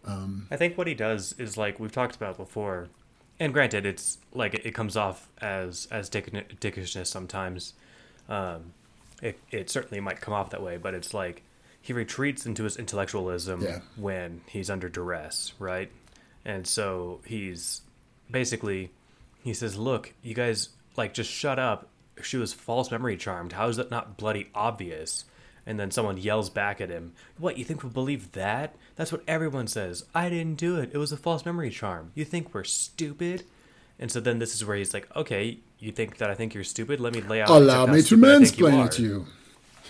I think what he does is like we've talked about before, and granted, it's like it, it comes off as as dick, dickishness sometimes. Um, it it certainly might come off that way, but it's like he retreats into his intellectualism Yeah. when he's under duress, right? And so he's basically he says, "Look, you guys like just shut up. She was false memory charmed. How is that not bloody obvious?" And then someone yells back at him, "What? You think we'll believe that? That's what everyone says. I didn't do it. It was a false memory charm. You think we're stupid?" And so then this is where he's like, "Okay, you think that I think you're stupid? Let me lay out. Allow me to stupid I think you mansplain it to you.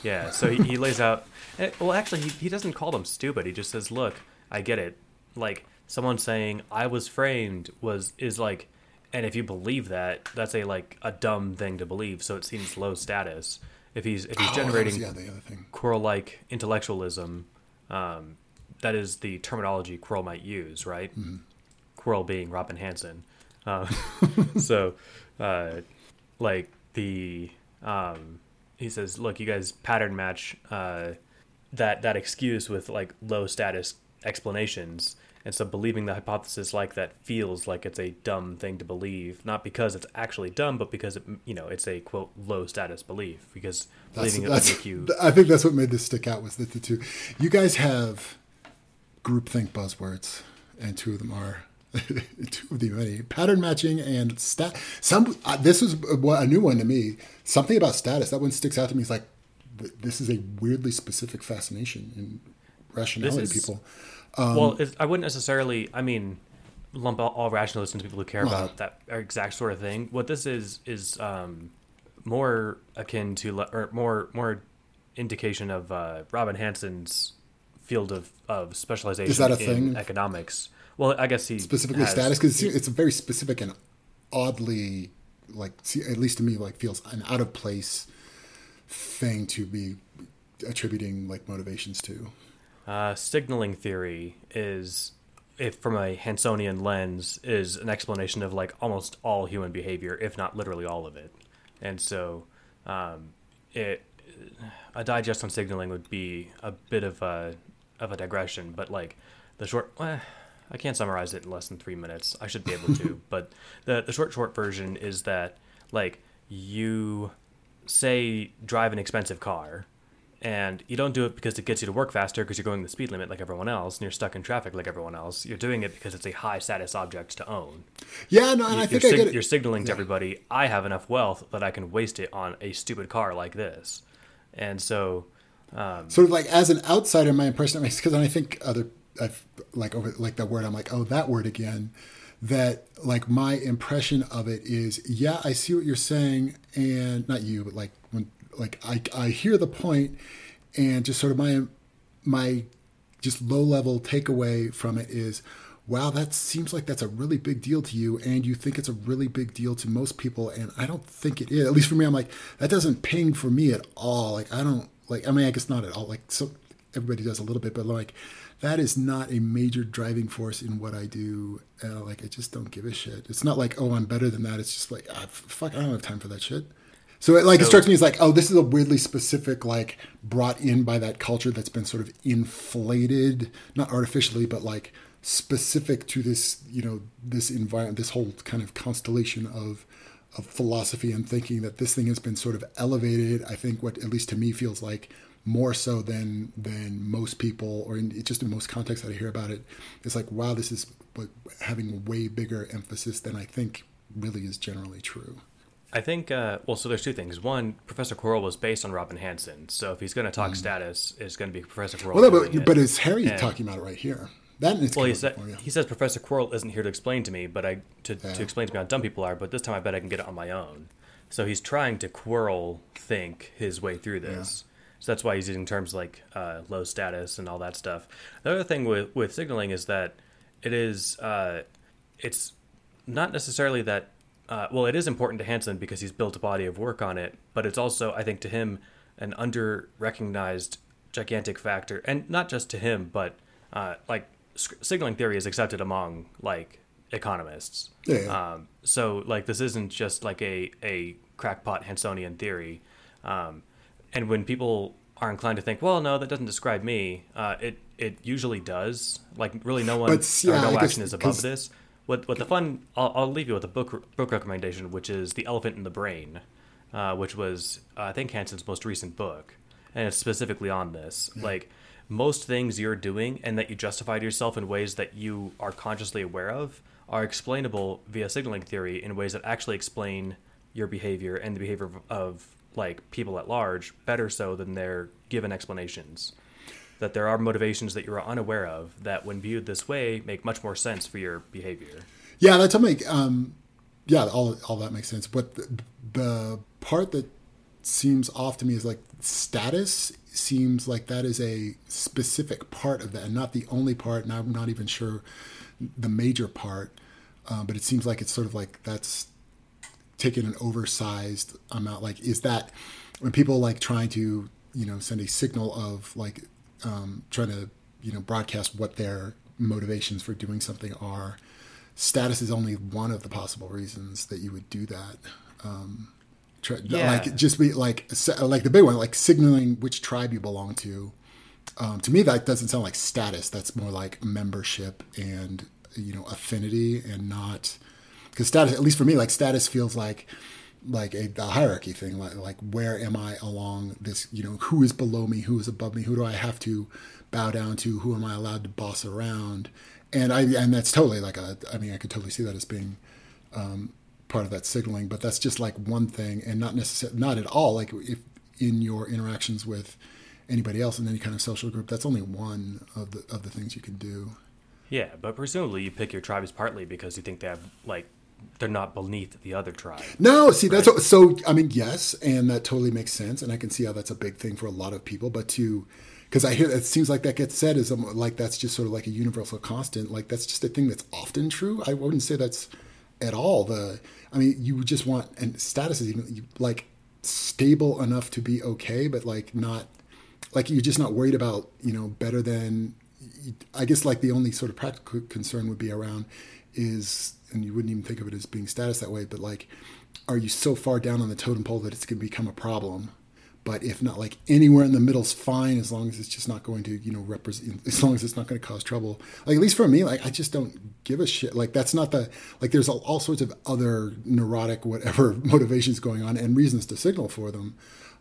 Yeah, so he, he lays out. eh, Well, actually, he, he doesn't call them stupid. He just says, "Look, I get it. Like someone saying I was framed was is like, and if you believe that, that's a like a dumb thing to believe. So it seems low status. If he's if he's Oh, generating yeah, thing. Quirrell-like intellectualism, um, that is the terminology Quirrell might use, right? Mm-hmm. Quirrell being Robin Hanson. Uh, <laughs> <laughs> so, uh, like the um, he says, "Look, you guys pattern match uh, that that excuse with like low status explanations." And so believing the hypothesis like that feels like it's a dumb thing to believe, not because it's actually dumb, but because it, you know it's a quote low status belief. Because That's, believing it would that's, make you I think that's what made this stick out was that the two, you guys have groupthink buzzwords, and two of them are <laughs> two of the many pattern matching and stat. Some uh, this is a, a new one to me. Something about status that one sticks out to me. Is like this is a weirdly specific fascination in rationality is- people. Well, I wouldn't necessarily. I mean, lump all, all rationalists into people who care Well. about that exact sort of thing. What this is is um, more akin to or more more indication of uh, Robin Hanson's field of, of specialization Is that a in thing? economics. Well, I guess he specifically has- status because it's, it's a very specific and oddly like see, at least to me like feels an out of place thing to be attributing like motivations to Uh, signaling theory is, if from a Hansonian lens, is an explanation of like almost all human behavior, if not literally all of it. And so, um, it a digest on signaling would be a bit of a of a digression, but like the short. Eh, I can't summarize it in less than three minutes. I should be able to, <laughs> but the the short short version is that like you say drive an expensive car and you don't do it because it gets you to work faster because you're going the speed limit like everyone else and you're stuck in traffic like everyone else. You're doing it because it's a high status object to own. yeah no and i you're, think i get it you're signaling to everybody, I have enough wealth that I can waste it on a stupid car like this. And so, um, sort of like as an outsider my impression because i think other i've like over like that word i'm like oh that word again that like my impression of it is yeah i see what you're saying and not you but like when like i i hear the point and just sort of my my just low level takeaway from it is wow that seems like that's a really big deal to you and you think it's a really big deal to most people and i don't think it is. At least for me i'm like that doesn't ping for me at all. Like i don't like i mean i guess not at all. Like so everybody does a little bit but like that is not a major driving force in what i do. Uh, like i just don't give a shit. It's not like oh i'm better than that. It's just like ah, fuck i don't have time for that shit So it like it strikes me as like, oh, this is a weirdly specific, like brought in by that culture that's been sort of inflated, not artificially, but like specific to this, you know, this environment, this whole kind of constellation of of philosophy and thinking that this thing has been sort of elevated. I think what at least to me feels like more so than than most people, or in, just in most contexts that I hear about it, it's like, wow, this is what, having way bigger emphasis than I think really is generally true. I think uh, well, so there's two things. One, Professor Quirrell was based on Robin Hanson, so if he's going to talk status, it's going to be Professor Quirrell. Mm. Well, no, but, it. but it's Harry And- talking about it right here. That is Well, he, said, he says Professor Quirrell isn't here to explain to me, but I to, Yeah. to explain to me how dumb people are. But this time, I bet I can get it on my own. So he's trying to Quirrell think his way through this. So that's why he's using terms like uh, low status and all that stuff. The other thing with with signaling is that it is uh, it's not necessarily that. Uh, well, it is important to Hanson because he's built a body of work on it, but it's also, I think, to him, an under recognized gigantic factor, and not just to him, but uh, like s- signaling theory is accepted among like economists. Yeah. Um, so like this isn't just like a a crackpot Hansonian theory, um, and when people are inclined to think, well, no, that doesn't describe me, uh, it it usually does. Like really, no one But, yeah, no action is above this. What what the fun? I'll, I'll leave you with a book book recommendation, which is The Elephant in the Brain, uh, which was uh, I think Hanson's most recent book, and it's specifically on this. Like most things you're doing and that you justify to yourself in ways that you are consciously aware of are explainable via signaling theory in ways that actually explain your behavior and the behavior of, of like people at large better so than their given explanations that there are motivations that you are unaware of that when viewed this way make much more sense for your behavior Yeah, that's make um, yeah, all all that makes sense. But the, the part that seems off to me is like status seems like that is a specific part of that, and not the only part. And I'm not even sure the major part, uh, but it seems like it's sort of like that's taken an oversized amount. Like, is that when people like trying to you know send a signal of like um, trying to you know broadcast what their motivations for doing something are? Status is only one of the possible reasons that you would do that. Um, try, Yeah. Like just be like like the big one, like signaling which tribe you belong to. Um, to me, that doesn't sound like status. That's more like membership and you know affinity, and not because status. At least for me, like status feels like like a, a hierarchy thing. Like like where am I along this? You know, who is below me? Who is above me? Who do I have to bow down to? Who am I allowed to boss around? And I and that's totally like a. I mean, I could totally see that as being um, part of that signaling, but that's just like one thing and not necessarily not at all like if in your interactions with anybody else in any kind of social group, that's only one of the of the things you can do. yeah but presumably you pick your tribes partly because you think they have like they're not beneath the other tribe No, see that's what, so. I mean, yes, and that totally makes sense, and I can see how that's a big thing for a lot of people. But to, because I hear it seems like that gets said as um, like that's just sort of like a universal constant. Like that's just a thing that's often true. I wouldn't say that's at all the. I mean, you just want and status is even like stable enough to be okay, but like not like you're just not worried about you know better than. I guess like the only sort of practical concern would be around is, and you wouldn't even think of it as being status that way, but like, are you so far down on the totem pole that it's going to become a problem? But if not, like anywhere in the middle's fine as long as it's just not going to, you know, represent, <laughs> as long as it's not going to cause trouble. Like at least for me, like I just don't give a shit. Like that's not the like. There's all, all sorts of other neurotic whatever <laughs> motivations going on and reasons to signal for them.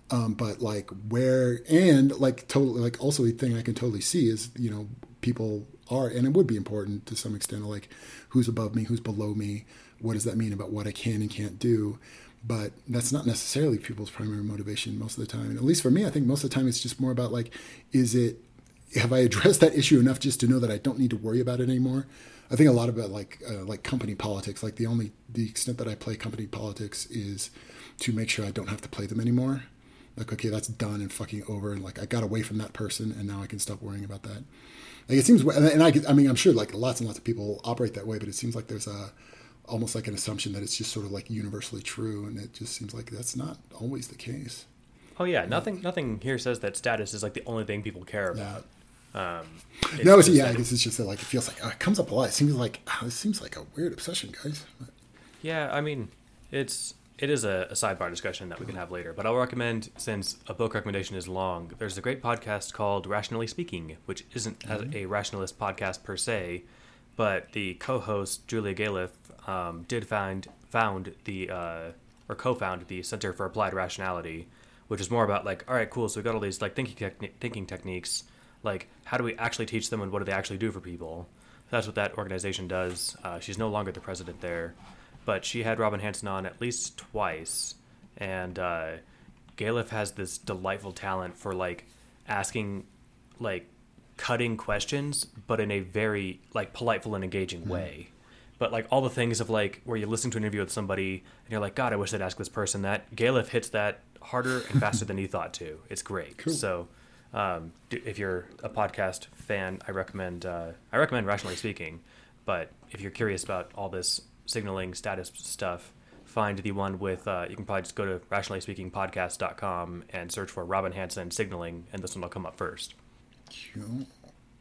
Um, but like where and like totally like also a thing I can totally see is you know people are and it would be important to some extent like who's above me who's below me what does that mean about what I can and can't do? But that's not necessarily people's primary motivation most of the time. And at least for me I think most of the time it's just more about like is it have I addressed that issue enough just to know that I don't need to worry about it anymore? I think a lot about like uh, like company politics like the only the extent that I play company politics is to make sure I don't have to play them anymore. Like okay that's done and fucking over and like i got away from that person and now i can stop worrying about that like it seems and i i mean i'm sure like lots and lots of people operate that way but it seems like there's a almost like an assumption that it's just sort of like universally true and it just seems like that's not always the case. Oh yeah. Nothing nothing here says that status is like the only thing people care about. Um, it's no it's, yeah i guess it's just that like it feels like oh, it comes up a lot. It seems like oh, it seems like a weird obsession guys. Yeah, I mean, it's it is a, a sidebar discussion that we can have later. But I'll recommend, since a book recommendation is long, there's a great podcast called Rationally Speaking, which isn't Mm-hmm. a rationalist podcast per se, but the co-host Julia Galef um, did find found the uh, or co-found the Center for Applied Rationality, which is more about like, all right, cool. So we got all these like thinking techni- thinking techniques. Like, how do we actually teach them, and what do they actually do for people? That's what that organization does. Uh, she's no longer the president there, but she had Robin Hanson on at least twice, and uh, Galef has this delightful talent for like asking like cutting questions, but in a very like politeful and engaging way. But like all the things of like where you listen to an interview with somebody and you're like, God, I wish I'd ask this person that. Galef hits that harder and faster than you thought to. It's great. Cool. So um, if you're a podcast fan, I recommend uh, I recommend Rationally Speaking. But if you're curious about all this signaling status stuff, find the one with uh, you can probably just go to rationallyspeakingpodcast.com and search for Robin Hanson signaling, and this one will come up first. Cool.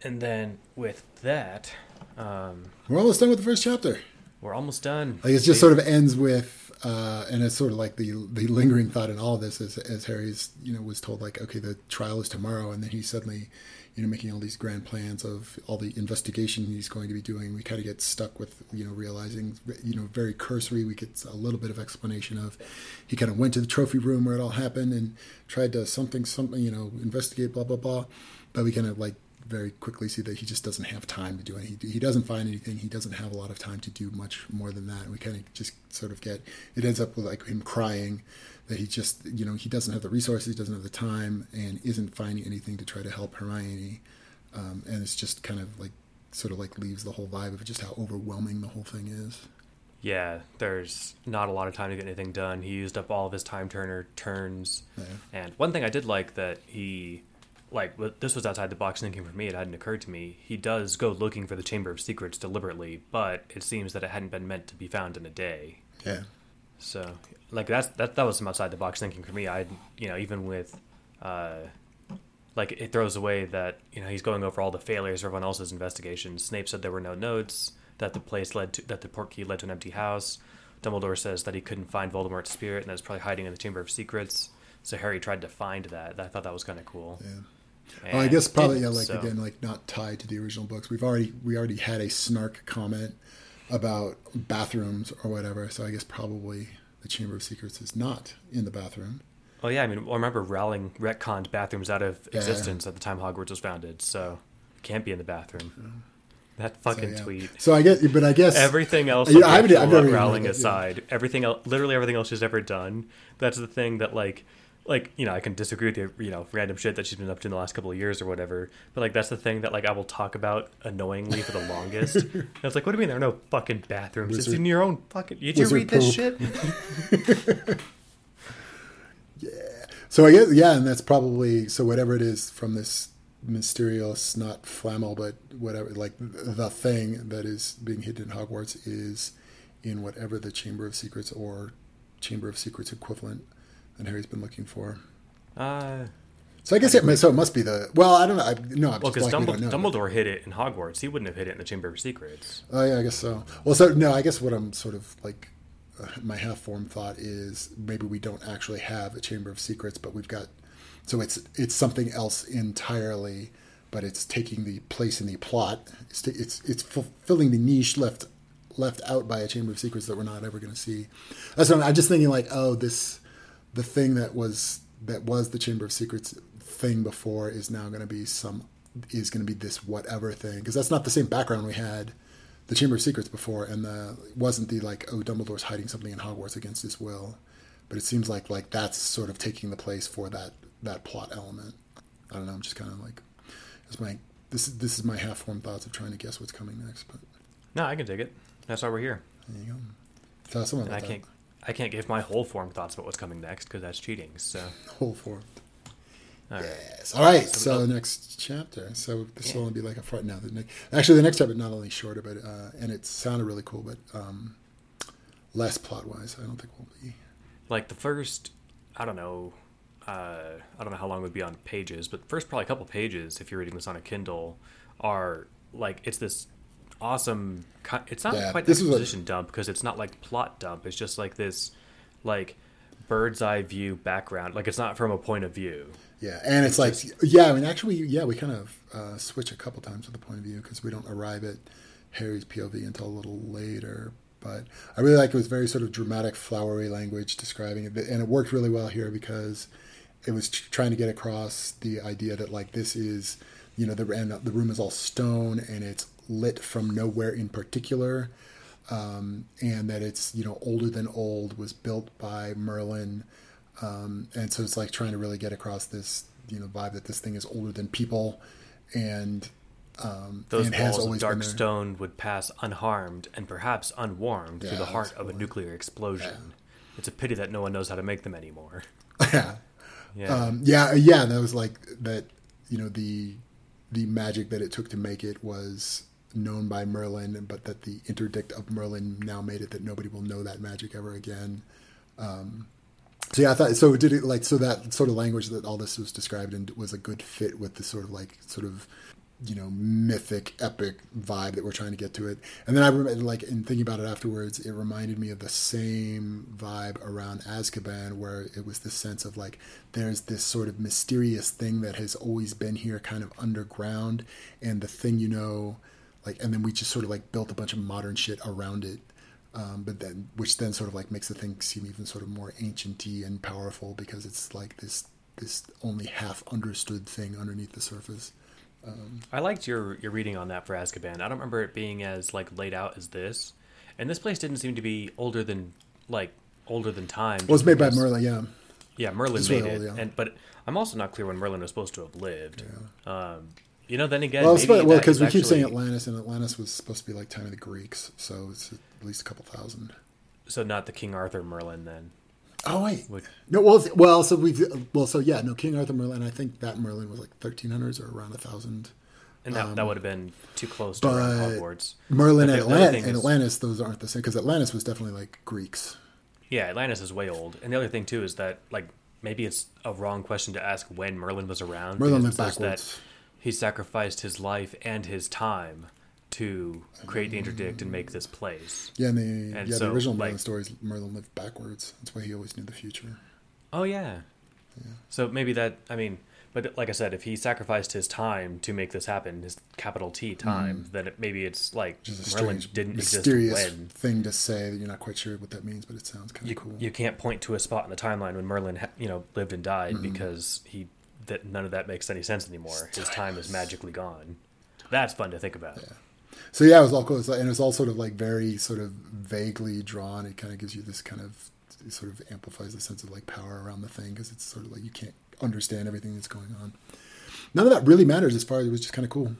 And then with that, um, We're almost done with the first chapter. we're almost done. Like it just sort of ends with, uh, and it's sort of like the the lingering thought in all of this, as as Harry's you know was told like, okay, the trial is tomorrow, and then he suddenly, you know, making all these grand plans of all the investigation he's going to be doing. We kind of get stuck with you know realizing you know very cursory. We get a little bit of explanation of he kind of went to the trophy room where it all happened and tried to something something you know investigate blah blah blah, but we kind of like very quickly see that he just doesn't have time to do anything. He, he doesn't find anything. He doesn't have a lot of time to do much more than that. And we kind of just sort of get it ends up with like him crying that he just you know he doesn't have the resources, he doesn't have the time, and isn't finding anything to try to help Hermione. Um, and it's just kind of like sort of like leaves the whole vibe of just how overwhelming the whole thing is. Yeah, there's not a lot of time to get anything done. He used up all of his time turner turns. Yeah. And one thing I did like that he, like, this was outside the box thinking for me. It hadn't occurred to me. He does go looking for the Chamber of Secrets deliberately, but it seems that it hadn't been meant to be found in a day. Yeah. So, like that's that that was some outside the box thinking for me. I, you know, even with, uh, like it throws away that you know he's going over all the failures of everyone else's investigations. Snape said there were no notes. That the place led to that the port key led to an empty house. Dumbledore says that he couldn't find Voldemort's spirit and that it's probably hiding in the Chamber of Secrets. So Harry tried to find that. I thought that was kind of cool. Yeah. Oh, and I guess probably yeah, like so- again, like not tied to the original books. We've already we already had a snark comment about bathrooms or whatever. So I guess probably the Chamber of Secrets is not in the bathroom. Oh yeah, I mean, I remember Rowling retconned bathrooms out of Yeah. existence at the time Hogwarts was founded, so it can't be in the bathroom. That fucking so, yeah. tweet. So I get, but I guess Everything else, Yeah, yeah, I haven't- I've never Rowling yeah. aside, everything else, literally everything else she's ever done. That's the thing that like, like you know, I can disagree with you, you know, random shit that she's been up to in the last couple of years or whatever. But like, that's the thing that like I will talk about annoyingly for the longest. <laughs> and it's like, what do you mean there are no fucking bathrooms? it's in your own fucking. Did you read this poop. shit? <laughs> So I guess yeah, and that's probably so whatever it is from this mysterious, not Flamel, but whatever, like the thing that is being hidden in Hogwarts is in whatever the Chamber of Secrets or Chamber of Secrets equivalent that Harry's been looking for. Uh, So I guess it so it must be the well I don't know I, no I'm well, because we Dumbledore. Dumbledore hid it in Hogwarts. He wouldn't have hid it in the Chamber of Secrets. Oh yeah, I guess so. Well, so no, I guess what I'm sort of like uh, my half formed thought is maybe we don't actually have a Chamber of Secrets, but we've got so it's it's something else entirely, but it's taking the place in the plot. It's it's it's fulfilling the niche left left out by a Chamber of Secrets that we're not ever going to see. That's what I'm, I'm just thinking like oh this the thing that was that was the Chamber of Secrets thing before is now going to be some is going to be this whatever thing because that's not the same background we had the Chamber of Secrets before and the wasn't the like oh Dumbledore's hiding something in Hogwarts against his will but it seems like like that's sort of taking the place for that that plot element I don't know I'm just kind of like this my this is this is my half formed thoughts of trying to guess what's coming next but No, I can dig it. That's why we're here. there you go tell someone I can't, I can't give my whole form thoughts about what's coming next because that's cheating. So, <laughs> whole form. all right. Yes. All right. So So, we'll- next chapter. So this Yeah. will only be like a front now. The next, actually, the next chapter not only shorter, but uh, and it sounded really cool, but um, less plot wise. I don't think we'll be. like the first i don't know uh, i don't know how long it would be on pages but first probably a couple pages if you're reading this on a kindle are like it's this awesome it's not Yeah, quite this this is what- exposition dump because it's not like plot dump it's just like this like bird's eye view background. Like it's not from a point of view. Yeah, and it's, like yeah, I mean actually yeah, we kind of uh, switch a couple times with the point of view because we don't arrive at Harry's POV until a little later. But I really like it was very sort of dramatic, flowery language describing it, and it worked really well here because it was trying to get across the idea that like this is you know the and the room is all stone and it's lit from nowhere in particular um, and that it's you know older than old was built by merlin um, and so it's like trying to really get across this you know vibe that this thing is older than people and um, those and walls of dark stone would pass unharmed and perhaps unwarmed yeah, through the heart of a nuclear explosion. Yeah. It's a pity that no one knows how to make them anymore. <laughs> yeah, yeah, um, yeah, yeah. That was like that. You know the the magic that it took to make it was known by Merlin, but that the interdict of Merlin now made it that nobody will know that magic ever again. Um, so yeah, I thought so. Did it like so that sort of language that all this was described in was a good fit with the sort of like sort of you know mythic epic vibe that we're trying to get to it and then i remember like in thinking about it afterwards it reminded me of the same vibe around azkaban where it was this sense of like there's this sort of mysterious thing that has always been here kind of underground and the thing you know like and then we just sort of like built a bunch of modern shit around it um, but then which then sort of like makes the thing seem even sort of more ancienty and powerful because it's like this this only half understood thing underneath the surface um, I liked your your reading on that for Azkaban. I don't remember it being as like laid out as this, and this place didn't seem to be older than like older than time. Well, it's made by Merlin, yeah. Yeah, Merlin it's made really it, old, yeah. and but I'm also not clear when Merlin was supposed to have lived. Yeah. Um, you know, then again, well, because well, we keep saying Atlantis, and Atlantis was supposed to be like time of the Greeks, so it's at least a couple thousand. So not the King Arthur Merlin then. Oh wait, no. Well, well, so we've well, so yeah, no. King Arthur Merlin. I think that Merlin was like thirteen hundreds or around a thousand. And that, um, that would have been too close to Hogwarts. Merlin and, Atlant- and Atlantis, those aren't the same because Atlantis was definitely like Greeks. Yeah, Atlantis is way old. And the other thing too is that like maybe it's a wrong question to ask when Merlin was around. Merlin went backwards. That he sacrificed his life and his time to create the interdict and make this place. Yeah, and the and yeah so, the original Merlin like, stories, Merlin lived backwards. That's why he always knew the future. Oh yeah. yeah. So maybe that I mean, but like I said, if he sacrificed his time to make this happen, his capital T time, mm. then it, maybe it's like Merlin didn't mysterious exist when. thing to say that you're not quite sure what that means, but it sounds kind of cool. You can't point to a spot in the timeline when Merlin, you know, lived and died mm-hmm. because he that none of that makes any sense anymore. His time is magically gone. That's fun to think about. Yeah so yeah, it was all cool. and it was all sort of like very sort of vaguely drawn. It kind of gives you this kind of sort of amplifies the sense of like power around the thing because it's sort of like you can't understand everything that's going on. None of that really matters as far as it was just kind of cool.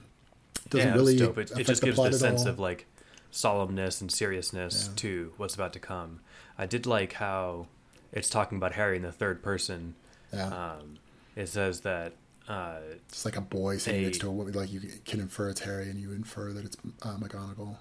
It doesn't yeah, really. It, it just gives the sense all. of like solemnness and seriousness yeah. to what's about to come. I did like how it's talking about Harry in the third person. Yeah. Um, it says that uh, it's like a boy sitting a, next to a woman. Like you can infer it's Harry, and you infer that it's uh, McGonagall.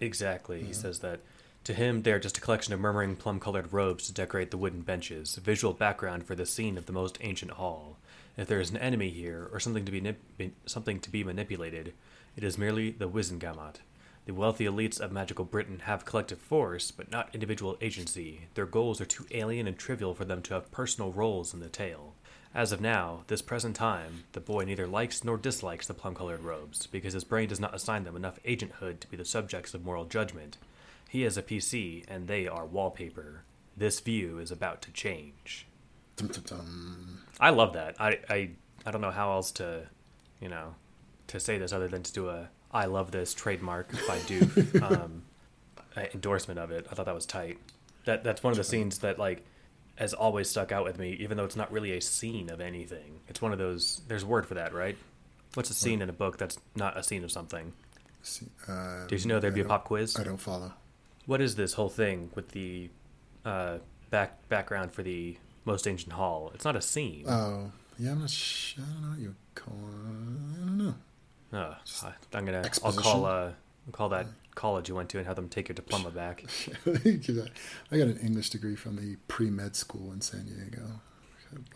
Exactly. Yeah. He says that to him, they are just a collection of murmuring plum-colored robes to decorate the wooden benches, a visual background for the scene of the most ancient hall. If there is an enemy here, or something to be nip- something to be manipulated, it is merely the Wizengamot. The wealthy elites of magical Britain have collective force, but not individual agency. Their goals are too alien and trivial for them to have personal roles in the tale. As of now, this present time, the boy neither likes nor dislikes the plum colored robes, because his brain does not assign them enough agenthood to be the subjects of moral judgment. He is a PC, and they are wallpaper. This view is about to change. Dum, dum, dum. I love that. I, I I don't know how else to, you know, to say this other than to do a I love this trademark by Duke <laughs> um, endorsement of it. I thought that was tight. That that's one of the scenes that like has always stuck out with me, even though it's not really a scene of anything. It's one of those. There's a word for that, right? What's a scene in a book that's not a scene of something? Uh, Did you know there'd be a pop quiz? I don't follow. What is this whole thing with the uh, back background for the most ancient hall? It's not a scene. Oh, yeah, I'm not. Sh- I don't know what you call. I don't know. Oh, I'm gonna. Exposition? I'll call. Uh, I'll call that college you went to and have them take your diploma <laughs> back. I got an English degree from the pre med school in San Diego.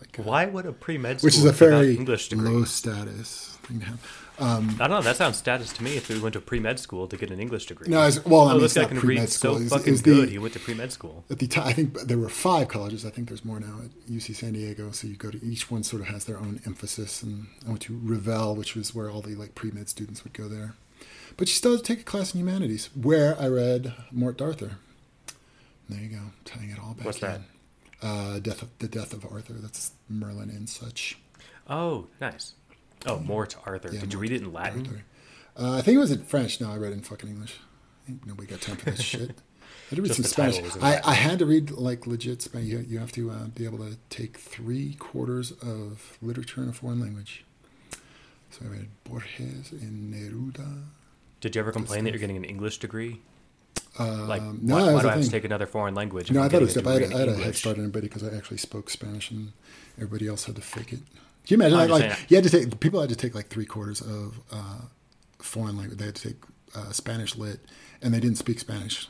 Like, uh, Why would a pre med school, which is a very English degree? low status? thing to have. Um, I don't know. That sounds status to me. If we went to pre med school to get an English degree. No, it's- well, I oh, mean, this guy can pre-med read school. so It's- fucking it's the- good. He went to pre med school. at the time, I think there were five colleges. I think there's more now at UC San Diego. So you go to each one sort of has their own emphasis. And I went to Revelle, which was where all the like pre med students would go there. But she still had to take a class in humanities, where I read Morte d'Arthur. There you go, tying it all back. What's that? Uh, death of, the death of Arthur. That's Merlin and such. Oh, nice. Oh, Morte d'Arthur. Yeah, Did you read it in Latin? Uh, I think it was in French. No, I read it in fucking English. Nobody got time for that <laughs> shit. I had to read Just some Spanish. in I, I had to read like legit Spanish. You, you have to uh, be able to take three quarters of literature in a foreign language. So I read Borges and Neruda. Did you ever complain that you're getting an English degree? Um, Like, no, why, do I have to take another foreign language? No, I'm thought it was. I had, I had a head start on everybody because I actually spoke Spanish, and everybody else had to fake it. Can you imagine? I'm Like, like you had to take people had to take like three quarters of uh, foreign language. They had to take uh, Spanish lit, and they didn't speak Spanish.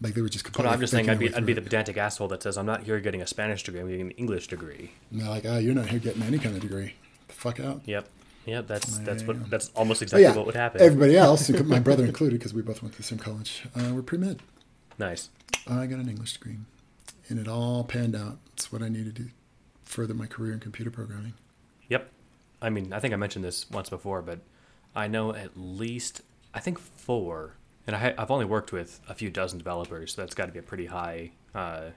Like they were just But completely. I'm just saying, I'd be, I'd be the pedantic asshole that says, I'm not here getting a Spanish degree, I'm getting an English degree. And they're like, ah, you're not here getting any kind of degree. The fuck out. Yep. Yep, that's that's what that's almost exactly yeah, what would happen. everybody else, my brother <laughs> included, because we both went to the same college, uh, were pre med. nice. I got an English degree, and it all panned out. It's what I needed to further my career in computer programming. Yep. I mean, I think I mentioned this once before, but I know at least I think four, and I, I've only worked with a few dozen developers, so that's got to be a pretty high, uh,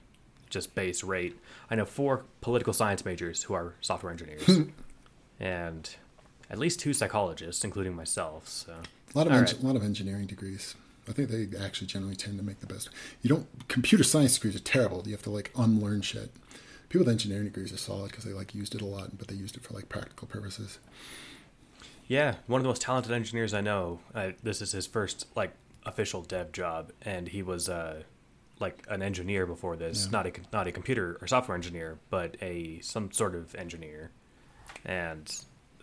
just base rate. I know four political science majors who are software engineers, <laughs> and at least two psychologists, including myself. So A lot of All eng- right. a lot of engineering degrees. I think they actually generally tend to make the best. You don't. Computer science degrees are terrible. You have to like unlearn shit. People with engineering degrees are solid because they like used it a lot, but they used it for like practical purposes. Yeah, one of the most talented engineers I know. Uh, this is his first like official dev job, and he was uh, like an engineer before this. Yeah. Not a not a computer or software engineer, but a some sort of engineer. And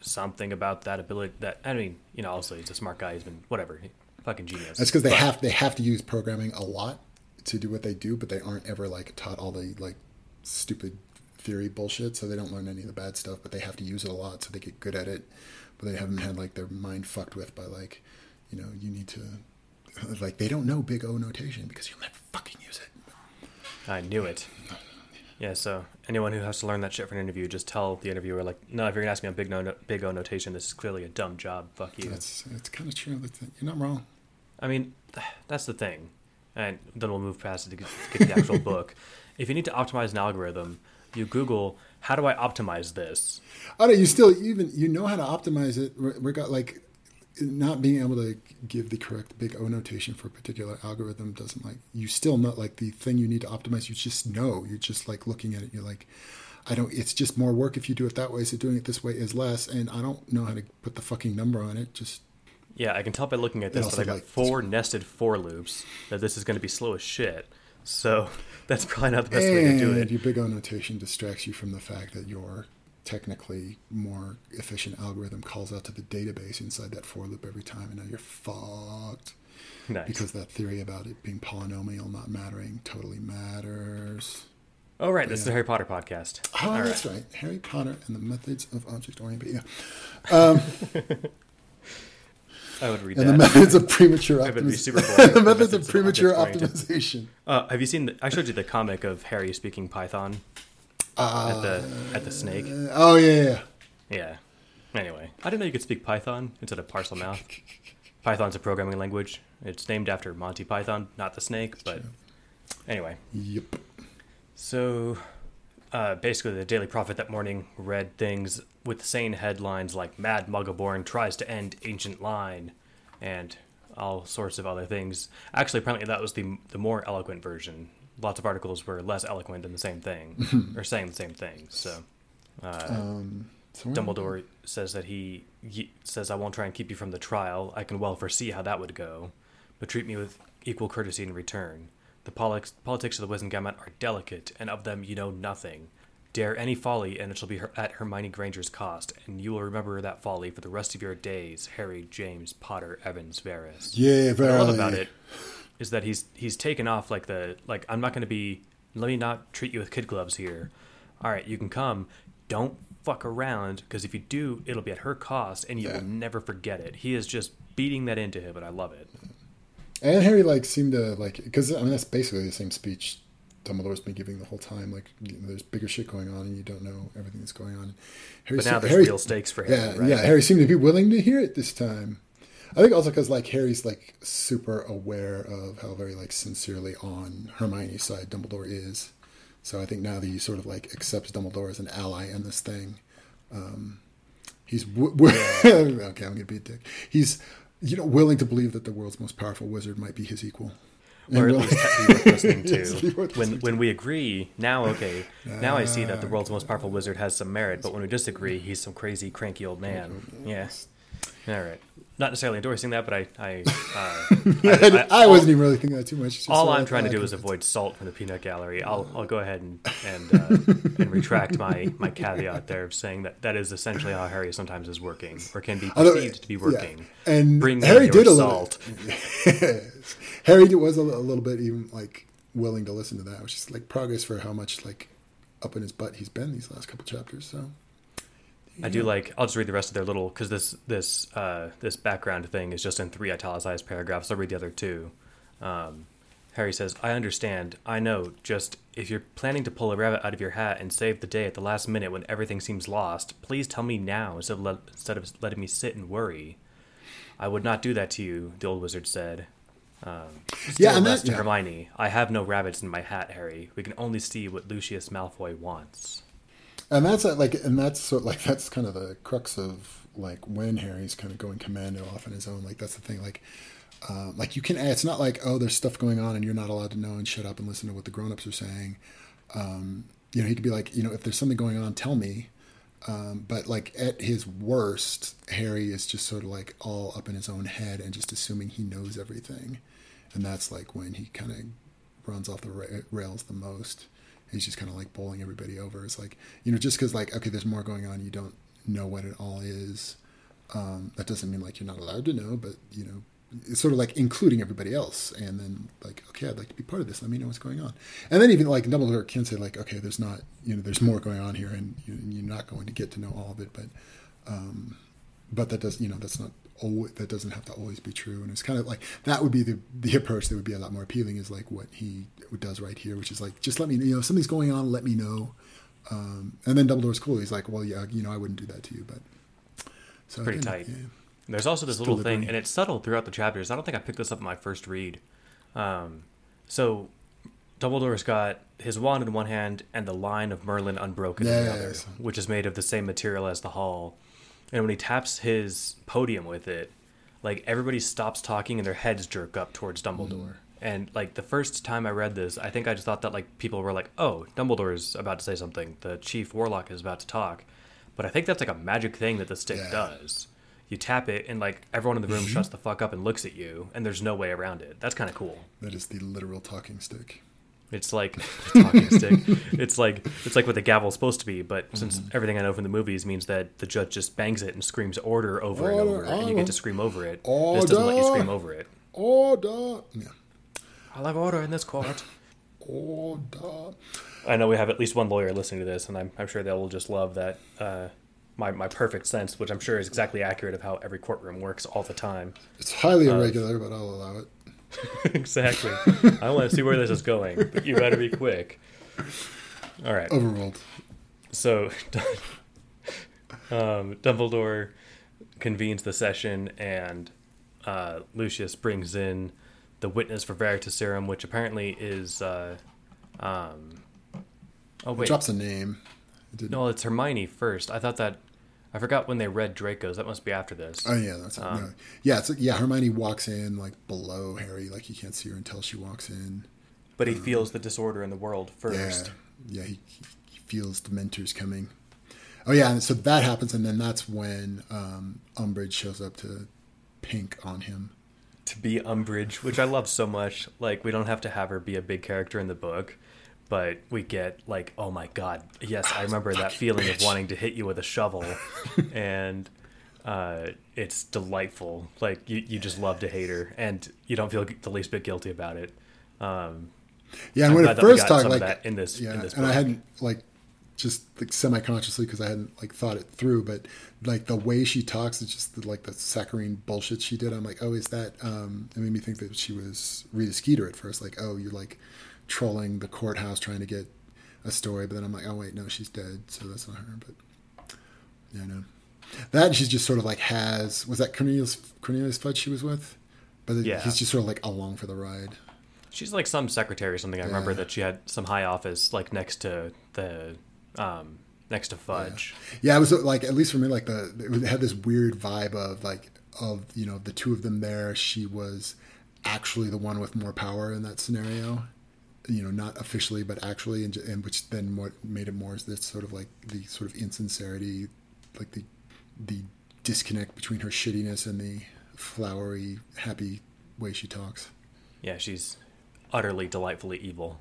something about that ability that I mean, you know, also he's a smart guy. He's been whatever, he- fucking genius. That's because they But- have they have to use programming a lot to do what they do, but they aren't ever like taught all the like stupid theory bullshit. So they don't learn any of the bad stuff, but they have to use it a lot, so they get good at it. But they haven't had like their mind fucked with by like, you know, you need to like they don't know big O notation because you'll never fucking use it. I knew it. Yeah, so anyone who has to learn that shit for an interview, just tell the interviewer like, no, if you're gonna ask me on big no, big O notation, this is clearly a dumb job. Fuck you. That's it's kind of true. You're not wrong. I mean, <sighs> that's the thing. And then we'll move past it to get, get the actual <laughs> book. If you need to optimize an algorithm, you Google, how do I optimize this? Oh no, you still even you know how to optimize it. We got like not being able to give the correct big O notation for a particular algorithm doesn't like you still not like the thing you need to optimize. You just know. You're just like looking at it. You're like, I don't. It's just more work if you do it that way. So doing it this way is less. And I don't know how to put the fucking number on it. Just Yeah, I can tell by looking at this that I got like, four nested for loops that this is going to be slow as shit. So <laughs> that's probably not the best way to do and it. your big O notation distracts you from the fact that your technically more efficient algorithm calls out to the database inside that for loop every time, and now you're fucked. Nice. Because that theory about it being polynomial not mattering totally matters. oh, right, this is yeah. a Harry Potter podcast. Oh, All that's right. right. Harry Potter and the methods of object oriented. Yeah. <laughs> I would read And the methods of premature <laughs> I would be optimization. <laughs> the methods of premature optimization. Uh, have you seen? The, I showed you the comic of Harry speaking Python at the at the snake. Uh, oh yeah, yeah. Yeah. Anyway, I didn't know you could speak Python instead of Parselmouth. <laughs> Python's a programming language. It's named after Monty Python, not the snake. But anyway, Yep. so uh, basically, the Daily Prophet that morning read things with sane headlines like "Mad Muggleborn tries to end ancient line," and all sorts of other things. Actually, apparently, that was the the more eloquent version. Lots of articles were less eloquent than the same thing, <laughs> or saying the same thing. So. Uh, Um, Dumbledore says that he, he says, "I won't try and keep you from the trial. I can well foresee how that would go, but treat me with equal courtesy in return. The politics, politics of the Wizengamot are delicate, and of them you know nothing. Dare any folly, and it shall be her, at Hermione Granger's cost, and you will remember that folly for the rest of your days. Harry James Potter Evans Verres." Yeah, What very. I love about it is that he's he's taken off like the like I'm not going to be let me not treat you with kid gloves here. All right, you can come. Don't fuck around because if you do, it'll be at her cost, and you Yeah. will never forget it. He is just beating that into him, and I love it. And Harry like seemed to like because I mean that's basically the same speech Dumbledore's been giving the whole time. Like you know, there's bigger shit going on, and you don't know everything that's going on. Harry But now there's Harry- real stakes for him. Yeah, right? yeah. Harry seemed to be willing to hear it this time. I think also because like Harry's like super aware of how very like sincerely on Hermione's side Dumbledore is. So I think now that he sort of like accepts Dumbledore as an ally in this thing, um, he's w- w- <laughs> okay. I'm gonna be a dick. He's you know willing to believe that the world's most powerful wizard might be his equal. or at least be worth listening Yes, to. worth When listening when we agree, now okay, now I see that the Ah, world's most powerful wizard has some merit. But when we disagree, he's some crazy, cranky old man. Yes. All right. Not necessarily endorsing that, but I, I, uh, <laughs> <laughs> I, I, wasn't even really thinking that too much. All I'm trying to oh, do is avoid salt from the peanut gallery. I'll, I'll go ahead and and, uh, <laughs> and retract my, my caveat there of saying that that is essentially how Harry sometimes is working, or can be Although, perceived to be yeah. working. And Bring Harry did a salt. little. Harry was a, a little bit even like willing to listen to that, which is like progress for how much like up in his butt he's been these last couple chapters. So I do like. I'll just read the rest of their little because this this uh, this background thing is just in three italicized paragraphs. I'll read the other two. Um, Harry says, "I understand. I know. Just if you're planning to pull a rabbit out of your hat and save the day at the last minute when everything seems lost, please tell me now instead of, let, instead of letting me sit and worry. I would not do that to you." The old wizard said. Um, Yeah, and that- yeah. Hermione. I have no rabbits in my hat, Harry. We can only see what Lucius Malfoy wants. And that's like and that's sort of like <laughs> that's kind of the crux of like when Harry's kind of going commando off on his own. Like that's the thing. Like uh, like you can. It's not like oh, there's stuff going on and you're not allowed to know and shut up and listen to what the grown-ups are saying. Um, you know, he could be like, you know, if there's something going on, tell me. Um, but like at his worst, Harry is just sort of like all up in his own head and just assuming he knows everything, and that's like when he kind of runs off the ra- rails the most. He's just kind of like bowling everybody over. It's like you know, just because like okay, there's more going on, you don't know what it all is. Um, that doesn't mean like you're not allowed to know, but you know, it's sort of like including everybody else, and then like okay, I'd like to be part of this. Let me know what's going on, and then even like Dumbledore can say like okay, there's not you know, there's more going on here, and you, you're not going to get to know all of it, but um, but that does you know that's not always that doesn't have to always be true and it's kind of like that would be the the approach that would be a lot more appealing is like what he does right here which is like just let me you know if something's going on let me know um, and then Dumbledore's cool he's like well yeah you know I wouldn't do that to you but so Pretty again, tight. yeah. There's also this little delivery. thing, and it's subtle throughout the chapters. I don't think I picked this up in my first read. Um, so, Dumbledore's got his wand in one hand and the line of Merlin unbroken in the other, which is made of the same material as the hall. And when he taps his podium with it, like everybody stops talking and their heads jerk up towards Dumbledore. Mm. And like the first time I read this, I think I just thought that like people were like, "Oh, Dumbledore's about to say something. The chief warlock is about to talk." But I think that's like a magic thing that the stick Yeah. does. You tap it and like everyone in the room shuts the fuck up and looks at you, and there's no way around it. That's kind of cool. that is the literal talking stick It's like talking stick. <laughs> It's like it's like what the gavel's supposed to be, but since Mm-hmm. everything I know from the movies means that the judge just bangs it and screams order over and over, Order, and you get to scream over it. This doesn't let you scream over it. order yeah I'll have order in this court. order I know we have at least one lawyer listening to this, and I'm, I'm sure they will just love that uh, my my perfect sense, which I'm sure is exactly accurate of how every courtroom works all the time. it's highly irregular but I'll allow it <laughs> exactly. I want to see where this is going, but you better be quick. All right. overruled So, <laughs> um, Dumbledore convenes the session, and uh, Lucius brings in the witness for Veritaserum, which apparently is. Uh, um, oh wait, drops a name it no, it's Hermione first. I thought that. I forgot when they read Draco's. That must be after this. Oh yeah, that's it. no. yeah. It's yeah. Hermione walks in like below Harry, like you can't see her until she walks in. But he feels the disorder in the world first. Yeah, yeah. He, he feels mentors coming. Oh yeah, and so that happens, and then that's when um, Umbridge shows up to pink on him. to be Umbridge, which I love so much. Like we don't have to have her be a big character in the book, but we get like, oh my god, yes, I <laughs> remember that feeling of wanting to hit you with a shovel, <laughs> and uh, it's delightful. Like you, you just love to hate her, and you don't feel the least bit guilty about it. Um, Yeah, and I'm when it first talked, like that in this- yeah, in this and I hadn't like just like semi-consciously because I hadn't like thought it through, but like the way she talks, it's just the, like the saccharine bullshit she did. I'm like, oh, is that? Um, it made me think that she was Rita Skeeter at first. Like, oh, you're like trolling the courthouse trying to get a story, but then I'm like, oh wait, no, she's dead, so that's not her. But yeah, no, that she's just sort of like has was that Cornelius Cornelius Fudge she was with, but Yeah. he's just sort of like along for the ride. She's like some secretary or something. I remember that she had some high office like next to the um next to Fudge. Yeah, it was like at least for me, like the it had this weird vibe of like of you know the two of them there. She was actually the one with more power in that scenario, you know, not officially but actually, and, and which then what made it more is this sort of like the sort of insincerity, like the the disconnect between her shittiness and the flowery, happy way she talks. Yeah, she's utterly delightfully evil.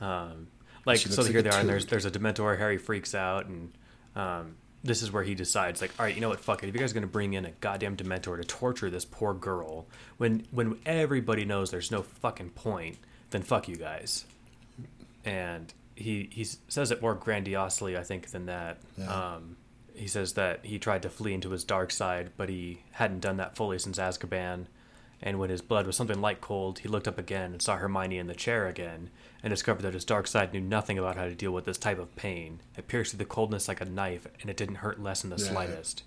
Um, like so looks here they are, and there's there's a Dementor. Harry freaks out, and um, this is where he decides, like, all right, you know what, fuck it. If you guys are gonna bring in a goddamn Dementor to torture this poor girl, when when everybody knows there's no fucking point, then fuck you guys. And he he says it more grandiosely, I think, than that. Yeah. Um, he says that he tried to flee into his dark side, but he hadn't done that fully since Azkaban. And when his blood was something like cold, he looked up again and saw Hermione in the chair again, and discovered that his dark side knew nothing about how to deal with this type of pain. It pierced through the coldness like a knife, and it didn't hurt less in the Yeah. slightest.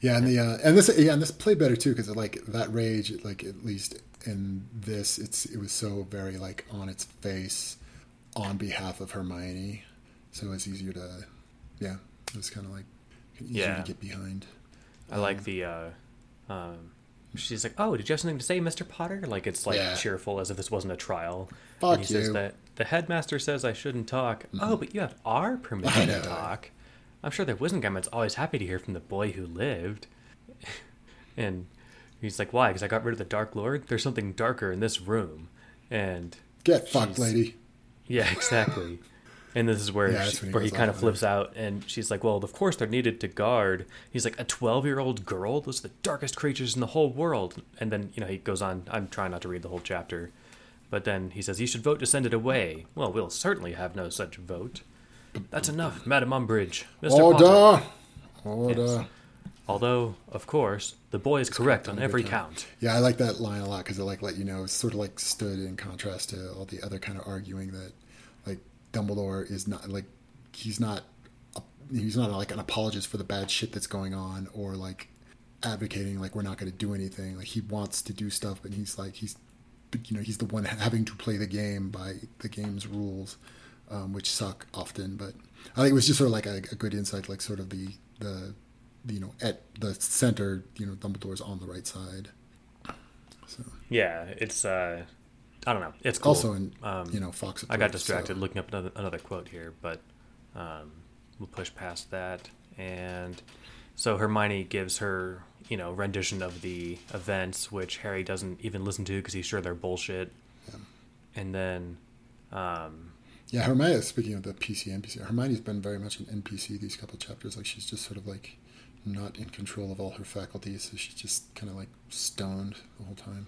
Yeah, and the uh, and this yeah, and this played better too because like that rage, like at least in this, it's it was so very like on its face, on behalf of Hermione, so it's easier to, yeah, it was kind of like easier Yeah. to get behind. I like the. Uh, um, she's like, "Oh, did you have something to say, Mister Potter?" Like it's like Yeah. cheerful, as if this wasn't a trial. Fuck and he says you. that the headmaster says I shouldn't talk. Oh, but you have our permission to talk. I'm sure the Wizengamot's always happy to hear from the boy who lived. <laughs> and he's like, "Why? Because I got rid of the Dark Lord. There's something darker in this room." And Get fucked, lady. yeah, exactly. <laughs> And this is where Yeah, she, he where he kind of flips out, and she's like, "Well, of course they're needed to guard." He's like, "A twelve-year-old girl? Those are the darkest creatures in the whole world." And then you know he goes on. I'm trying not to read the whole chapter, but then he says, "You should vote to send it away." Well, we'll certainly have no such vote. That's enough, Madam Umbridge, Potter. Order, order. Yes. Although, of course, the boy is correct on on every every count. Yeah, I like that line a lot because it like let you know it's sort of like stood in contrast to all the other kind of arguing that like Dumbledore is not like he's not he's not like an apologist for the bad shit that's going on or like advocating like we're not going to do anything. Like he wants to do stuff, but he's like he's you know he's the one having to play the game by the game's rules, um, which suck often. But I think it was just sort of like a, a good insight, like sort of the the you know at the center, you know Dumbledore's on the right side. So Yeah, it's uh, I don't know. It's cool. also in Um, you know Fox. I got distracted so- looking up another, another quote here, but um, we'll push past that. And so Hermione gives her, you know, rendition of the events, which Harry doesn't even listen to because he's sure they're bullshit. And then, um, Yeah, Hermione. Speaking of the PC NPC, Hermione's been very much an NPC these couple chapters. Like she's just sort of like not in control of all her faculties, so she's just kind of like stoned the whole time.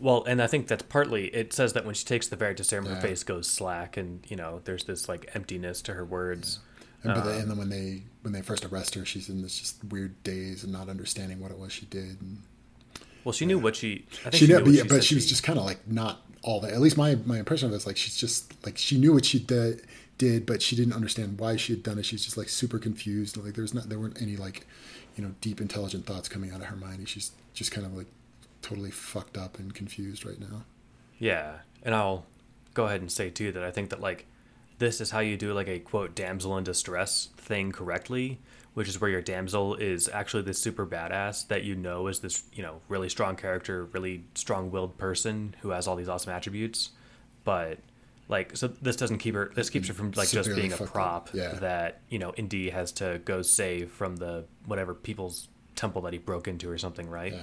well, and I think that's partly it says that when she takes the Veritaserum, her Yeah. face goes slack, and you know, there's this like emptiness to her words. And, but Uh, then, and then when they when they first arrest her, she's in this just weird daze and not understanding what it was she did. And Well, she knew what she. I think she, she, knew, but, she but she was she- just kind of like not all that. At least my my impression of it is like she's just like she knew what she did, did, but she didn't understand why she had done it. She's just like super confused. Like there's not there weren't any like you know deep intelligent thoughts coming out of Hermione. She's just kind of like totally fucked up and confused right now. Yeah, and I'll go ahead and say too that I think that like this is how you do like a quote damsel in distress thing correctly, which is where your damsel is actually this super badass that you know is this you know really strong character, really strong-willed person who has all these awesome attributes, but like so this doesn't keep her this keeps her from like just being a prop Yeah. that you know Indy has to go save from the whatever people's temple that he broke into or something, right?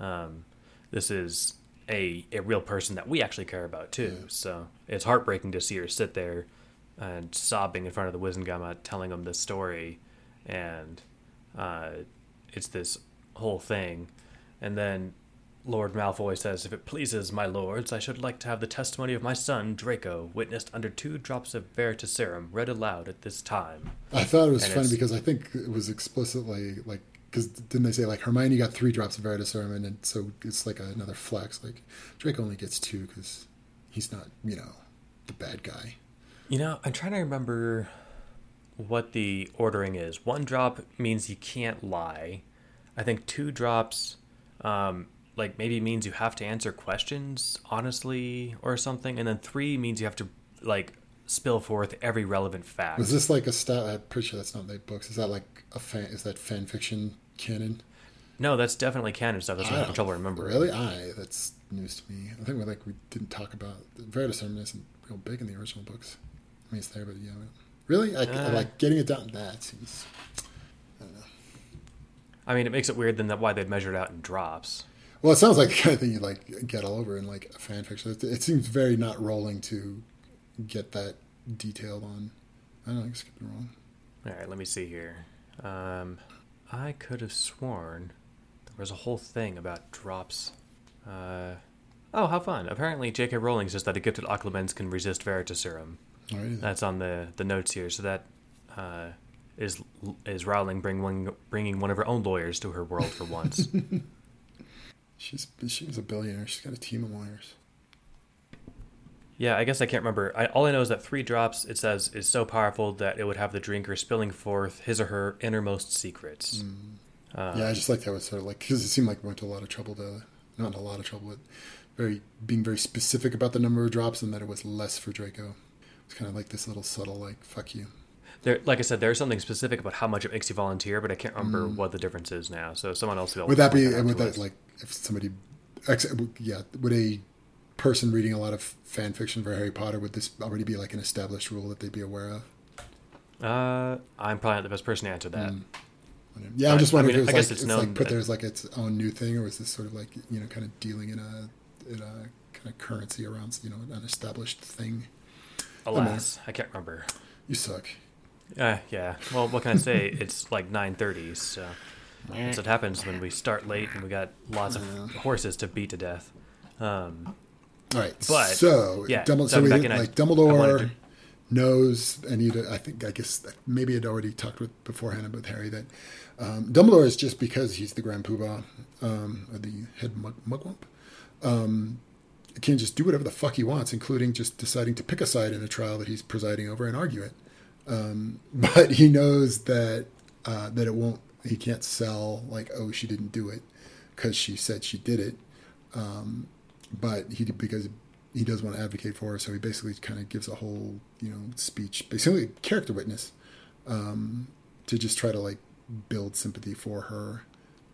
Yeah. um, this is a, a real person that we actually care about too. Yeah. So it's heartbreaking to see her sit there and sobbing in front of the Wizengamot telling him this story. And uh, it's this whole thing. And then Lord Malfoy says, If it pleases my lords, I should like to have the testimony of my son, Draco, witnessed under two drops of Veritaserum, read aloud at this time. I thought it was And funny it's- because I think it was explicitly like because didn't they say like Hermione got three drops of Veritaserum and then, so it's like another flex like Drake only gets two because he's not you know the bad guy. You know, I'm trying to remember what the ordering is. One drop means you can't lie. I think two drops, um, like maybe means you have to answer questions honestly or something, and then three means you have to like spill forth every relevant fact. Is this like a style? I'm pretty sure that's not the books. Is that like a fan? Is that fan fiction canon? No, that's definitely canon stuff. That's why I'm I having don't- trouble remembering. Really? I that's news to me. I think we like we didn't talk about Veritaserum isn't real big in the original books. I mean it's there, but yeah. Really? I, I Uh. like getting it down. That seems. I don't know. I mean, it makes it weird then that why they'd measure it out in drops. Well, it sounds like the kind of thing you like get all over in like a fan fiction. It, it seems very not Rowling to get that detailed on. I don't know. I guess could be wrong. All right, let me see here. Um, I could have sworn there was a whole thing about drops. Uh, oh, how fun! Apparently, J.K. Rowling says that a gifted Occlumens can resist Veritaserum. All right. That's on the, the notes here. So that uh, is is Rowling bring one, bringing one of her own lawyers to her world for once. <laughs> She's she's a billionaire. She's got a team of lawyers. yeah, I guess I can't remember. I, all I know is that three drops it says is so powerful that it would have the drinker spilling forth his or her innermost secrets. Uh, yeah, I just like that was sort of like because it seemed like we went to a lot of trouble to not a lot of trouble, but very being very specific about the number of drops and that it was less for Draco. It's kind of like this little subtle like fuck you. There, like I said, there's something specific about how much it makes you volunteer, but I can't remember what the difference is now. So someone else. Mm. Would that be out would that like if somebody yeah would a person reading a lot of fan fiction for Harry Potter would this already be like an established rule that they'd be aware of? Uh, I'm probably not the best person to answer that. Yeah, I'm just I wondering mean, if I it was guess like it's it's, like put there as like its own new thing, or is this sort of like you know kind of dealing in a in a kind of currency around you know an established thing? Alas, I can't remember. You suck. Uh, yeah. Well, what can I say? <laughs> it's like 9:30, so that's what happens when we start late and we got lots of horses to beat to death. Um, All right, But, so yeah, Dumbledore, so we, back I- like I Dumbledore to- knows, and he, I think, I guess maybe had already talked with beforehand with Harry that um, Dumbledore is just because he's the Grand Poobah, um, or the head mug, mugwump, um, can just do whatever the fuck he wants, including just deciding to pick a side in a trial that he's presiding over and argue it. Um, <laughs> but he knows that uh, that it won't. He can't sell like, oh, she didn't do it because she said she did it. Um, but he because he does want to advocate for her, so he basically kind of gives a whole you know speech, basically character witness, um, to just try to like build sympathy for her,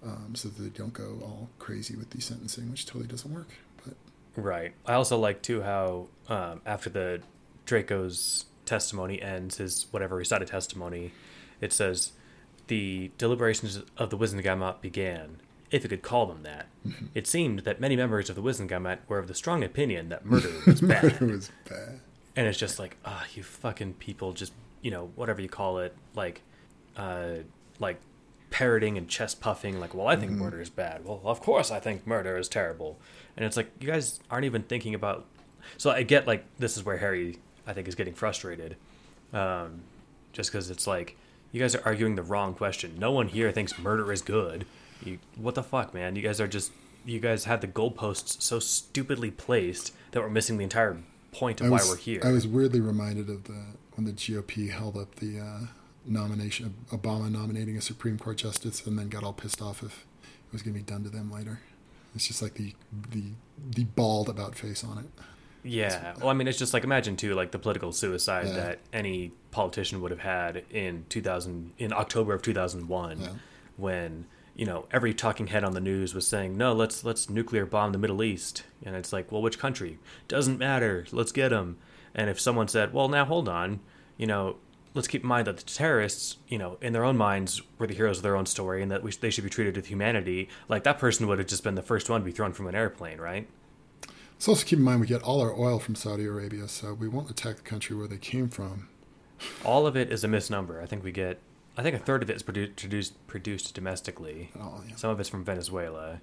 um, so that they don't go all crazy with the sentencing, which totally doesn't work. But Right. I also like too how um, after the Draco's testimony ends, his whatever recited testimony, it says the deliberations of the Wizengamot began, if you could call them that. It seemed that many members of the Wizengamot were of the strong opinion that murder <laughs> was it bad, was bad. and it's just like, ah, you fucking people, just you know whatever you call it, like, uh, like parroting and chest puffing, like, well, I think murder is bad. Well, of course I think murder is terrible, and it's like you guys aren't even thinking about. So I get like this is where Harry I think is getting frustrated, um, just because it's like you guys are arguing the wrong question. No one here thinks murder is good. You, what the fuck, man? You guys are just you guys had the goalposts so stupidly placed that we're missing the entire point of I why we're here. I was weirdly reminded of the when the GOP held up the uh, nomination Obama nominating a Supreme Court justice, and then got all pissed off if it was going to be done to them later. It's just like the the the bald about face on it. Yeah. Well, I mean, it's just like imagine too, like the political suicide Yeah. that any politician would have had in 2000, in October of 2001, Yeah. when you know every talking head on the news was saying, "No, let's let's nuclear bomb the Middle East," and it's like, well, which country? Doesn't matter. Let's get them. And if someone said, "Well, now hold on," you know. Let's keep in mind that the terrorists, you know, in their own minds, were the heroes of their own story, and that we, they should be treated with humanity. Like that person would have just been the first one to be thrown from an airplane, right? So also keep in mind we get all our oil from Saudi Arabia, so we won't attack the country where they came from. All of it is a misnumber. I think we get. I think a third of it is produ- produced produced domestically. Oh, yeah. Some of it's from Venezuela.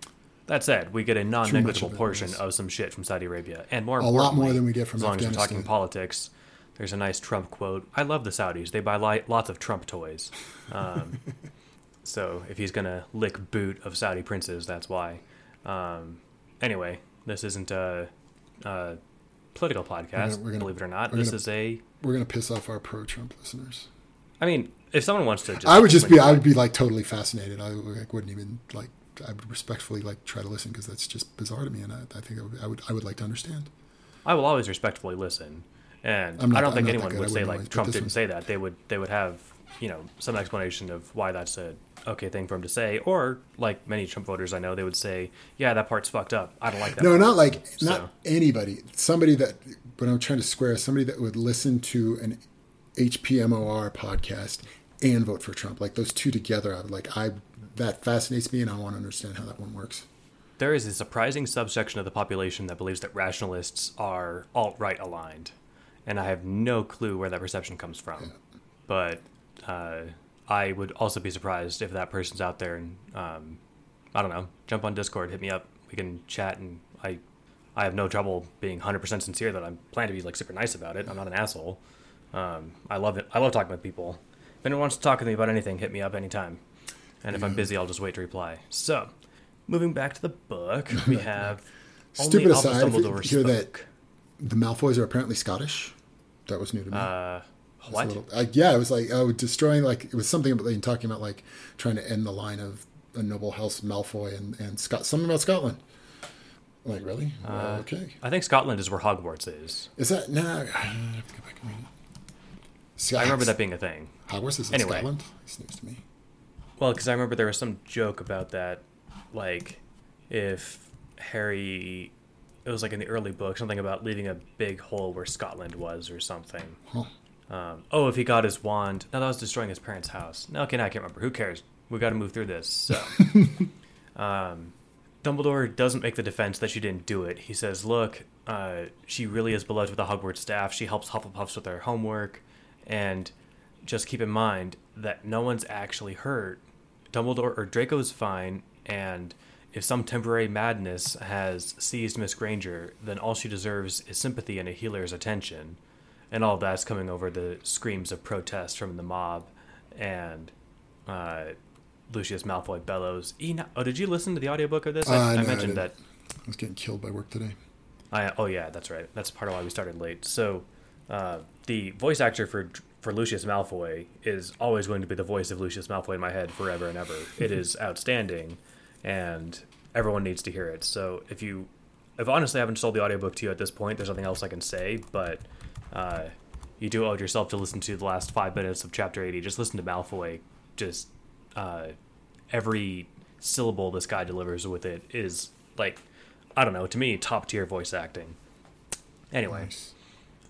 That said, we get a non-negligible of portion of some shit from Saudi Arabia, and more A lot more than we get from as long as we're talking politics. There's a nice Trump quote. I love the Saudis. They buy li- lots of Trump toys. Um, <laughs> so if he's gonna lick boot of Saudi princes, that's why. Um, anyway, this isn't a, a political podcast. we're gonna- believe it or not, we're this gonna- is a. We're gonna piss off our pro-Trump listeners. I mean, if someone wants to, just I would just be. I would be like totally fascinated. I like, wouldn't even like, I would respectfully like try to listen because that's just bizarre to me, and I, I think I would, I would, I would like to understand. I will always respectfully listen, and not- I don't I'm think anyone would say like always, Trump didn't one- say that. They would they would have you know some explanation of why that's a okay thing for him to say, or like many Trump voters I know, they would say, yeah, that part's fucked up. I don't like that. No, part." not like not anybody. Somebody that, but I'm trying to square somebody that would listen to an HPMOR podcast and vote for Trump. Like those two together, I would like. I that fascinates me, and I want to understand how that one works. There is a surprising subsection of the population that believes that rationalists are alt right aligned, and I have no clue where that perception comes from. But uh, I would also be surprised if that person's out there and um, I don't know, jump on Discord, hit me up, we can chat, and I I have no trouble being hundred percent sincere that I'm planning to be like super nice about it. I'm not an asshole. Um, I love it. I love talking with people. If anyone wants to talk with me about anything, hit me up anytime. And if I'm busy, I'll just wait to reply. So, moving back to the book, <laughs> we have Stupid aside, if you hear that- The Malfoys are apparently Scottish. That was new to me. Uh, what? little- uh, yeah, it was like oh, destroying like it was something about like, talking about like trying to end the line of a noble house Malfoy and and Scott something about Scotland. Like really? Uh, Well, okay. I think Scotland is where Hogwarts is. Is that no? I have to go back and read it. I remember that being a thing. Hogwarts is in Anyway. Scotland. It's news to me. Well, because I remember there was some joke about that, like if Harry, it was like in the early book, something about leaving a big hole where Scotland was or something. Huh. Um, oh, if he got his wand, no, that was destroying his parents' house. No, okay, now I can't remember. Who cares? We got to move through this. So, <laughs> um, Dumbledore doesn't make the defense that she didn't do it. He says, "Look, uh, she really is beloved with the Hogwarts staff. She helps Hufflepuffs with their homework, and just keep in mind that no one's actually hurt. Dumbledore or Draco's fine, and." If some temporary madness has seized Miss Granger, then all she deserves is sympathy and a healer's attention and all that's coming over the screams of protest from the mob and uh, lucius malfoy bellows Eno- oh did you listen to the audiobook of this? Uh, i, no, I I mentioned didn't. that I was getting killed by work today. I, oh yeah that's right. That's part of why we started late. So uh, the voice actor for for lucius malfoy is always going to be the voice of lucius malfoy in my head forever and ever. It <laughs> is outstanding and everyone needs to hear it. So if you if honestly I haven't sold the audiobook to you at this point there's nothing else i can say but uh, you do owe it yourself to listen to the last five minutes of chapter 80 just listen to malfoy just uh, every syllable this guy delivers with it is like i don't know to me top tier voice acting anyway Nice.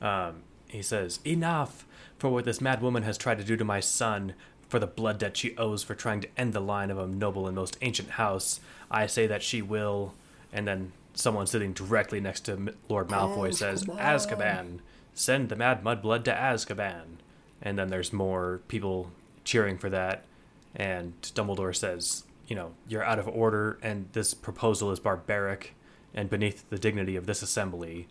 um, he says, Enough for what this mad woman has tried to do to my son, for the blood debt she owes for trying to end the line of a noble and most ancient house. I say that she will. And then someone sitting directly next to Lord Malfoy says, Azkaban, send the mad mudblood to Azkaban. And then there's more people cheering for that. And Dumbledore says, You know, you're out of order, and this proposal is barbaric and beneath the dignity of this assembly.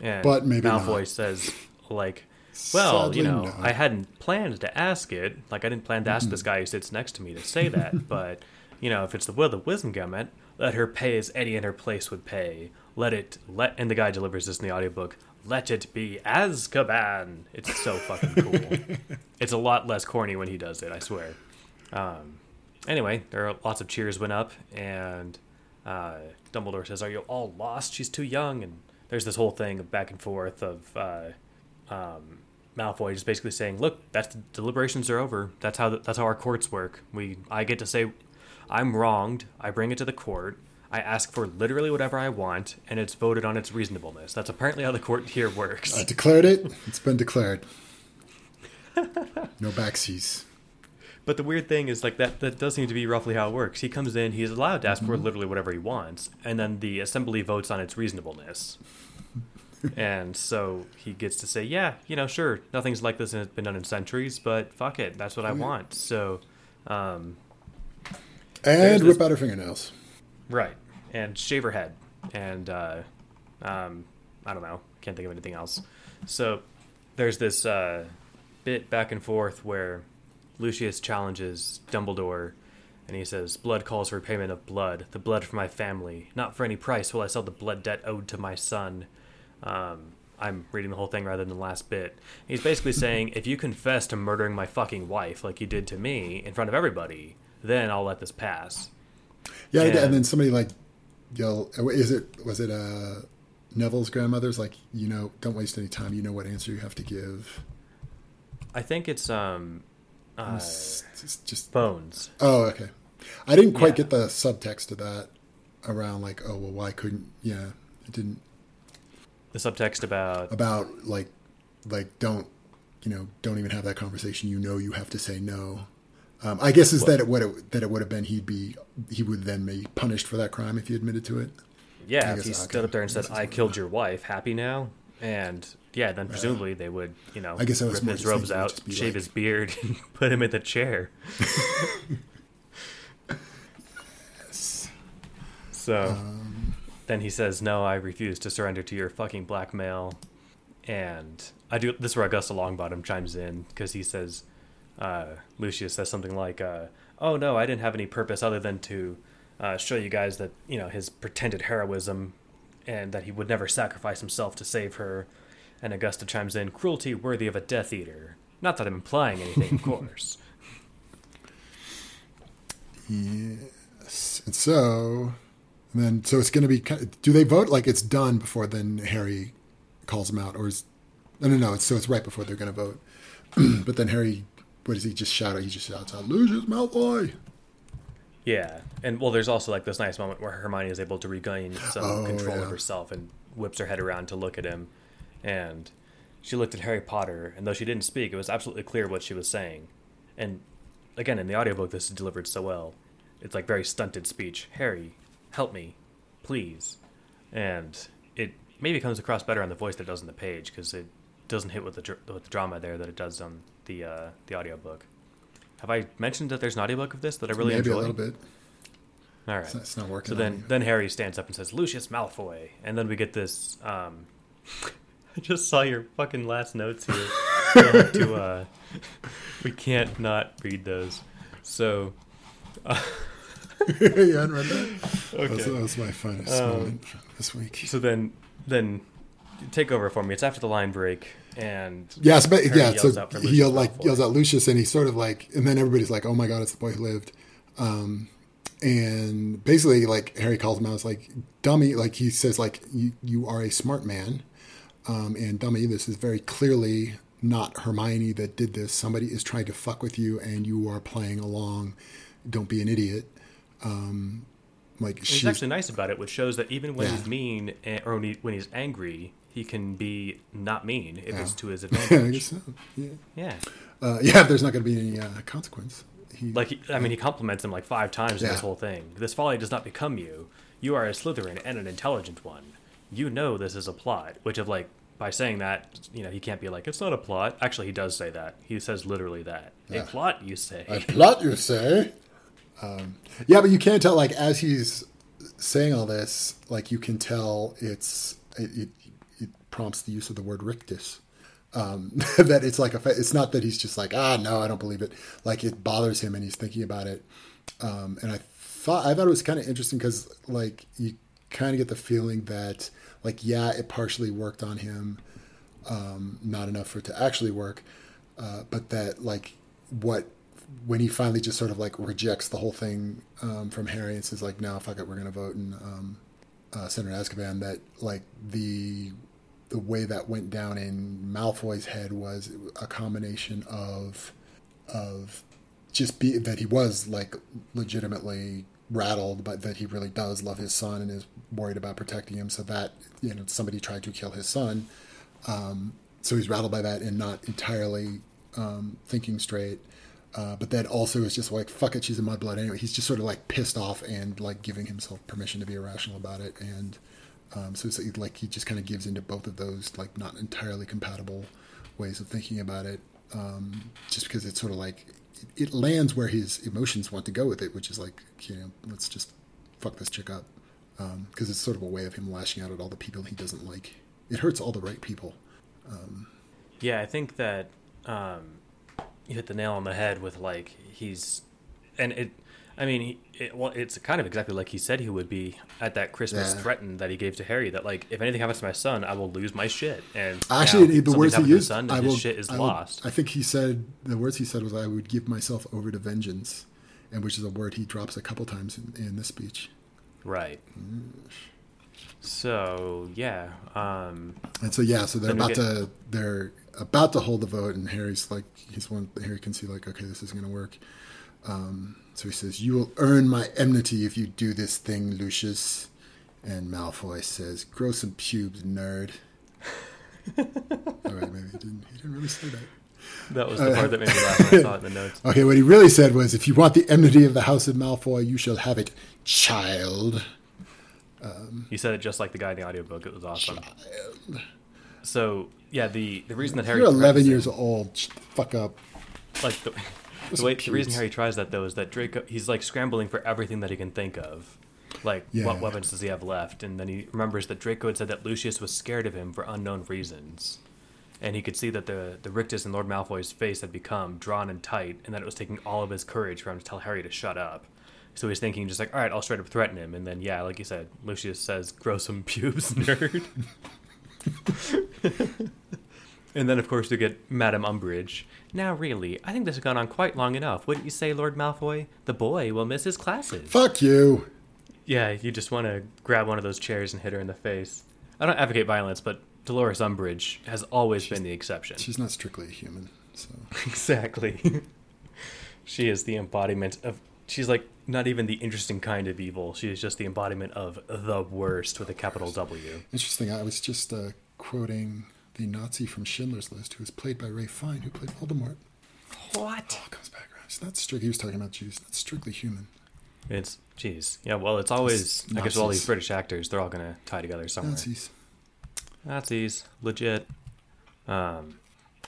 And But maybe Malfoy not. says, like, well, Sadly you know, not. I hadn't planned to ask it. Like, I didn't plan to ask this hmm. guy who sits next to me to say that. <laughs> but, you know, if it's the will of the Wizengamot, let her pay as Eddie in her place would pay. Let it, let, and the guy delivers this in the audiobook, let it be Azkaban. It's so fucking cool. <laughs> it's a lot less corny when he does it, I swear. Um, anyway, there are lots of cheers went up, and uh, Dumbledore says, "Are you all lost? She's too young." And there's this whole thing of back and forth of uh, um, Malfoy just basically saying, "Look, that's the deliberations are over. That's how the, that's how our courts work. We I get to say I'm wronged. I bring it to the court." I ask for literally whatever I want, and it's voted on its reasonableness. That's apparently how the court here works. I declared it. It's been declared. No backseas. But the weird thing is like that that does seem to be roughly how it works. He comes in, he's allowed to ask for literally whatever he wants, and then the assembly votes on its reasonableness. <laughs> and so he gets to say, Yeah, you know, sure, nothing's like this and it's been done in centuries, but fuck it, that's what I want. So um And this- rip out her fingernails. Right. and shave her head. And uh, um, I don't know, can't think of anything else. So there's this uh, bit back and forth where Lucius challenges Dumbledore, and he says, "Blood calls for payment of blood, the blood for my family. Not for any price will I sell the blood debt owed to my son." Um, I'm reading the whole thing rather than the last bit. He's basically <laughs> saying, if you confess to murdering my fucking wife like you did to me in front of everybody, then I'll let this pass. Yeah, and, And- then somebody like yell. Is it was it uh, Neville's grandmother's like you know don't waste any time. You know what answer you have to give. I think it's um, uh, It's just, Bones. oh okay. I didn't quite Yeah. get the subtext of that around like oh well why couldn't yeah it didn't The subtext about about like like don't you know don't even have that conversation you know you have to say no um, i guess is that it would it, that it would have been he'd be he would then be punished for that crime if he admitted to it yeah, if he stood up there and said, "I killed your wife," happy now, and yeah, then presumably they would, you know, I guess I rip his robes thinking it would out, shave like- his beard, <laughs> and put him in the chair. yes. <laughs> So Um, then he says, "No, I refuse to surrender to your fucking blackmail." And I do. This is where Augusta Longbottom chimes in because he says, uh, Lucius says something like, uh, "Oh no, I didn't have any purpose other than to uh, show you guys that you know his pretended heroism, and that he would never sacrifice himself to save her." And Augusta chimes in, "Cruelty worthy of a Death Eater." Not that I'm implying anything, of course. <laughs> yes and so and then so it's going to be do they vote like it's done before then harry calls him out or is no no no it's so it's right before they're going to vote <clears throat> but then harry what does he just shout out he just shouts out lucius malfoy Yeah, and well, there's also like this nice moment where Hermione is able to regain some Oh, control yeah. of herself and whips her head around to look at him, and she looked at Harry Potter, and though she didn't speak, it was absolutely clear what she was saying. And again, in the audiobook, this is delivered so well. It's like very stunted speech. Harry, help me, please, and it maybe comes across better on the voice than it does on the page because it doesn't hit with the with the drama there that it does on the uh, the audiobook. Have I mentioned that there's an audiobook of this that I really maybe enjoy? a little bit All right. it's not, it's not working So then, then Harry stands up and says, "Lucius Malfoy," and then we get this. Um, <laughs> I just saw your fucking last notes here. We'll to, uh, we can't not read those. So, <laughs> yeah, I read that. okay. <laughs> That was, that was my finest Um, moment this week. So then, then take over for me. It's after the line break, and Yes, but Harry yeah, yells so he yelled, like yells out Lucius, and he's sort of like, and then everybody's like, "Oh my god, it's the boy who lived," um, and basically, like Harry calls him out, it's like, "Dummy!" Like he says, like, "You you are a smart man," um, and dummy, this is very clearly not Hermione that did this. Somebody is trying to fuck with you, and you are playing along. Don't be an idiot. Um, like he's she's actually nice about it, which shows that even when Yeah. he's mean eh, or when, he, when he's angry, he can be not mean if Yeah. it's to his <laughs> I advantage. guess so. Yeah, yeah. uh, yeah. There's not going to be any uh, consequence. He, Like, he- I mean, he compliments him like five times in this whole thing. This folly does not become you. You are a Slytherin and an intelligent one. You know this is a plot. Which, of like, by saying that, you know, he can't be like, it's not a plot. Actually, he does say that. He says literally that. Yeah. A plot, you say. A plot, you say? Um, yeah, but you can't tell. Like as he's saying all this, like you can tell it's it, it, it prompts the use of the word rictus. Um, <laughs> that it's like a. It's not that he's just like ah no I don't believe it. Like it bothers him and he's thinking about it. Um, and I thought I thought it was kind of interesting because like you kind of get the feeling that like yeah it partially worked on him um, not enough for it to actually work, uh, but that like what when he finally just sort of like rejects the whole thing um, from Harry and says like no fuck it we're gonna vote in um, uh, Senator Azkaban that like the the way that went down in Malfoy's head was a combination of of just be that he was like legitimately rattled but that he really does love his son and is worried about protecting him so that you know somebody tried to kill his son um, so he's rattled by that and not entirely um, thinking straight. Uh, but then also is just like fuck it, she's in my blood anyway. He's just sort of like pissed off and like giving himself permission to be irrational about it, and um, so it's like he just kind of gives into both of those like not entirely compatible ways of thinking about it, um, just because it's sort of like it, lands where his emotions want to go with it, which is like you know let's just fuck this chick up. because it's sort of a way of him lashing out at all the people he doesn't like. It hurts all the right people. Yeah, I think that um, you hit the nail on the head with like he's, and it. I mean, it, well, it's kind of exactly like he said he would be at that Christmas Yeah. threaten that he gave to Harry. That like, if anything happens to my son, I will lose my shit. And Actually, the words he happened to his used, son, I his will. shit is I, will- lost. I think he said the words he said was, "I would give myself over to vengeance," and which is a word he drops a couple times in, in this speech. Right. So yeah, um, And so yeah, so they're about get- to they're about to hold the vote, and Harry's like he's one. Harry can see like, okay, this isn't going to work. Um, so he says, "You will earn my enmity if you do this thing, Lucius." And Malfoy says, "Grow some pubes, nerd." All right, maybe he didn't. He didn't really say that. that was the part that made me laugh when I saw it in the notes. <laughs> Okay, what he really said was, "If you want the enmity of the House of Malfoy, you shall have it, child." You said it just like the guy in the audiobook. It was awesome. Child. So yeah, the the reason that Harry You're 11 threatens him- years old. Fuck up. like the, the way the reason. Harry tries that though is that Draco he's like scrambling for everything that he can think of. Like Yeah. what weapons does he have left? And then he remembers that Draco had said that Lucius was scared of him for unknown reasons. And he could see that the the rictus in Lord Malfoy's face had become drawn and tight, and that it was taking all of his courage for him to tell Harry to shut up. So he's thinking just like, all right, I'll straight up threaten him, and then yeah, like you said, Lucius says, "Grow some pubes, <laughs> nerd." <laughs> And then, of course, we get Madame Umbridge. Now, really, I think this has gone on quite long enough. Wouldn't you say, Lord Malfoy? The boy will miss his classes. Fuck you. Yeah, you just want to grab one of those chairs and hit her in the face. I don't advocate violence, but Dolores Umbridge has always been the exception. She's not strictly a human, so <laughs> exactly. <laughs> she is the embodiment of. She's like not even the interesting kind of evil. She is just the embodiment of the worst with a capital W. interesting. I was just uh, quoting the Nazi from Schindler's List, who was played by Ralph Fiennes, who played Voldemort. What? Oh, comes back around. It's not strict. He was talking about Jews. Not strictly human. It's jeez. Yeah, well, it's always. It's I guess with all these British actors, they're all gonna tie together somewhere. Nazis. Nazis, legit. Um.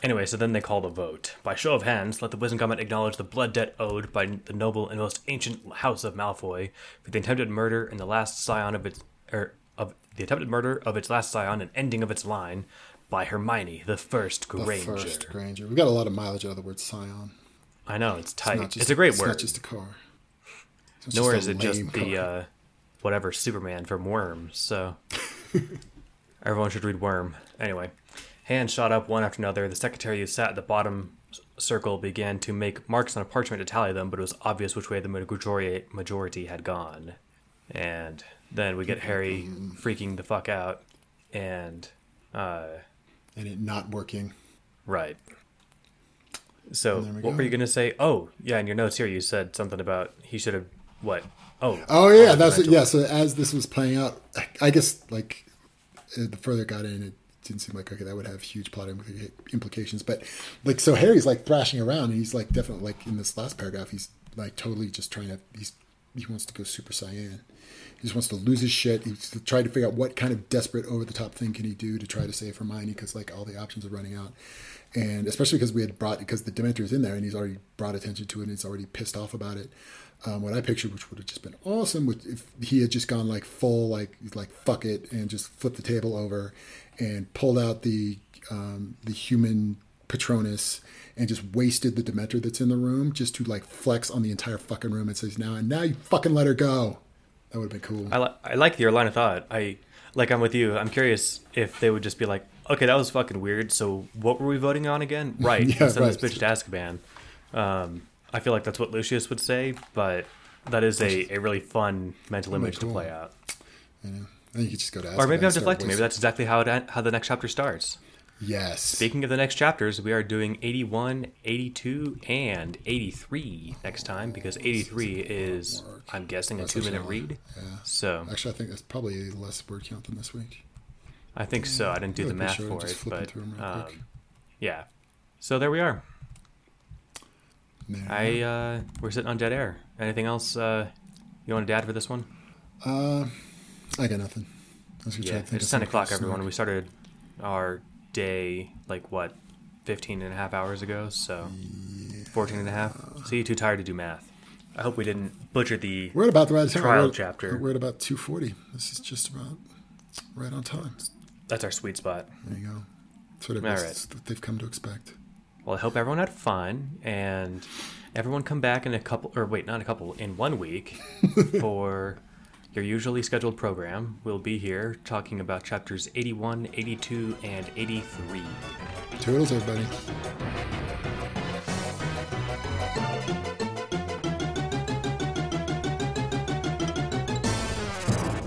Anyway, so then they call the vote. By show of hands, let the Wizengamot acknowledge the blood debt owed by the noble and most ancient house of Malfoy for the attempted murder and the last scion of its er, of the attempted murder of its last scion and ending of its line by Hermione, the first Granger. The first Granger. We got a lot of mileage out of the word scion. I know it's tight. not It's, a great it's word. It's not just a car. It's Nor just is it just the uh, whatever Superman from Worms. So <laughs> everyone should read Worm. Anyway, hands shot up one after another. The secretary who sat at the bottom circle began to make marks on a parchment to tally them, but it was obvious which way the majority majority had gone. And then we get Harry freaking the fuck out, and uh, and it not working. right. So we what go. were you gonna say? Oh, yeah, in your notes here you said something about he should have what? Oh, Oh yeah, that's mental. yeah. So as this was playing out, I guess like uh, the further it got in, it didn't seem like okay that would have huge plot implications. But like so, Harry's like thrashing around, and he's like definitely like in this last paragraph, he's like totally just trying to he's he wants to go super Saiyan. He just wants to lose his shit. He's trying to figure out what kind of desperate, over the top thing can he do to try to save Hermione because like all the options are running out, and especially because we had brought because the Dementor is in there and he's already brought attention to it and he's already pissed off about it. Um, what I pictured, which would have just been awesome, would if he had just gone like full like like fuck it and just flipped the table over and pulled out the um, the human Patronus and just wasted the Dementor that's in the room just to like flex on the entire fucking room and says now and now you fucking let her go. That would have been cool. I, li- I like your line of thought. I like I'm with you. I'm curious if they would just be like, okay, that was fucking weird. So what were we voting on again? <laughs> Right, Yeah, send this bitch to Azkaban. Um, I feel like that's what Lucius would say, but that is a, a really fun mental image cool. to play out. Know? Then you could just go to Or maybe I'm and deflecting. Maybe that's exactly how it, how the next chapter starts. Yes. Speaking of the next chapters, we are doing 81, 82, and 83 next time because 83 is, I'm guessing, a two minute read. Yeah. So Actually, I think that's probably a less word count than this week. I think so. I didn't do Yeah, the math sure. for Just it, but through 'em real um, yeah. So there we are. There. I uh, we're sitting on dead air. Anything else uh, you want to add for this one? Uh, I got nothing. I was Yeah, it's 10 o'clock, everyone. We started our day like what, 15 and a half hours ago. So 14 and a half. So you too tired to do math? I hope we didn't butcher the. We're at about the right time. Trial we're, chapter. We're at about 240. This is just about right on time. That's our sweet spot. There you go. That's what, it All right. What they've come to expect. Well, I hope everyone had fun and everyone come back in a couple, or wait, not a couple, in one week <laughs> for your usually scheduled program. We'll be here talking about chapters 81, 82, and 83. Toodles, everybody.